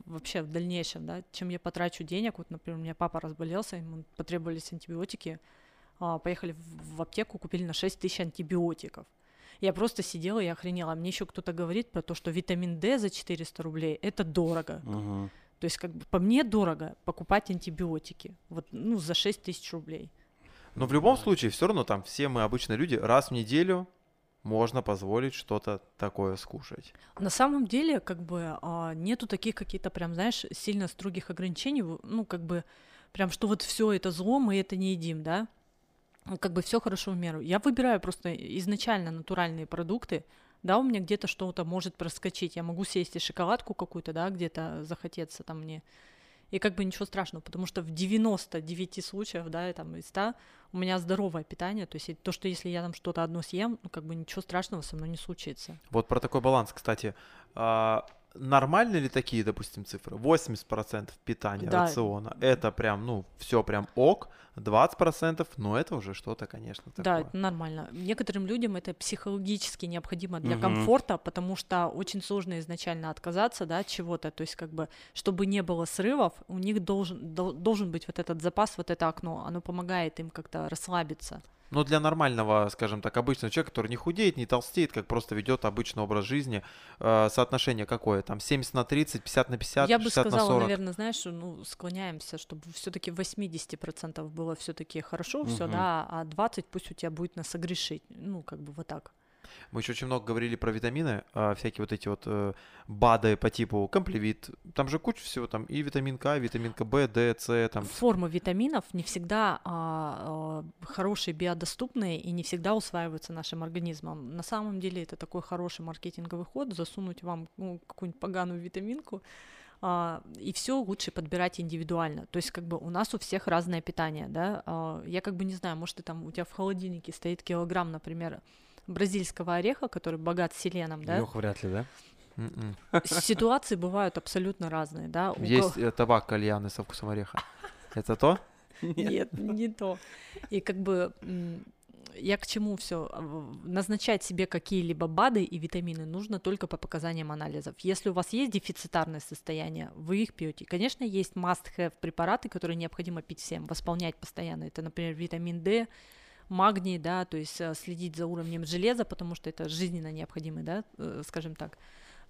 вообще в дальнейшем, да, чем я потрачу денег. Вот, например, у меня папа разболелся, ему потребовались антибиотики, поехали в, аптеку, купили на 6 тысяч антибиотиков. Я просто сидела и охренела. Мне еще кто-то говорит про то, что витамин D за 400 рублей это дорого. Мгм. То есть, как бы по мне дорого покупать антибиотики. Вот, ну, за 6 тысяч рублей. Но в любом случае, все равно там все мы обычные люди, раз в неделю можно позволить что-то такое скушать. На самом деле, как бы а, нету таких каких-то прям, знаешь, сильно строгих ограничений. Ну, как бы прям, что вот все это зло, мы это не едим, да? Как бы все хорошо в меру. Я выбираю просто изначально натуральные продукты. Да, у меня где-то что-то может проскочить. Я могу съесть и шоколадку какую-то, да, где-то захотеться там мне. И как бы ничего страшного, потому что в 99 случаях, да, и там из 100 у меня здоровое питание, то есть то, что если я там что-то одно съем, ну, как бы ничего страшного со мной не случится. Вот про такой баланс, кстати. Нормальны ли такие, допустим, цифры? 80% питания Да. рациона. Это прям, ну, все прям ок. 20%, ну, это уже что-то, конечно, Да, такое. это нормально. Некоторым людям это психологически необходимо для Мгм. комфорта, потому что очень сложно изначально отказаться да, от чего-то. То есть, как бы, чтобы не было срывов, у них должен, дол- должен быть вот этот запас, вот это окно. Оно помогает им как-то расслабиться. Но для нормального, скажем так, обычного человека, который не худеет, не толстеет, как просто ведет обычный образ жизни, э, соотношение какое? Там 70 на 30, 50 на 50, Я бы 60 на сказала, 40? наверное, знаешь, ну, склоняемся, чтобы все-таки 80% было все-таки хорошо, все, Мгм. да, а 20 пусть у тебя будет на согрешить. Ну, как бы вот так. Мы еще очень много говорили про витамины, а, всякие вот эти вот э, БАДы по типу комплевит. Там же куча всего, там и витамин К, и витаминка В, Д, С, там. Формы витаминов не всегда а, а, хорошие, биодоступные и не всегда усваиваются нашим организмом. На самом деле это такой хороший маркетинговый ход, засунуть вам ну, какую-нибудь поганую витаминку, и все лучше подбирать индивидуально. То есть как бы у нас у всех разное питание, да. Я как бы не знаю, может, ты там у тебя в холодильнике стоит килограмм, например, бразильского ореха, который богат селеном, да. Лёх вряд ли, да? М-м. Ситуации бывают абсолютно разные, да. У кого- Есть э, табак кальяны со вкусом ореха. Это то? Нет, не то. И как бы я к чему все? Назначать себе какие-либо БАДы и витамины нужно только по показаниям анализов. Если у вас есть дефицитарное состояние, вы их пьете. Конечно, есть must-have препараты, которые необходимо пить всем, восполнять постоянно. Это, например, витамин D, магний, да, то есть э, следить за уровнем железа, потому что это жизненно необходимый, да, э, скажем так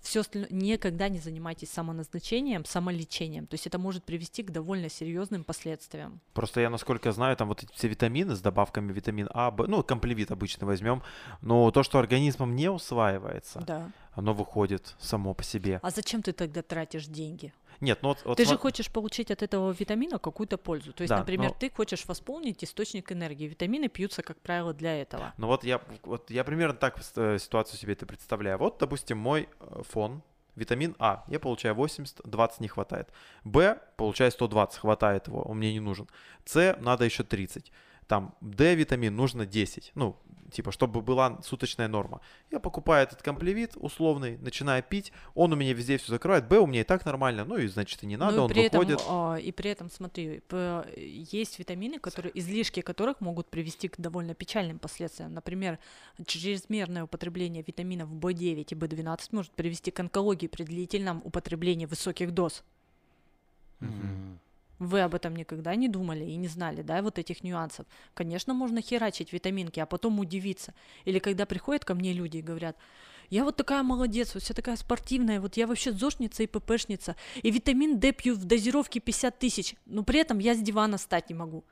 все остальное, никогда не занимайтесь самоназначением, самолечением. То есть это может привести к довольно серьезным последствиям. Просто я, насколько знаю, там вот эти все витамины с добавками витамин А, Б, ну, комплевит обычно возьмем, но то, что организмом не усваивается, да. оно выходит само по себе. А зачем ты тогда тратишь деньги? Нет, ну вот, вот ты же хочешь получить от этого витамина какую-то пользу. То есть, Да, например, но- ты хочешь восполнить источник энергии. Витамины пьются, как правило, для этого. Ну вот я, вот я примерно так э, ситуацию себе это представляю. Вот, допустим, мой э, фон, витамин А, я получаю 80, 20 не хватает. Б, получаю 120, хватает его, он мне не нужен. С, надо еще 30. Там D витамин нужно 10. Ну, типа, чтобы была суточная норма. Я покупаю этот комплевит условный, начинаю пить, он у меня везде все закрывает. Б у меня и так нормально, ну и значит и не надо, ну, и он при этом, выходит. а, и при этом, смотри, есть витамины, которые, излишки которых могут привести к довольно печальным последствиям. Например, чрезмерное употребление витаминов В9 и В12 может привести к онкологии при длительном употреблении высоких доз. Мгм. Вы об этом никогда не думали и не знали, да, вот этих нюансов. Конечно, можно херачить витаминки, а потом удивиться. Или когда приходят ко мне люди и говорят, я вот такая молодец, вот вся такая спортивная, вот я вообще зошница и ППшница, и витамин D пью в дозировке 50 тысяч, но при этом я с дивана встать не могу.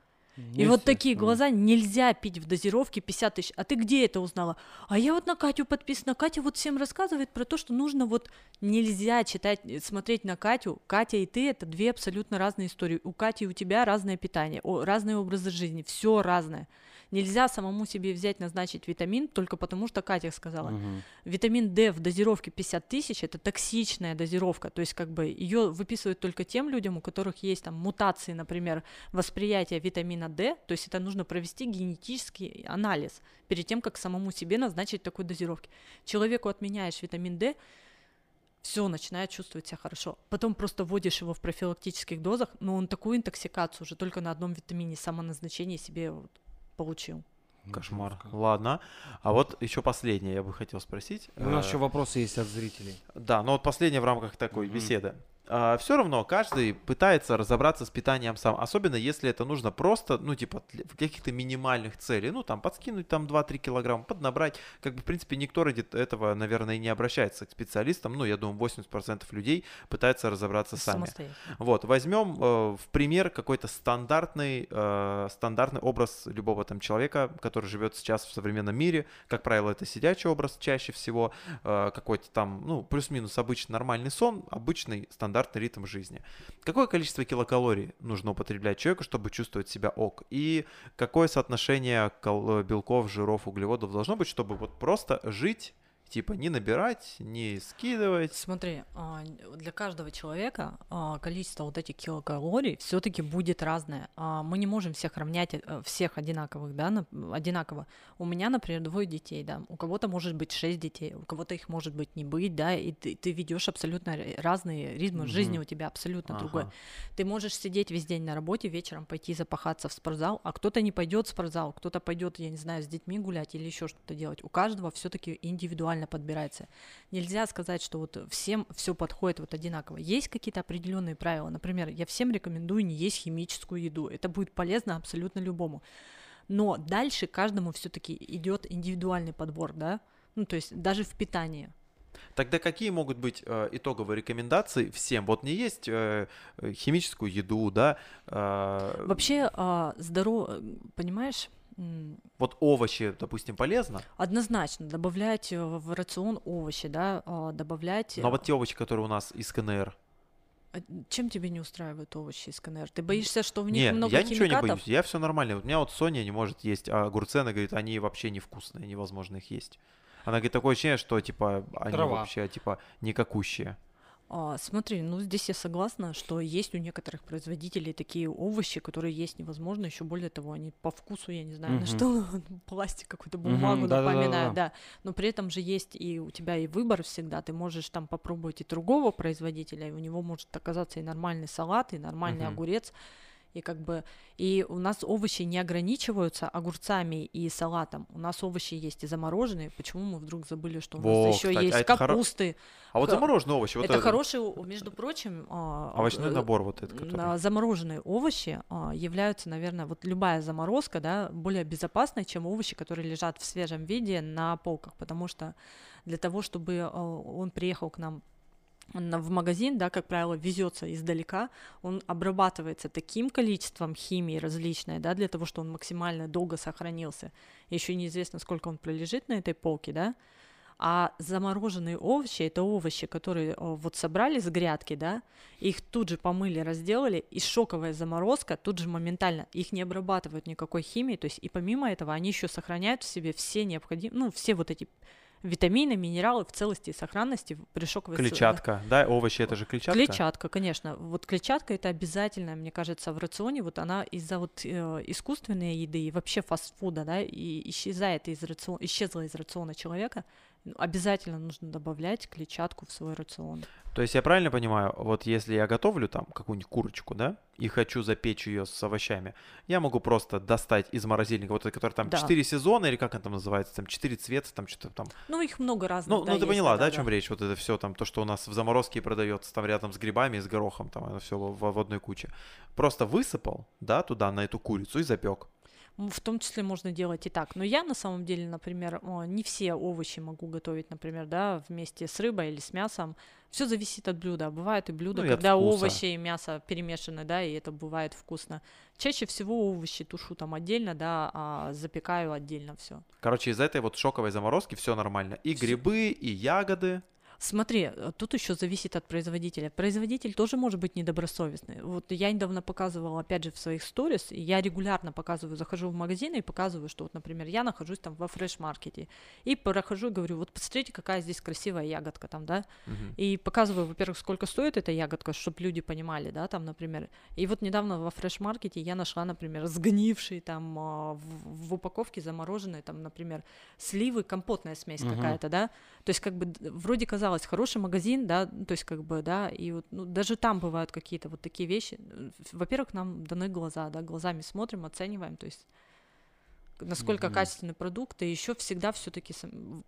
И вот такие глаза нельзя пить в дозировке 50 тысяч. А ты где это узнала? А я вот на Катю подписана. Катя вот всем рассказывает про то, что нужно вот нельзя читать, э, смотреть на Катю. Катя и ты это две абсолютно разные истории. У Кати и у тебя разное питание, разные образы жизни, все разное. Нельзя самому себе взять, назначить витамин только потому, что Катя сказала. Мгм. Витамин D в дозировке 50 тысяч это токсичная дозировка, то есть как бы ее выписывают только тем людям, у которых есть там мутации, например, восприятия витамина D, то есть это нужно провести генетический анализ перед тем, как самому себе назначить такой дозировки. Человеку отменяешь витамин D, все, начинает чувствовать себя хорошо. Потом просто вводишь его в профилактических дозах, но он такую интоксикацию уже только на одном витамине самоназначения себе вот получил. Кошмар. Жестко. Ладно. А вот еще последнее я бы хотел спросить. У нас Э, еще вопросы есть от зрителей. Да, но вот последнее в рамках такой беседы. Все равно каждый пытается разобраться с питанием сам, особенно если это нужно просто, ну, типа, для каких-то минимальных целей, ну, там, подкинуть там 2-3 килограмма, поднабрать, как бы, в принципе, никто ради этого, наверное, и не обращается к специалистам, ну, я думаю, 80% людей пытаются разобраться сами. Вот, возьмем э, в пример какой-то стандартный, э, стандартный образ любого там человека, который живет сейчас в современном мире. Как правило, это сидячий образ чаще всего, э, какой-то там, ну, плюс-минус обычный нормальный сон, обычный стандартный ритм жизни. Какое количество килокалорий нужно употреблять человеку, чтобы чувствовать себя ок? И какое соотношение белков, жиров, углеводов должно быть, чтобы вот просто жить, типа не набирать, не скидывать? Смотри, а, для каждого человека а, количество вот этих килокалорий все-таки будет разное. А, Мы не можем всех равнять всех одинаковых, да, на- одинаково. У меня, например, двое детей, да. У кого-то может быть шесть детей, у кого-то их может быть не быть, да, и ты, ты ведешь абсолютно разные ритмы Мгм. жизни у тебя абсолютно другой. Ага. Ты можешь сидеть весь день на работе, вечером пойти запахаться в спортзал, а кто-то не пойдет в спортзал, кто-то пойдет, я не знаю, с детьми гулять или еще что-то делать. У каждого все-таки индивидуально подбирается. Нельзя сказать, что вот всем все подходит вот одинаково. Есть какие-то определенные правила. Например, я всем рекомендую не есть химическую еду. Это будет полезно абсолютно любому. Но дальше каждому все-таки идет индивидуальный подбор, да? Ну, то есть даже в питании. Тогда какие могут быть э, итоговые рекомендации всем? Вот не есть э, э, химическую еду, да? э, Вообще, а, здорово, понимаешь, Вот овощи, допустим, полезно, Однозначно добавлять э, в рацион овощи, да, а, добавлять. но вот те овощи, которые у нас из КНР. э, Чем тебе не устраивают овощи из КНР? Ты боишься, что в них Нет, много я ничего не химикатов? боюсь, я все нормально. Вот У меня вот Соня не может есть а огурцы, она говорит, они вообще невкусные, невозможно их есть. Она говорит, такое ощущение, что типа они Трава. вообще типа никакущие. А, смотри, ну здесь я согласна, что есть у некоторых производителей такие овощи, которые есть невозможно. Еще более того, они по вкусу, я не знаю, на Мгм. что пластик какую-то бумагу да-да-да-да. напоминает, да. Но при этом же есть и у тебя и выбор всегда. Ты можешь там попробовать и другого производителя, и у него может оказаться и нормальный салат, и нормальный Мгм. огурец. И как бы и у нас овощи не ограничиваются огурцами и салатом. У нас овощи есть и замороженные. Почему мы вдруг забыли, что у Во, нас еще кстати, а есть это хоро- капусты? А вот замороженные овощи, вот это хороший, между прочим, а, овощной э, набор вот этот, который. замороженные овощи а, являются, наверное, вот любая заморозка, да, более безопасной, чем овощи, которые лежат в свежем виде на полках, потому что для того, чтобы а, он приехал к нам на- в магазин, да, как правило, везется издалека, он обрабатывается таким количеством химии различной, да, для того, чтобы он максимально долго сохранился. Еще неизвестно, сколько он пролежит на этой полке, да. А замороженные овощи это овощи, которые о, вот собрали с грядки, да, их тут же помыли, разделали, и шоковая заморозка тут же моментально, их не обрабатывают никакой химией, то есть и помимо этого они еще сохраняют в себе все необходимые, ну, все вот эти витамины, минералы в целости и сохранности в- при шоковой с- да. Клетчатка, да, овощи это же клетчатка. Клетчатка, конечно. Вот клетчатка это обязательно, мне кажется, в рационе. Вот она из-за вот э, искусственной еды и вообще фастфуда, да, и исчезает из рациона, исчезла из рациона человека. Ну, Обязательно нужно добавлять клетчатку в свой рацион. То есть я правильно понимаю, вот если я готовлю там какую-нибудь курочку, да, и хочу запечь ее с овощами, я могу просто достать из морозильника, вот это, который там Да. 4 сезона, или как он там называется, там 4 цвета, там что-то там. Ну, их много разных. Ну, да, ну ты поняла, да, о чем речь? Вот это все там, то, что у нас в заморозке продается там рядом с грибами с горохом, там это все в, в одной куче. Просто высыпал, да, туда, на эту курицу и запек. В том числе можно делать и так. Но я на самом деле, например, не все овощи могу готовить, например, да, вместе с рыбой или с мясом. Все зависит от блюда. Бывают и блюда, Ну и когда овощи и мясо перемешаны, да, и это бывает вкусно. Чаще всего овощи тушу там отдельно, да, а запекаю отдельно все. Короче, из этой вот шоковой заморозки все нормально. И грибы, и ягоды. Смотри, э, тут еще зависит от производителя. Производитель тоже может быть недобросовестный. Вот я недавно показывала, опять же, в своих сторис, и я регулярно показываю, захожу в магазины и показываю, что вот, например, я нахожусь там во фреш-маркете, и прохожу и говорю, вот посмотрите, какая здесь красивая ягодка там, да, Мгм. и показываю, во-первых, сколько стоит эта ягодка, чтобы люди понимали, да, там, например. И вот недавно во фреш-маркете я нашла, например, сгнивший там а, в, в упаковке замороженные, там, например, сливы, компотная смесь Мгм. какая-то, да. То есть, как бы, вроде казалось, хороший магазин, да, ну, то есть, как бы, да, и вот, ну, даже там бывают какие-то вот такие вещи. Во-первых, нам даны глаза, да, глазами смотрим, оцениваем, то есть насколько Мгм. качественный продукт, и еще всегда все-таки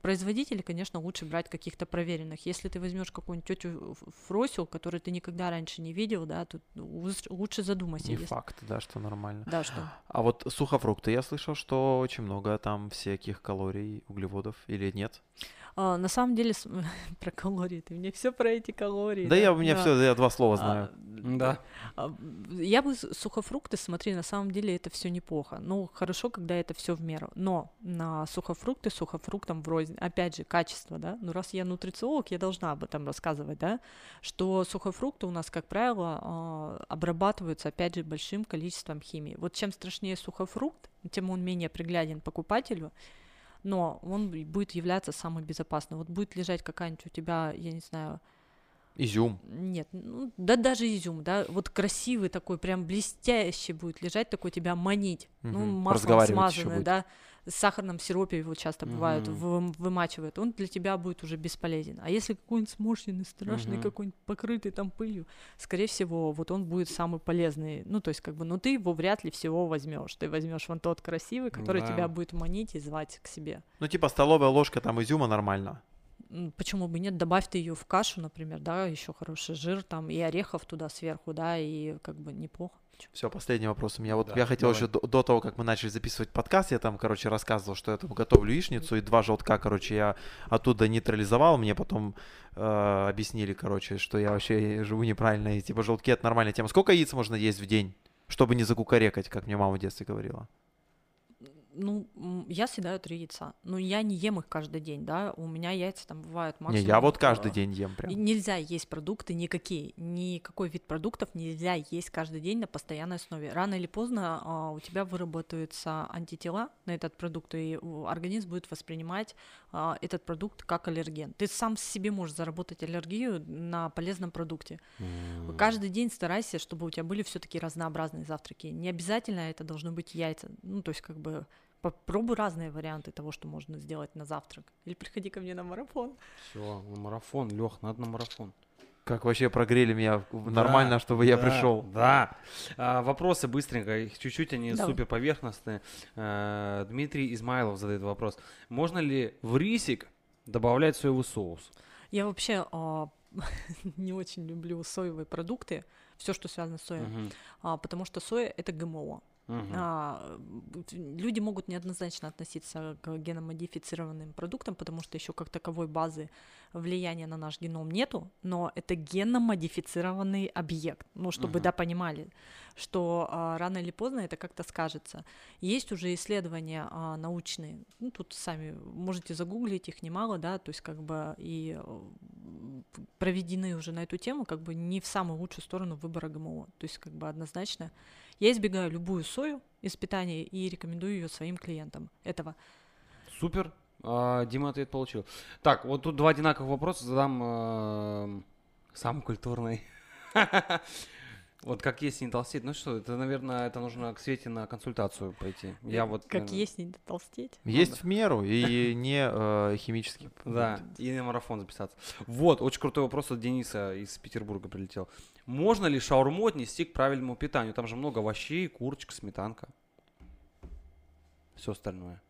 производители, конечно, лучше брать каких-то проверенных. Если ты возьмешь какую-нибудь тетю Фросил, которую ты никогда раньше не видел, да, тут лучше- лучше задумайся. Не если- факт, да, что нормально. Да, что. А вот сухофрукты, я слышал, что очень много там всяких калорий, углеводов, или нет? А, на самом деле, с- про калории, ты мне все про эти калории. Да, я у меня Да. все, я два слова А, знаю. Да. А, Я бы сухофрукты, смотри, на самом деле это все неплохо. Ну, хорошо, когда это все в меру. Но на сухофрукты сухофруктам врознь. Опять же, качество, да. Ну, раз я нутрициолог, я должна об этом рассказывать, да, что сухофрукты у нас, как правило, а, обрабатываются, опять же, большим количеством химии. Вот чем страшнее сухофрукт, тем он менее пригляден покупателю, но он будет являться самым безопасным. Вот будет лежать какая-нибудь у тебя, я не знаю, Изюм. нет, ну, да даже изюм, да, вот красивый такой, прям блестящий будет лежать, такой тебя манить. Ну, Мгм. маслом смазанный, да, с сахарном сиропе его часто бывают, вы- вымачивают, он для тебя будет уже бесполезен. А если какой-нибудь сморщенный, страшный, Мгм. какой-нибудь покрытый там пылью, скорее всего, вот он будет самый полезный. Ну, то есть, как бы, ну, ты его вряд ли всего возьмешь. Ты возьмешь вон тот красивый, который Да. тебя будет манить и звать к себе. Ну, типа столовая ложка там изюма нормально. Почему бы нет? Добавь ты ее в кашу, например, да, еще хороший жир там и орехов туда сверху, да, и как бы неплохо. Все, последний вопрос у меня. Вот Да, я хотел давай. еще до, до того, как мы начали записывать подкаст, я там, короче, рассказывал, что я там готовлю яичницу, и два желтка, короче, я оттуда нейтрализовал. Мне потом э, объяснили, короче, что я вообще живу неправильно, и типа желтки это нормальная тема. Сколько яиц можно есть в день, чтобы не закукарекать, как мне мама в детстве говорила? Ну, я съедаю три яйца. Но я не ем их каждый день, да. У меня яйца там бывают максимум. не, я вот каждый день ем И прям. нельзя есть продукты никакие, никакой вид продуктов нельзя есть каждый день на постоянной основе. Рано или поздно а, у тебя выработаются антитела на этот продукт, и организм будет воспринимать а, этот продукт как аллерген. Ты сам себе можешь заработать аллергию на полезном продукте. Каждый день старайся, чтобы у тебя были все-таки разнообразные завтраки. Не обязательно это должно быть яйца. Ну, то есть, как бы попробуй разные варианты того, что можно сделать на завтрак. Или приходи ко мне на марафон. Все, марафон, Лех, надо на марафон. Как вообще прогрели меня нормально, Да, чтобы я да, пришел. Да. А, вопросы быстренько, их чуть-чуть, они Давай. супер поверхностные. А, Дмитрий Измайлов задает вопрос. Можно ли в рисик добавлять соевый соус? Я вообще а, не очень люблю соевые продукты, все, что связано с соей, Мгм, а, потому что соя это ГМО. Мгм. А, люди могут неоднозначно относиться к геномодифицированным продуктам, потому что еще как таковой базы влияния на наш геном нету, но это геномодифицированный объект. Ну, чтобы, Мгм. да, понимали, что а, рано или поздно это как-то скажется. Есть уже исследования а, научные, ну, тут сами можете загуглить, их немало, да, то есть как бы и проведены уже на эту тему, как бы не в самую лучшую сторону выбора ГМО. То есть как бы однозначно я избегаю любую сою из питания и рекомендую ее своим клиентам. Этого. Супер. А, Дима ответ получил. Так, вот тут два одинаковых вопроса задам эм, самый культурный. Вот как есть не толстеть. Ну что, это, наверное, это нужно к Свете на консультацию пойти. Я вот... как наверно, есть не толстеть. Есть в меру и не э, химический. Да, и на марафон записаться. Вот, очень крутой вопрос от Дениса из Петербурга прилетел. Можно ли шаурму отнести к правильному питанию? Там же много овощей, курочка, сметанка. Все остальное.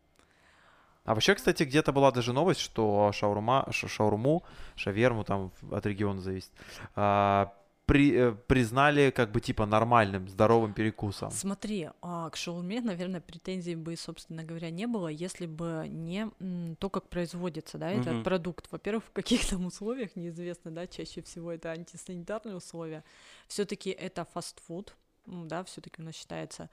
А вообще, кстати, где-то была даже новость, что шаурма, ша- шаурму, шаверму, там от региона зависит, а, при- э, признали как бы типа нормальным, здоровым перекусом. Смотри, а, к шаурме, наверное, претензий бы, собственно говоря, не было, если бы не то, как производится, да, этот продукт. Во-первых, в каких там условиях, неизвестно, да, чаще всего это антисанитарные условия. Все-таки это фастфуд, да, все-таки у нас считается.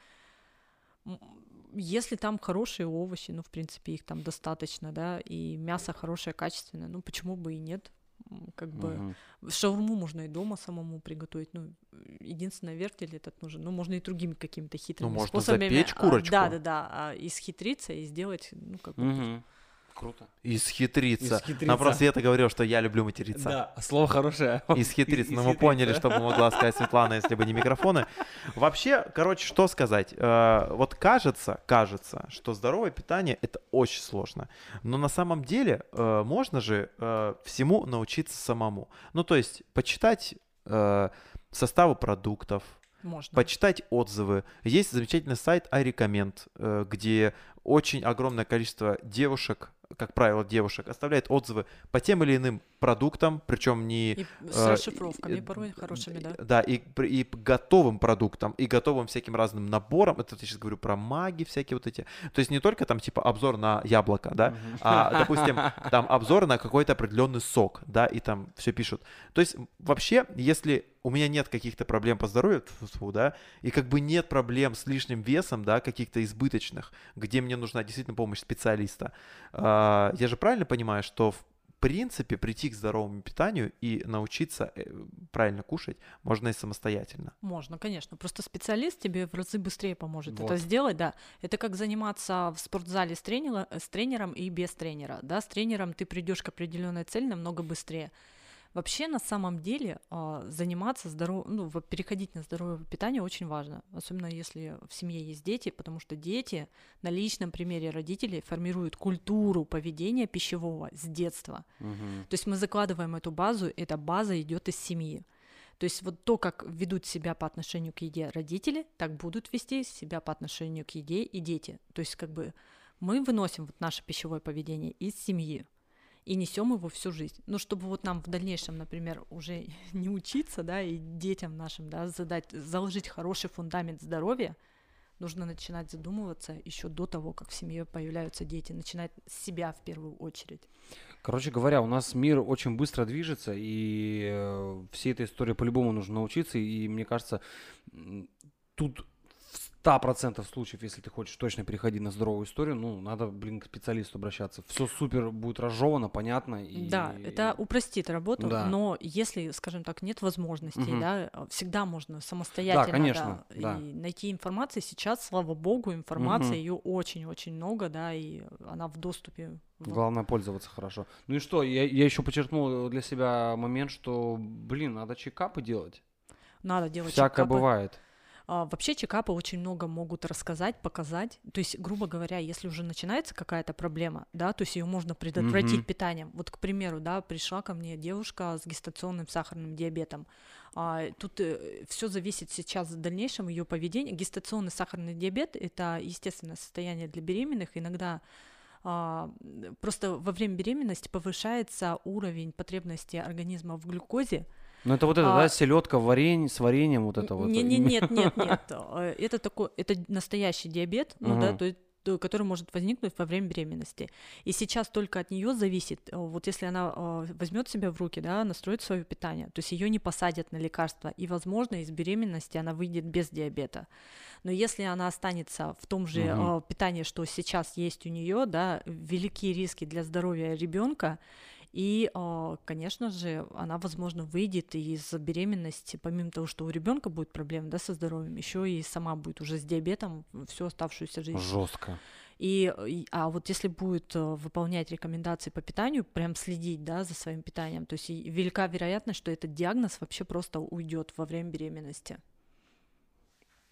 Если там хорошие овощи, ну, в принципе, их там достаточно, да, и мясо хорошее, качественное, ну, почему бы и нет? Как бы Мгм. Шаурму можно и дома самому приготовить. Ну, единственное, вертель этот нужен. Ну, можно и другими какими-то хитрыми можно способами. запечь а, курочку. Да, да, да. а, исхитриться и сделать, ну, как бы... Круто. Исхитриться. Исхитриться. Нам просто Света говорил, что я люблю материться. Да, слово хорошее. Исхитриться. Но мы Исхитриться. поняли, что бы могла сказать Светлана, если бы не микрофоны. Вообще, короче, что сказать? Э, Вот кажется, кажется, что здоровое питание это очень сложно. Но на самом деле э, можно же э, всему научиться самому. Ну, то есть, почитать составы продуктов, Можно. почитать отзывы. Есть замечательный сайт iRecommend, где очень огромное количество девушек, как правило, девушек, оставляет отзывы по тем или иным продуктам, причем не И с э, расшифровками и- порой хорошими, да. Да, и, и готовым продуктам, и готовым всяким разным наборам. Это я сейчас говорю про маги всякие вот эти. То есть не только там типа обзор на яблоко, да, Мгм. а, допустим, там обзор на какой-то определенный сок, да, и там все пишут. То есть вообще, если у меня нет каких-то проблем по здоровью, да, и как бы нет проблем с лишним весом, да, каких-то избыточных, где мне нужна действительно помощь специалиста, а, я же правильно понимаю, что в принципе прийти к здоровому питанию и научиться э, правильно кушать можно и самостоятельно. Можно, конечно. Просто специалист тебе в разы быстрее поможет Вот. это сделать, да. Это как заниматься в спортзале с, тренера, с тренером и без тренера. Да, с тренером ты придешь к определенной цели намного быстрее. Вообще, на самом деле, а, заниматься здоровым, ну, переходить на здоровое питание очень важно, особенно если в семье есть дети, потому что дети на личном примере родителей формируют культуру поведения пищевого с детства. Мгм. То есть мы закладываем эту базу, эта база идет из семьи. То есть вот то, как ведут себя по отношению к еде родители, так будут вести себя по отношению к еде и дети. То есть как бы мы выносим вот наше пищевое поведение из семьи и несем его всю жизнь. Ну, чтобы вот нам в дальнейшем, например, уже не учиться, да, и детям нашим, да, задать, заложить хороший фундамент здоровья, нужно начинать задумываться еще до того, как в семье появляются дети, начинать с себя в первую очередь. Короче говоря, у нас мир очень быстро движется, и э, всей этой истории по-любому нужно научиться. И мне кажется, тут 100% случаев, если ты хочешь точно переходить на здоровую историю, ну, надо, блин, к специалисту обращаться. Все супер будет разжевано, понятно. И... Да, это упростит работу, Да. но если, скажем так, нет возможностей, Мгм. да, всегда можно самостоятельно да, конечно, да. и найти информацию. Сейчас, слава богу, информации Мгм. ее очень-очень много, да, и она в доступе. в- Главное пользоваться хорошо. Ну и что, я, я еще подчеркнул для себя момент, что, блин, надо чекапы делать. Надо делать Всякое чекапы. бывает. А, вообще чекапы очень много могут рассказать, показать. То есть, грубо говоря, если уже начинается какая-то проблема, да, то есть ее можно предотвратить Мгм. питанием. Вот, к примеру, да, пришла ко мне девушка с гестационным сахарным диабетом. А, тут все зависит сейчас в дальнейшем ее поведения. Гестационный сахарный диабет это естественное состояние для беременных. Иногда а, просто во время беременности повышается уровень потребности организма в глюкозе, Ну это вот это, А- да, селедка, варенье, с вареньем, вот это вот. не, не, нет, нет, нет. Э, Это такой, это настоящий диабет, ну да, то есть то- который может возникнуть во время беременности. И сейчас только от нее зависит, э, вот если она возьмет себя в руки, да, настроит свое питание, то есть ее не посадят на лекарства, и, возможно, из беременности она выйдет без диабета. Но если она останется в том же э, питании, что сейчас есть у нее, да, великие риски для здоровья ребенка, и, э, конечно же, она, возможно, выйдет из беременности, помимо того, что у ребенка будет проблемы да, со здоровьем, еще и сама будет уже с диабетом всю оставшуюся жизнь. Жестко. И, а вот если будет э, выполнять рекомендации по питанию, прям следить, да, за своим питанием, то есть велика вероятность, что этот диагноз вообще просто уйдет во время беременности.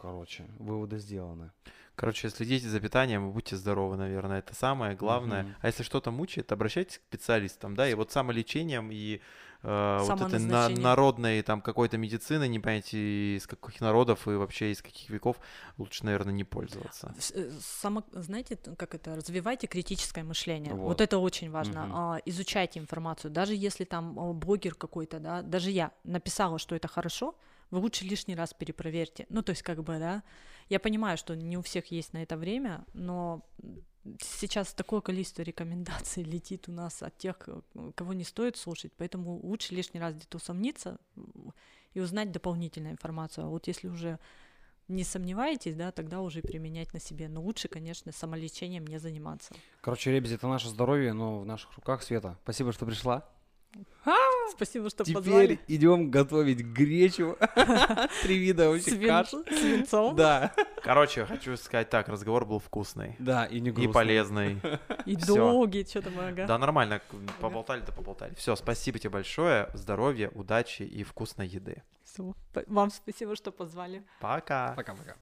Короче, выводы сделаны. Короче, следите за питанием и будьте здоровы, наверное, это самое главное. Мгм. А если что-то мучает, обращайтесь к специалистам, да, и вот самолечением и э, вот этой на- народной там какой-то медицины, не понимаете, из каких народов и вообще из каких веков, лучше, наверное, не пользоваться. Э, Само, знаете, как это, развивайте критическое мышление. Вот, Вот. это очень важно. А, изучайте информацию. Даже если там о, блогер какой-то, да, даже я написала, что это хорошо, вы лучше лишний раз перепроверьте. Ну, то есть, как бы, да, я понимаю, что не у всех есть на это время, но сейчас такое количество рекомендаций летит у нас от тех, кого не стоит слушать, поэтому лучше лишний раз где-то усомниться и узнать дополнительную информацию. А вот если уже не сомневаетесь, да, тогда уже применять на себе. Но лучше, конечно, самолечением не заниматься. Короче, ребят, это наше здоровье, но в наших руках, Света. Спасибо, что пришла. Спасибо, что Теперь позвали. идем готовить гречу. Три вида вообще каш. Свинцом Да. Короче, хочу сказать так, разговор был вкусный Да, и не и грустно. полезный. и долгий, что-то ага. Да, нормально, поболтали-то поболтали. Все, спасибо тебе большое, здоровья, удачи и вкусной еды. Вам спасибо, что позвали. Пока. Пока-пока.